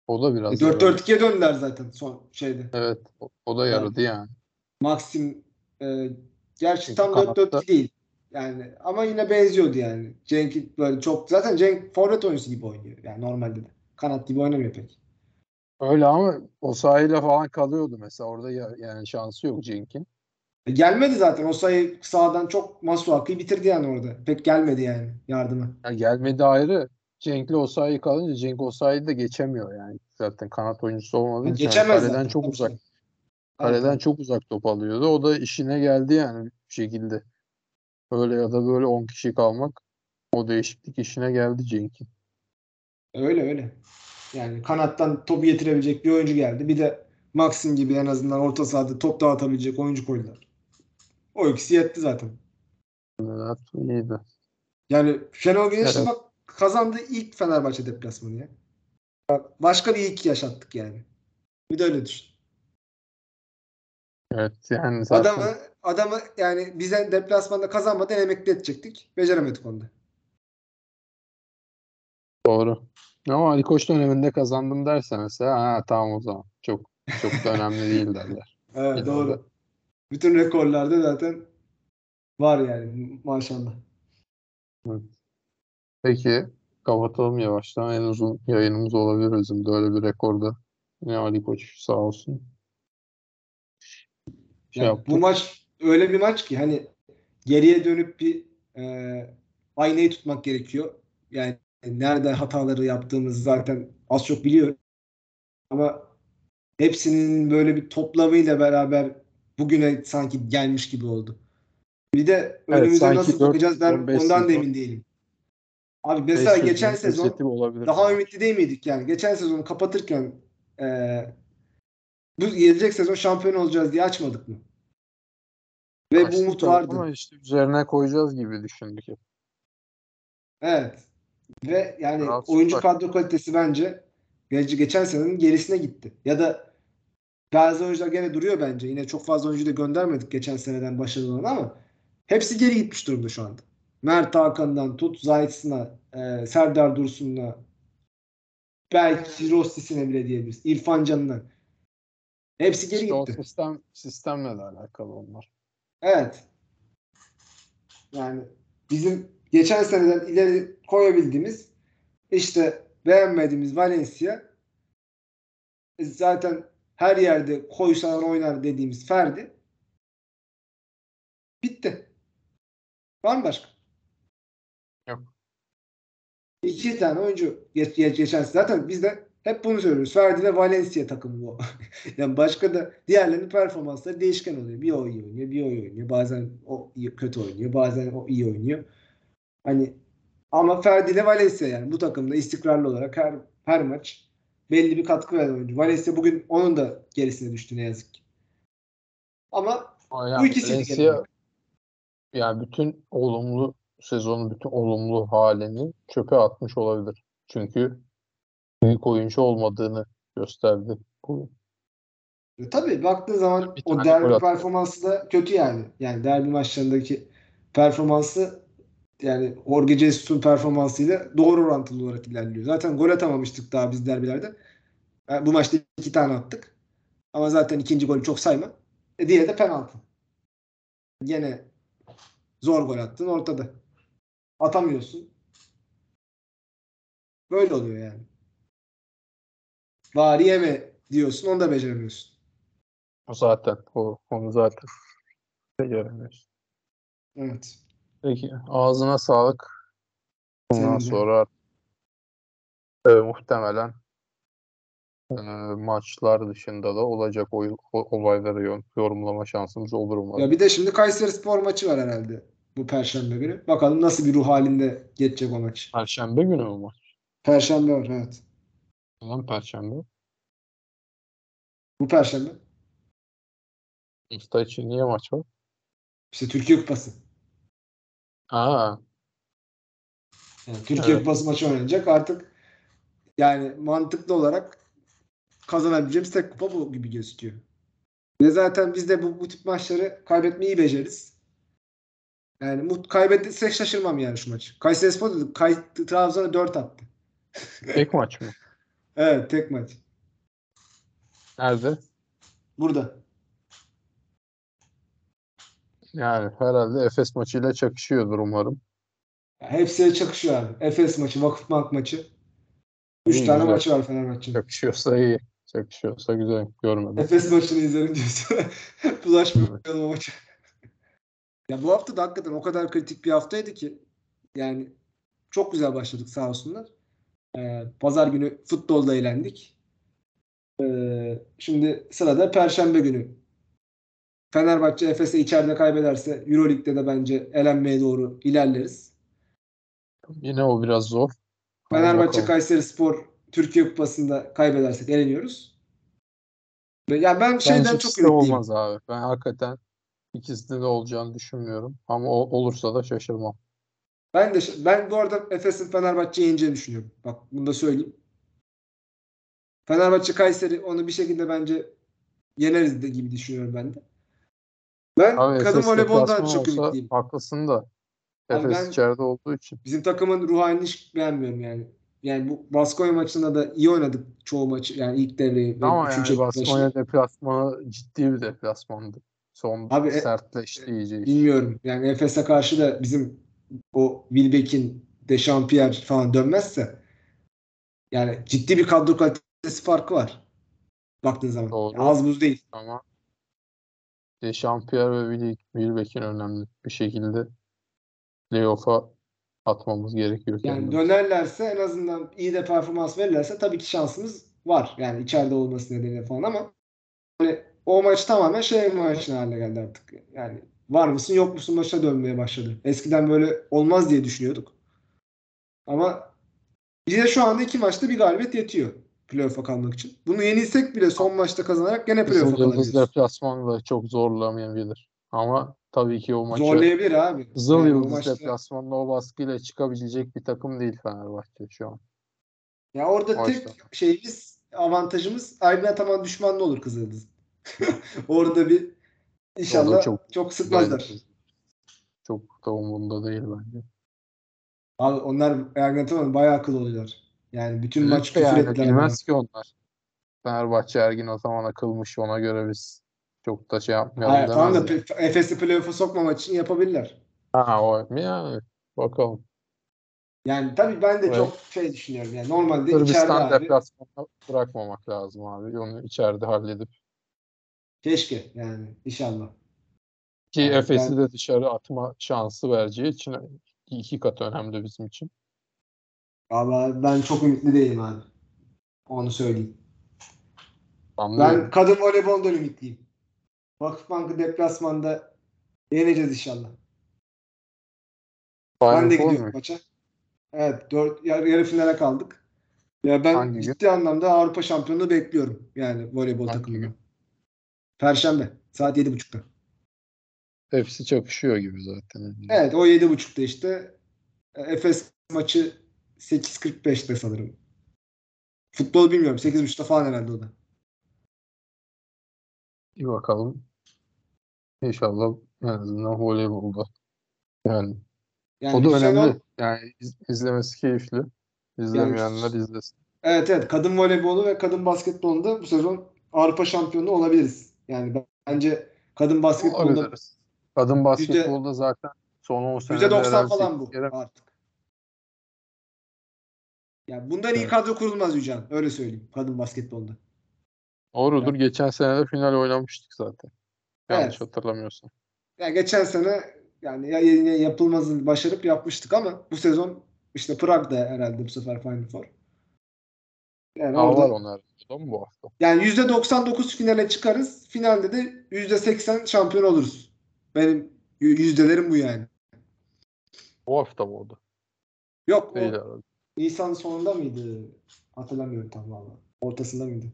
O da biraz E, yaradı. 4-4-2'ye döndüler zaten son şeyde. Evet. O, o da yaradı yani. Maxim e, gerçi Çünkü tam kanatta- 4-4-2 değil. Yani ama yine benziyordu yani. Cenk böyle çok zaten Cenk forvet oyuncusu gibi oynuyor. Yani normalde de. Kanat gibi oynamıyor pek. Öyle ama o sahayla falan kalıyordu mesela. Orada ya- yani şansı yok Cenk'in. E, gelmedi zaten. O sayı sağdan çok Masuaku'yu bitirdi yani orada. Pek gelmedi yani yardıma. Ya gelmedi ayrı. Cenk'le o sahayı kalınca Cenk o sahayı da geçemiyor yani. Zaten kanat oyuncusu olmadığı için. Yani Geçemez kaleden zaten. çok uzak. Kaleden Evet. çok uzak top alıyordu. O da işine geldi yani bir şekilde. Öyle ya da böyle 10 kişi kalmak o değişiklik işine geldi Cenk'in. Öyle öyle. Yani kanattan topu getirebilecek bir oyuncu geldi. Bir de Maxim gibi en azından orta sahada top dağıtabilecek oyuncu koydular. O ikisi yetti zaten. Evet, iyiydi. Yani Şenol Güneş'in Evet. bak kazandığı ilk Fenerbahçe deplasmanı ya. Başka bir ilk yaşattık yani. Bir de öyle düşün. Evet yani zaten Adamı adamı yani bize deplasmanda kazanmadan emekli edecektik. Beceremedik onu da. doğru. Ama Ali Koç döneminde kazandım derse mesela ha tamam o zaman. Çok çok da önemli değil derler. Evet Bir doğru. de- Bütün rekorlarda zaten var yani maşallah. Peki kapatalım yavaştan. En uzun yayınımız olabilir bizim de öyle bir rekorda. Yine Ali Koç sağ olsun. Şey Yani bu maç öyle bir maç ki hani geriye dönüp bir e, aynayı tutmak gerekiyor. Yani nerede hataları yaptığımızı zaten az çok biliyoruz. Ama hepsinin böyle bir toplamıyla beraber bugüne sanki gelmiş gibi oldu. Bir de önümüze sanki nasıl bakacağız ben ondan da emin değilim. Abi mesela Beş geçen sezon olabilir. daha ümitli değil miydik yani? Geçen sezonu kapatırken e, bu gelecek sezon şampiyon olacağız diye açmadık mı? Ve bu umut vardı. Ama işte üzerine koyacağız gibi düşündük hep. Evet. Ve yani Rahat oyuncu süper. kadro kalitesi bence geç- geçen senenin gerisine gitti. Ya da bazı oyuncular gene duruyor bence. Yine çok fazla oyuncu da göndermedik geçen seneden başarılı olan ama hepsi geri gitmiş durumda şu anda. Mert Hakan'dan tut Zayt'sına, e, Serdar Dursun'la belki Rosti'sine bile diyebiliriz. İrfan Can'ına. Hepsi geri İşte o gitti. sistem sistemle de alakalı onlar. Evet. Yani bizim geçen seneden ileri koyabildiğimiz işte beğenmediğimiz Valencia e, zaten her yerde koysan oynar dediğimiz Ferdi bitti. Var mı başka? Yok. İki tane oyuncu geç, geç, geçen. Zaten biz de hep bunu söylüyoruz. Ferdi ve Valencia takımı bu. yani başka da diğerlerinin performansları değişken oluyor. Bir o iyi oynuyor, bir o iyi oynuyor. Bazen o iyi, kötü oynuyor, bazen o iyi oynuyor. Hani ama Ferdi ile Valencia yani bu takımda istikrarlı olarak her her maç belli bir katkı veren oyuncu. Valencia bugün onun da gerisine düştü ne yazık ki. Ama Ama bu ikisi Valencia yani bütün olumlu sezonun bütün olumlu halini çöpe atmış olabilir. Çünkü büyük oyuncu olmadığını gösterdi. Bu E, Tabii baktığın zaman o derbi performansı da kötü yani. Yani derbi maçlarındaki performansı yani Jorge Jesus'un performansıyla doğru orantılı olarak ilerliyor. Zaten gol atamamıştık daha biz derbilerde. Yani bu maçta iki tane attık. Ama zaten ikinci golü çok sayma. E diğeri de penaltı. Yine zor gol attın ortada. Atamıyorsun. Böyle oluyor yani. Bari yeme diyorsun onu da beceremiyorsun. o zaten o onu zaten beceremiyoruz. Evet. Peki ağzına sağlık. Bundan Senin sonra e, muhtemelen e, maçlar dışında da olacak oy- olayları yor- yorumlama şansımız olur umarım. Ya bir de şimdi Kayseri Spor maçı var herhalde bu perşembe günü. Bakalım nasıl bir ruh halinde geçecek o maç. Perşembe günü mü maç? Perşembe var evet. Neden Perşembe? Bu perşembe. Hafta içi niye maç var? İşte Türkiye Kupası. Aa, Yani Türkiye Evet. Kupası maçı oynanacak. Artık yani mantıklı olarak kazanabileceğimiz tek kupa bu gibi gözüküyor. Ve zaten biz de bu, bu tip maçları kaybetmeyi beceririz. Yani mut kaybedersek şaşırmam yani şu maçı. Kayseri Spor dedik. Kay, Trabzon'a 4 attı. tek maç mı? Evet tek maç. Nerede? Burada. Yani herhalde Efes maçıyla çakışıyordur umarım. Ya hepsiyle çakışıyor abi. Efes maçı, Vakıfbank maçı. 3 İyi, tane güzel. maçı var Fenerbahçe'nin. Çakışıyorsa iyi. Çakışıyorsa güzel. Görmedim. Efes maçını izlerim diyorsun. Bulaşmayalım o maça. Ya bu hafta da hakikaten o kadar kritik bir haftaydı ki yani çok güzel başladık sağ olsunlar. Ee, Pazar günü futbolda eğlendik. Ee, şimdi sırada Perşembe günü. Fenerbahçe Efes'e içeride kaybederse Euroleague'de de bence elenmeye doğru ilerleriz. Yine o biraz zor. Fenerbahçe. Kayseri Spor Türkiye Kupası'nda kaybedersek eleniyoruz. Yani ben şeyden Bence çok ikisi de ümitliyim. olmaz abi. Ben hakikaten ikisinde de olacağını düşünmüyorum. Ama o- olursa da şaşırmam. Ben de ben bu arada Efes'in Fenerbahçe'yi yeneceğini düşünüyorum. Bak bunu da söyleyeyim. Fenerbahçe Kayseri onu bir şekilde bence yeneriz de gibi düşünüyorum ben de. Ben Abi kadın Efes voleyboldan çok ümitliyim. haklısın da. Efes ben- içeride olduğu için. Bizim takımın ruh halini hiç beğenmiyorum yani. Yani bu Baskonya maçında da iyi oynadık çoğu maçı. Yani ilk devreyi Ama yani. Baskonya deplasmanı ciddi bir deplasmandı. Son Abi, e- sertleşti iyice. iş. Bilmiyorum. Yani Efes'e karşı da bizim o Wilbeck'in Dechampierre falan dönmezse yani ciddi bir kadro kalitesi farkı var. Baktığın zaman. Doğru. Az buz değil. Ama Dechampierre ve Wilbeck'in önemli bir şekilde playoff'a atmamız gerekiyor. Yani kendimizi. dönerlerse en azından iyi de performans verirlerse tabii ki şansımız var. Yani içeride olması nedeniyle falan ama hani o maç tamamen şey maçına haline geldi artık. Yani var mısın yok musun maçına dönmeye başladı. Eskiden böyle olmaz diye düşünüyorduk. Ama bize şu anda iki maçta bir galibiyet yetiyor. playoff'a kalmak için. Bunu yenilsek bile son maçta kazanarak gene playoff'a kalabiliriz. deplasmanı da çok zorlamayabilir. Ama tabii ki o maçı Zorlayabilir abi. Kızıl Yani Yıldız maçta- o baskıyla çıkabilecek bir takım değil Fenerbahçe şu an. Ya orada O tek şeyimiz avantajımız Aydın Ataman düşmanlı olur Kızıldız. orada bir inşallah çok, çok- sıkmazlar. Çok da umurunda değil bence. Abi onlar Ataman bayağı akıl oluyorlar. Yani bütün maç Ligde küfür yani ettiler. bilmez ki onlar. Fenerbahçe Ergin Ataman'a kılmış ona göre biz çok da şey yapmayalım Hayır, tamam da Efes'i playoff'a sokmamak için yapabilirler. Ha o yani bakalım. Yani tabii ben de Evet. çok şey düşünüyorum. Yani normalde içeride Sırbistan abi deplasmanına bırakmamak lazım abi. Onu içeride halledip. Keşke yani inşallah. Ki Yani Efes'i ben- de dışarı atma şansı vereceği için iki kat önemli bizim için. Valla ben çok ümitli değilim abi. Onu söyleyeyim. Anlıyorum. Ben kadın voleybolda ümitliyim. Vakıfbank'ı deplasmanda yeneceğiz inşallah. Final ben de gidiyorum maça. Evet, dört, yarı, yarı finale kaldık. Ya ben Hangi gün? ciddi anlamda Avrupa şampiyonluğu bekliyorum. Yani voleybol Hangi takımına. gün? Perşembe saat 7.30'da. Hepsi çakışıyor gibi zaten. Evet o 7.30'da işte E, Efes maçı 8.45'te sanırım. Futbol bilmiyorum. 8.30'da falan herhalde o da. Bir bakalım. İnşallah en azından voleybolda. Yani Yani o da bu sene- önemli. Yani iz- izlemesi keyifli. İzlemeyenler izlesin. Evet evet kadın voleybolu ve kadın basketbolunda bu sezon Avrupa şampiyonu olabiliriz. Yani ben- bence kadın basketbolda. Kadın basketbolda zaten son 10 senede %90 herhalde falan bu kere- artık. Yani bundan iyi Evet. kadro kurulmaz Yücan. Öyle söyleyeyim kadın basketbolda. Doğrudur. Geçen sene de final oynamıştık zaten. Yanlış Evet. hatırlamıyorsam. Yani geçen sene yani ya yine yapılmazını başarıp yapmıştık ama bu sezon işte Prag'da herhalde bu sefer Final Four. Yani Aa, orada var onlar. O mu bu hafta? yani %99 finale çıkarız. Finalde de %80 şampiyon oluruz. Benim yüzdelerim bu yani. Bu hafta mı oldu? Yok o Değil herhalde. Nisan sonunda mıydı? Hatırlamıyorum tam valla. Ortasında mıydı?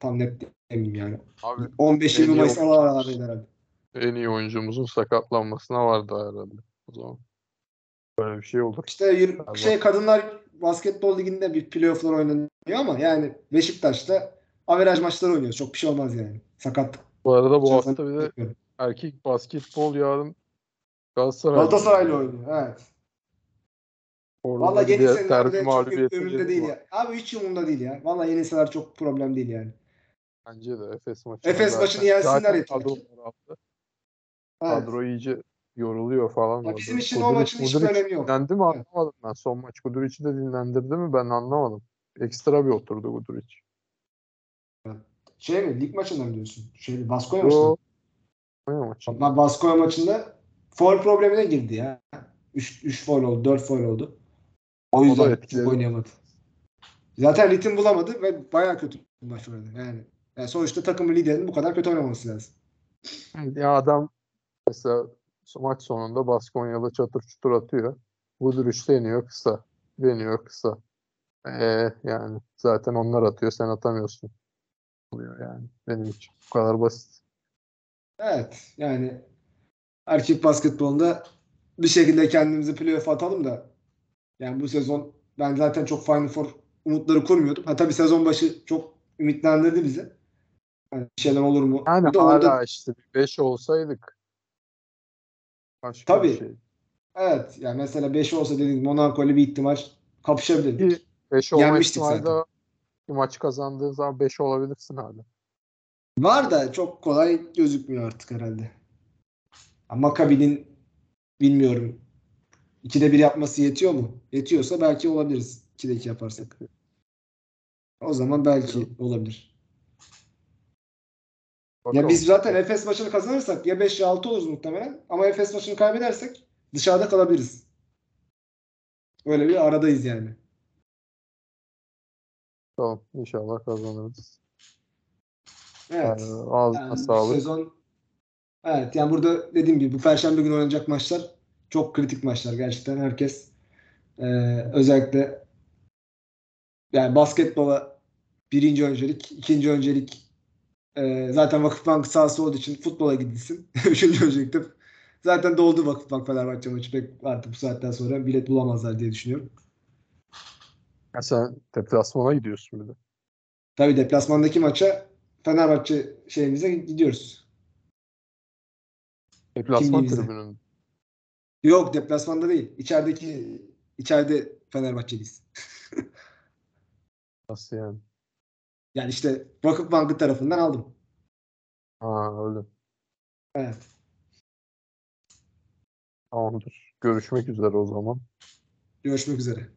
Tam net demeyeyim yani. Abi 15-20 En iyi Mayıs aralarıydı herhalde. en iyi oyuncumuzun sakatlanmasına vardı herhalde. O zaman. Böyle bir şey olur. İşte Galiba. şey kadınlar basketbol liginde bir playofflar oynanıyor ama yani Beşiktaş'ta averaj maçları oynuyor. Çok bir şey olmaz yani. Sakat. Bu arada bu Şey hafta bir de erkek basketbol yarın Galatasaray. Galatasaray'la oynuyor. Evet. Orada Valla derbi bile çok ömrümde değil ya. Abi hiç umurumda değil ya. Valla yenilseler çok problem değil yani. Bence de Efes maçı. Efes maçını yensinler yeter. Kadro, Evet. kadro iyice yoruluyor falan. Ya bizim için o Kuduric- maçın hiçbir önemi yok. Dinlendi mi Evet. anlamadım ben. Son maç Kuduric'i de dinlendirdi mi ben anlamadım. Ekstra bir oturdu Kuduric. Şey mi? Lig maçında mı diyorsun? Şey, Baskonya maçında. O Konya maçı. Bak Baskonya maçında foul problemine girdi ya. 3 3 foul oldu, 4 foul oldu. O yüzden çok oynayamadı. Zaten ritim bulamadı ve bayağı kötü bir maç oynadı. Yani, yani sonuçta takımın liderinin bu kadar kötü oynaması lazım. Ya adam mesela maç sonunda Baskonyalı çatır çutur atıyor. Kuduric deniyor kısa. Deniyor kısa. Ee, yani zaten onlar atıyor sen atamıyorsun. Oluyor yani. Benim için bu kadar basit. Evet yani erkek basketbolunda bir şekilde kendimizi playoff'a atalım da yani bu sezon ben zaten çok Final Four umutları kurmuyordum. Ha tabii sezon başı çok ümitlendirdi bizi. Yani bir şeyler olur mu? Yani hala orada işte 5 olsaydık başka Tabii. şey. evet yani mesela 5 olsa dediğim Monaco ile bir ihtimal kapışabilirdik. 5 olma ihtimali de bir maç kazandığın zaman 5 olabilirsin hala. Var da çok kolay gözükmüyor artık herhalde. Ya Maccabi'nin bilmiyorum. 2'de 1 yapması yetiyor mu? Yetiyorsa belki olabiliriz. 2'de 2 yaparsak. O zaman belki olabilir. Ya Bakalım. biz zaten Efes maçını kazanırsak ya 5 ya 6 oluruz muhtemelen. Ama Efes maçını kaybedersek dışarıda kalabiliriz. Öyle bir aradayız yani. Tamam, inşallah kazanırız. Evet. Ee, ağzına Yani sağlık. sezon evet yani burada dediğim gibi bu perşembe günü oynanacak maçlar çok kritik maçlar gerçekten herkes e, özellikle yani basketbola birinci öncelik. ikinci öncelik e, zaten Vakıfbank sahası olduğu için futbola gidilsin. Üçüncü öncelikte zaten doldu Vakıfbank Fenerbahçe maçı. Pek artık bu saatten sonra bilet bulamazlar diye düşünüyorum. Ya sen deplasmana gidiyorsun bir de. Tabii deplasmandaki maça Fenerbahçe şeyimize gidiyoruz. Deplasman tribünün. Yok deplasmanda değil. İçerideki içeride Fenerbahçeliyiz. Nasıl yani? Yani işte Vakıfbank'ı tarafından aldım. Ha öyle. Evet. Tamamdır. Görüşmek üzere o zaman. Görüşmek üzere.